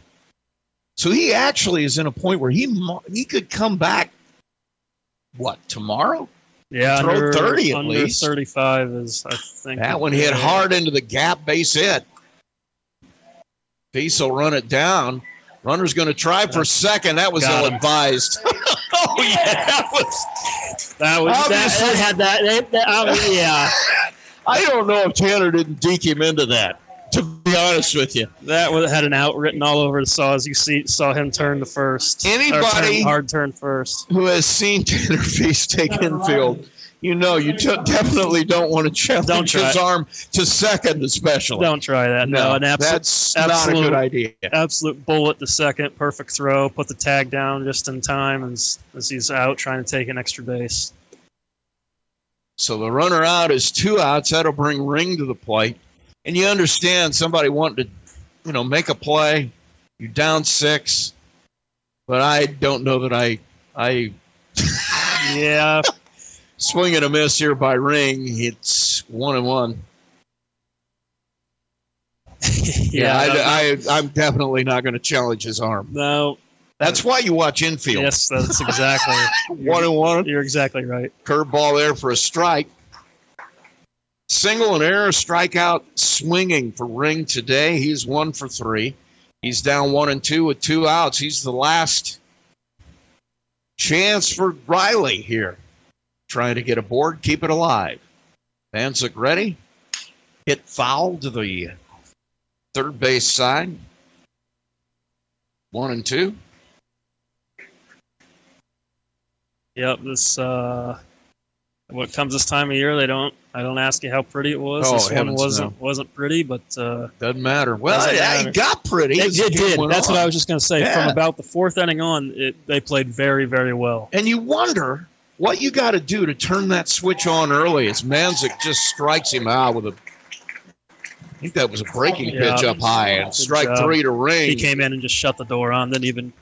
So he actually is in a point where he he could come back. What tomorrow? Yeah, Throw under, 30 at under least. 35 is, I think. That one hit yeah. hard into the gap base hit. Feast will run it down. Runner's going to try for second. That was Got ill him. advised. oh yeah, that was. That was that, Obviously- that had that. that- that- I mean, yeah, I don't know if Tanner didn't deke him into that. To be honest with you, that was, had an out written all over the saw as you see saw him turn the first. Or turn- Anybody- hard turn first. who has seen Tanner Feast take infield, you know you t- definitely don't want to challenge Don't try his it. arm to second, especially. Don't try that. No, No, an absolute, that's not a absolute, good idea. Absolute bullet to second. Perfect throw. Put the tag down just in time as, as he's out trying to take an extra base. So the runner out is two outs. That'll bring Ring to the plate. And you understand somebody wanting to, you know, make a play. You're down six. But I don't know that I I Yeah, Swing and a miss here by Ring. It's one and one. yeah, I, I, I'm definitely not going to challenge his arm. No, That's why you watch infield. yes, that's exactly One and one. You're exactly right. Curveball there for a strike. Single and error strikeout swinging for Ring today. He's one for three. He's down one and two with two outs. He's the last chance for Riley here. Trying to get aboard, keep it alive. Manzik ready. Hit foul to the third base side. One and two. Yep. This uh, what comes this time of year, they don't. I don't ask you how pretty it was. Oh, this one wasn't wasn't pretty, but uh, Doesn't matter. Well, Doesn't it, matter. it got pretty. it, it did. That's what. I was just going to say. Yeah. From about the fourth inning on, it, they played very very well. And you wonder what you got to do to turn that switch on early as Manzik just strikes him out with a. I think that was a breaking Yeah. pitch up high and strike job. three to ring. He came in and just shut the door on. Didn't even.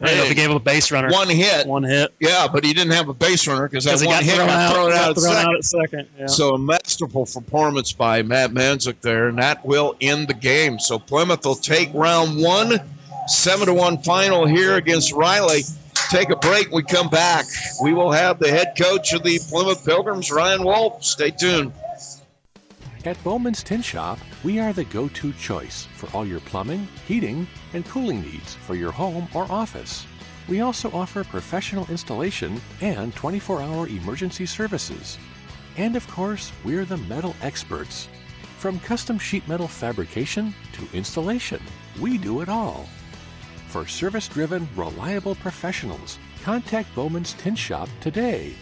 I don't know if he gave up a base runner. one hit. One hit. Yeah, but he didn't have a base runner because that one got hit thrown got out. thrown got out at thrown second. out at second. Yeah. So a masterful performance by Matt Manzik there, and that will end the game. So Plymouth will take round one, seven to one final here against Riley. Take a break. We come back. We will have the head coach of the Plymouth Pilgrims, Ryan Wolf. Stay tuned. At Bowman's Tin Shop, we are the go to choice for all your plumbing, heating, and cooling needs for your home or office. We also offer professional installation and 24 hour emergency services. And of course, we're the metal experts. From custom sheet metal fabrication to installation, we do it all. For service driven, reliable professionals, contact Bowman's Tin Shop today.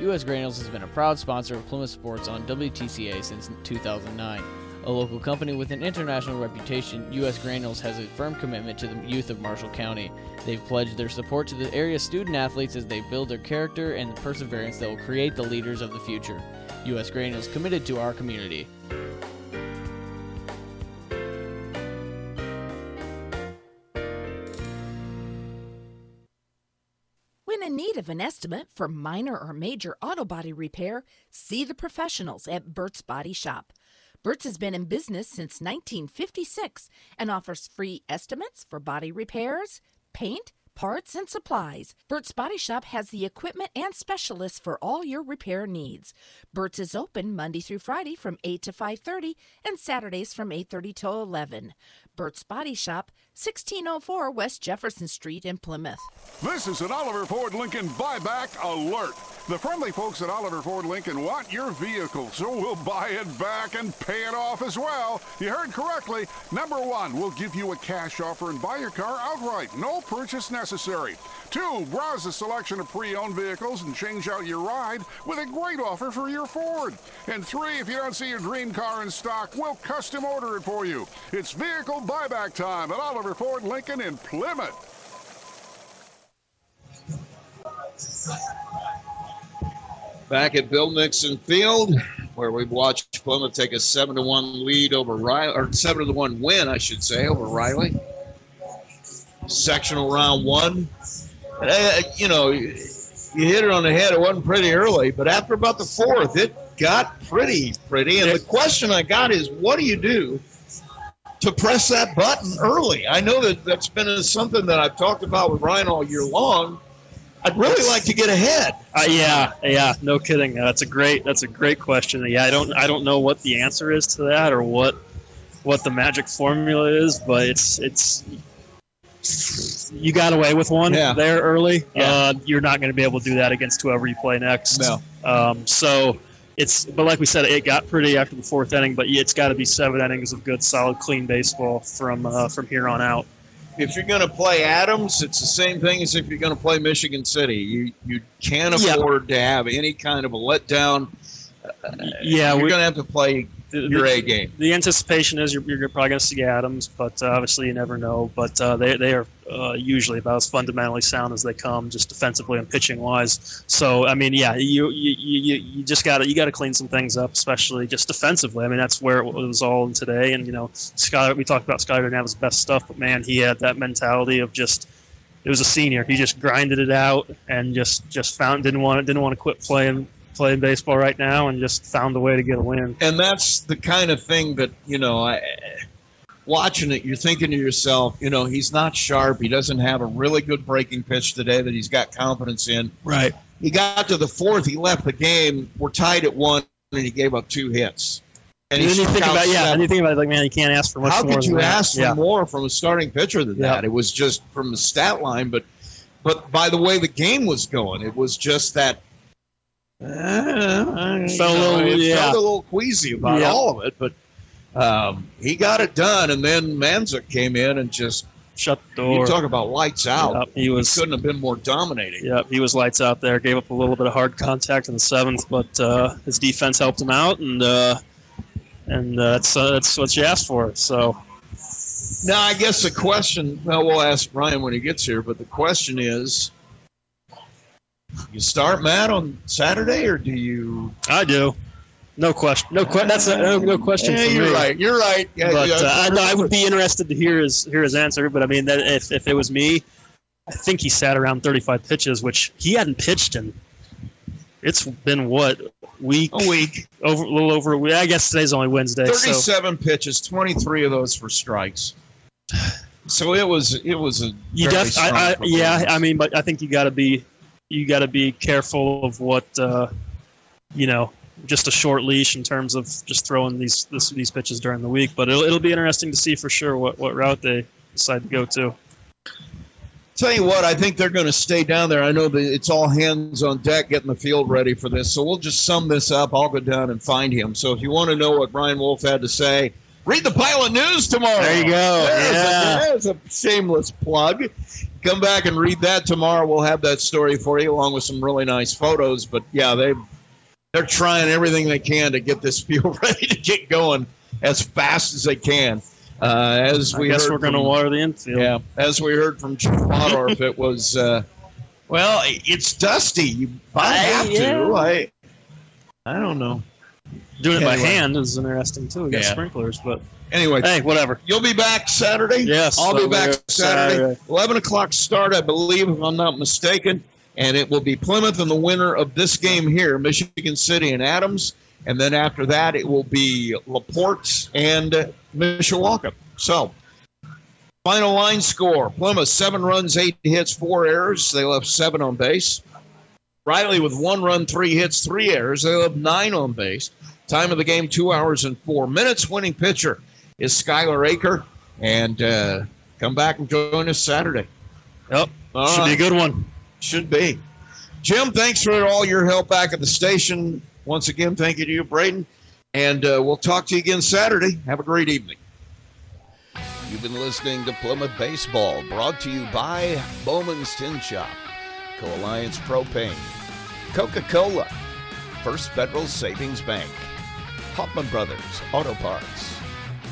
U.S. Granules has been a proud sponsor of Plymouth Sports on WTCA since 2009. A local company with an international reputation, U.S. Granules has a firm commitment to the youth of Marshall County. They've pledged their support to the area student athletes as they build their character and the perseverance that will create the leaders of the future. U.S. Granules committed to our community. In need of an estimate for minor or major auto body repair, see the professionals at Burt's Body Shop. Burt's has been in business since 1956 and offers free estimates for body repairs, paint, parts, and supplies. Burt's Body Shop has the equipment and specialists for all your repair needs. Burt's is open Monday through Friday from 8 to 5:30 and Saturdays from 8:30 till 11. Burt's Body Shop, 1604 West Jefferson Street in Plymouth. This is an Oliver Ford Lincoln buyback alert. The friendly folks at Oliver Ford Lincoln want your vehicle, so we'll buy it back and pay it off as well. You heard correctly. Number one, we'll give you a cash offer and buy your car outright. No purchase necessary. Two, browse the selection of pre-owned vehicles and change out your ride with a great offer for your Ford. And three, if you don't see your dream car in stock, we'll custom order it for you. It's vehicle buyback time at Oliver Ford Lincoln in Plymouth. Back at Bill Nixon Field, where we've watched Plymouth take a seven to one lead over Riley, or seven to one win, I should say, over Riley. Sectional round one. And, uh, you know, you hit it on the head. It wasn't pretty early, but after about the fourth, it got pretty, pretty. And the question I got is, what do you do to press that button early? I know that that's been something that I've talked about with Ryan all year long. I'd really like to get ahead. Uh, yeah, yeah, no kidding. Uh, that's a great. That's a great question. Yeah, I don't. I don't know what the answer is to that, or what what the magic formula is, but it's it's you got away with one Yeah. there early. Yeah. Uh, you're not going to be able to do that against whoever you play next. No. Um, so it's but like we said, it got pretty after the fourth inning, but it's got to be seven innings of good, solid, clean baseball from uh, from here on out. if you're going to play Adams, it's the same thing as if you're going to play Michigan City. You you can't Yeah. afford to have any kind of a letdown. Yeah, you're we- going to have to play the, your A game. The anticipation is you're, you're probably going to see Adams, but uh, obviously you never know. But uh, they they are uh, usually about as fundamentally sound as they come, just defensively and pitching wise. So I mean, yeah, you you, you, you just got to you got to clean some things up, especially just defensively. I mean, that's where it was all in today. And you know, Skyler, we talked about Skyler didn't have his best stuff, but man, he had that mentality of just. It was a senior. He just grinded it out and just just found didn't want didn't want to quit playing playing baseball right now and just found a way to get a win. and that's the kind of thing that you know I, watching it you're thinking to yourself you know he's not sharp he doesn't have a really good breaking pitch today that he's got confidence in Right. he got to the fourth he left the game we're tied at one and he gave up two hits And, he then you think about yeah, seven. and you think about it, like man, you can't ask for much how more. could than you that. ask for yeah. more from a starting pitcher than Yeah. that it was just from the stat line but but by the way the game was going it was just that uh, Felt a little- it yeah. felt a little queasy about Yeah. all of it but um, he got it done and then Manzik came in and just shut the door. you talk about lights out Yep, he was couldn't have been more dominating Yep, he was lights out there. Gave up a little bit of hard contact in the seventh, but uh, his defense helped him out, and uh, and uh, that's uh, that's what you asked for. So Now, I guess the question, well, we'll ask Brian when he gets here, but the question is you start Matt on Saturday or do you. I do. No question. No question. That's a, no, no question Yeah, for you're me. right. You're right. Yeah, but yeah. uh, I, no, I would be interested to hear his hear his answer. But I mean, that if if it was me, I think he sat around 35 pitches, which he hadn't pitched in. It's been what week? A week. Over a little over a week. I guess today's only Wednesday. So 37 pitches, 23 of those for strikes. So it was it was a you def- I, I, yeah. I mean, but I think you got to be you got to be careful of what uh, you know, just a short leash in terms of just throwing these this, these pitches during the week. But it'll it'll be interesting to see for sure what what route they decide to go to. Tell you what, I think they're going to stay down there. I know that it's all hands on deck getting the field ready for this. So we'll just sum this up. I'll go down and find him. So if you want to know what Brian Wolf had to say, read the Pilot News tomorrow. There you go. There's, Yeah. a, there's a shameless plug. Come back and read that tomorrow. We'll have that story for you along with some really nice photos. But yeah, they they're trying everything they can to get this field ready to get going as fast as they can. Uh, as I we guess heard we're going to from- water the infield. yeah, as we heard from Jim Podorf, it was uh, well, it's dusty. You I have yeah. to. I I don't know. Doing it by hand is interesting too. We got Yeah. sprinklers, but Anyway, hey, whatever. you'll be back Saturday. Yes, I'll be I'll be back Saturday. Saturday. Eleven o'clock start, I believe, if I'm not mistaken, and it will be Plymouth and the winner of this game here, Michigan City and Adams, and then after that it will be Laporte and Mishawaka. So. Final line score Plymouth, seven runs, eight hits, four errors. They left seven on base. Riley with one run, three hits, three errors. They left nine on base. Time of the game, two hours and four minutes. Winning pitcher is Skylar Aker. And uh, come back and join us Saturday. Yep, All should be a good one. Should be. Jim, thanks for all your help back at the station. Once again, thank you to you, Braden. And uh, we'll talk to you again Saturday. Have a great evening. You've been listening to Plymouth Baseball, brought to you by Bowman's Tin Shop, Co Alliance Propane, Coca Cola, First Federal Savings Bank, Hoffman Brothers Auto Parts,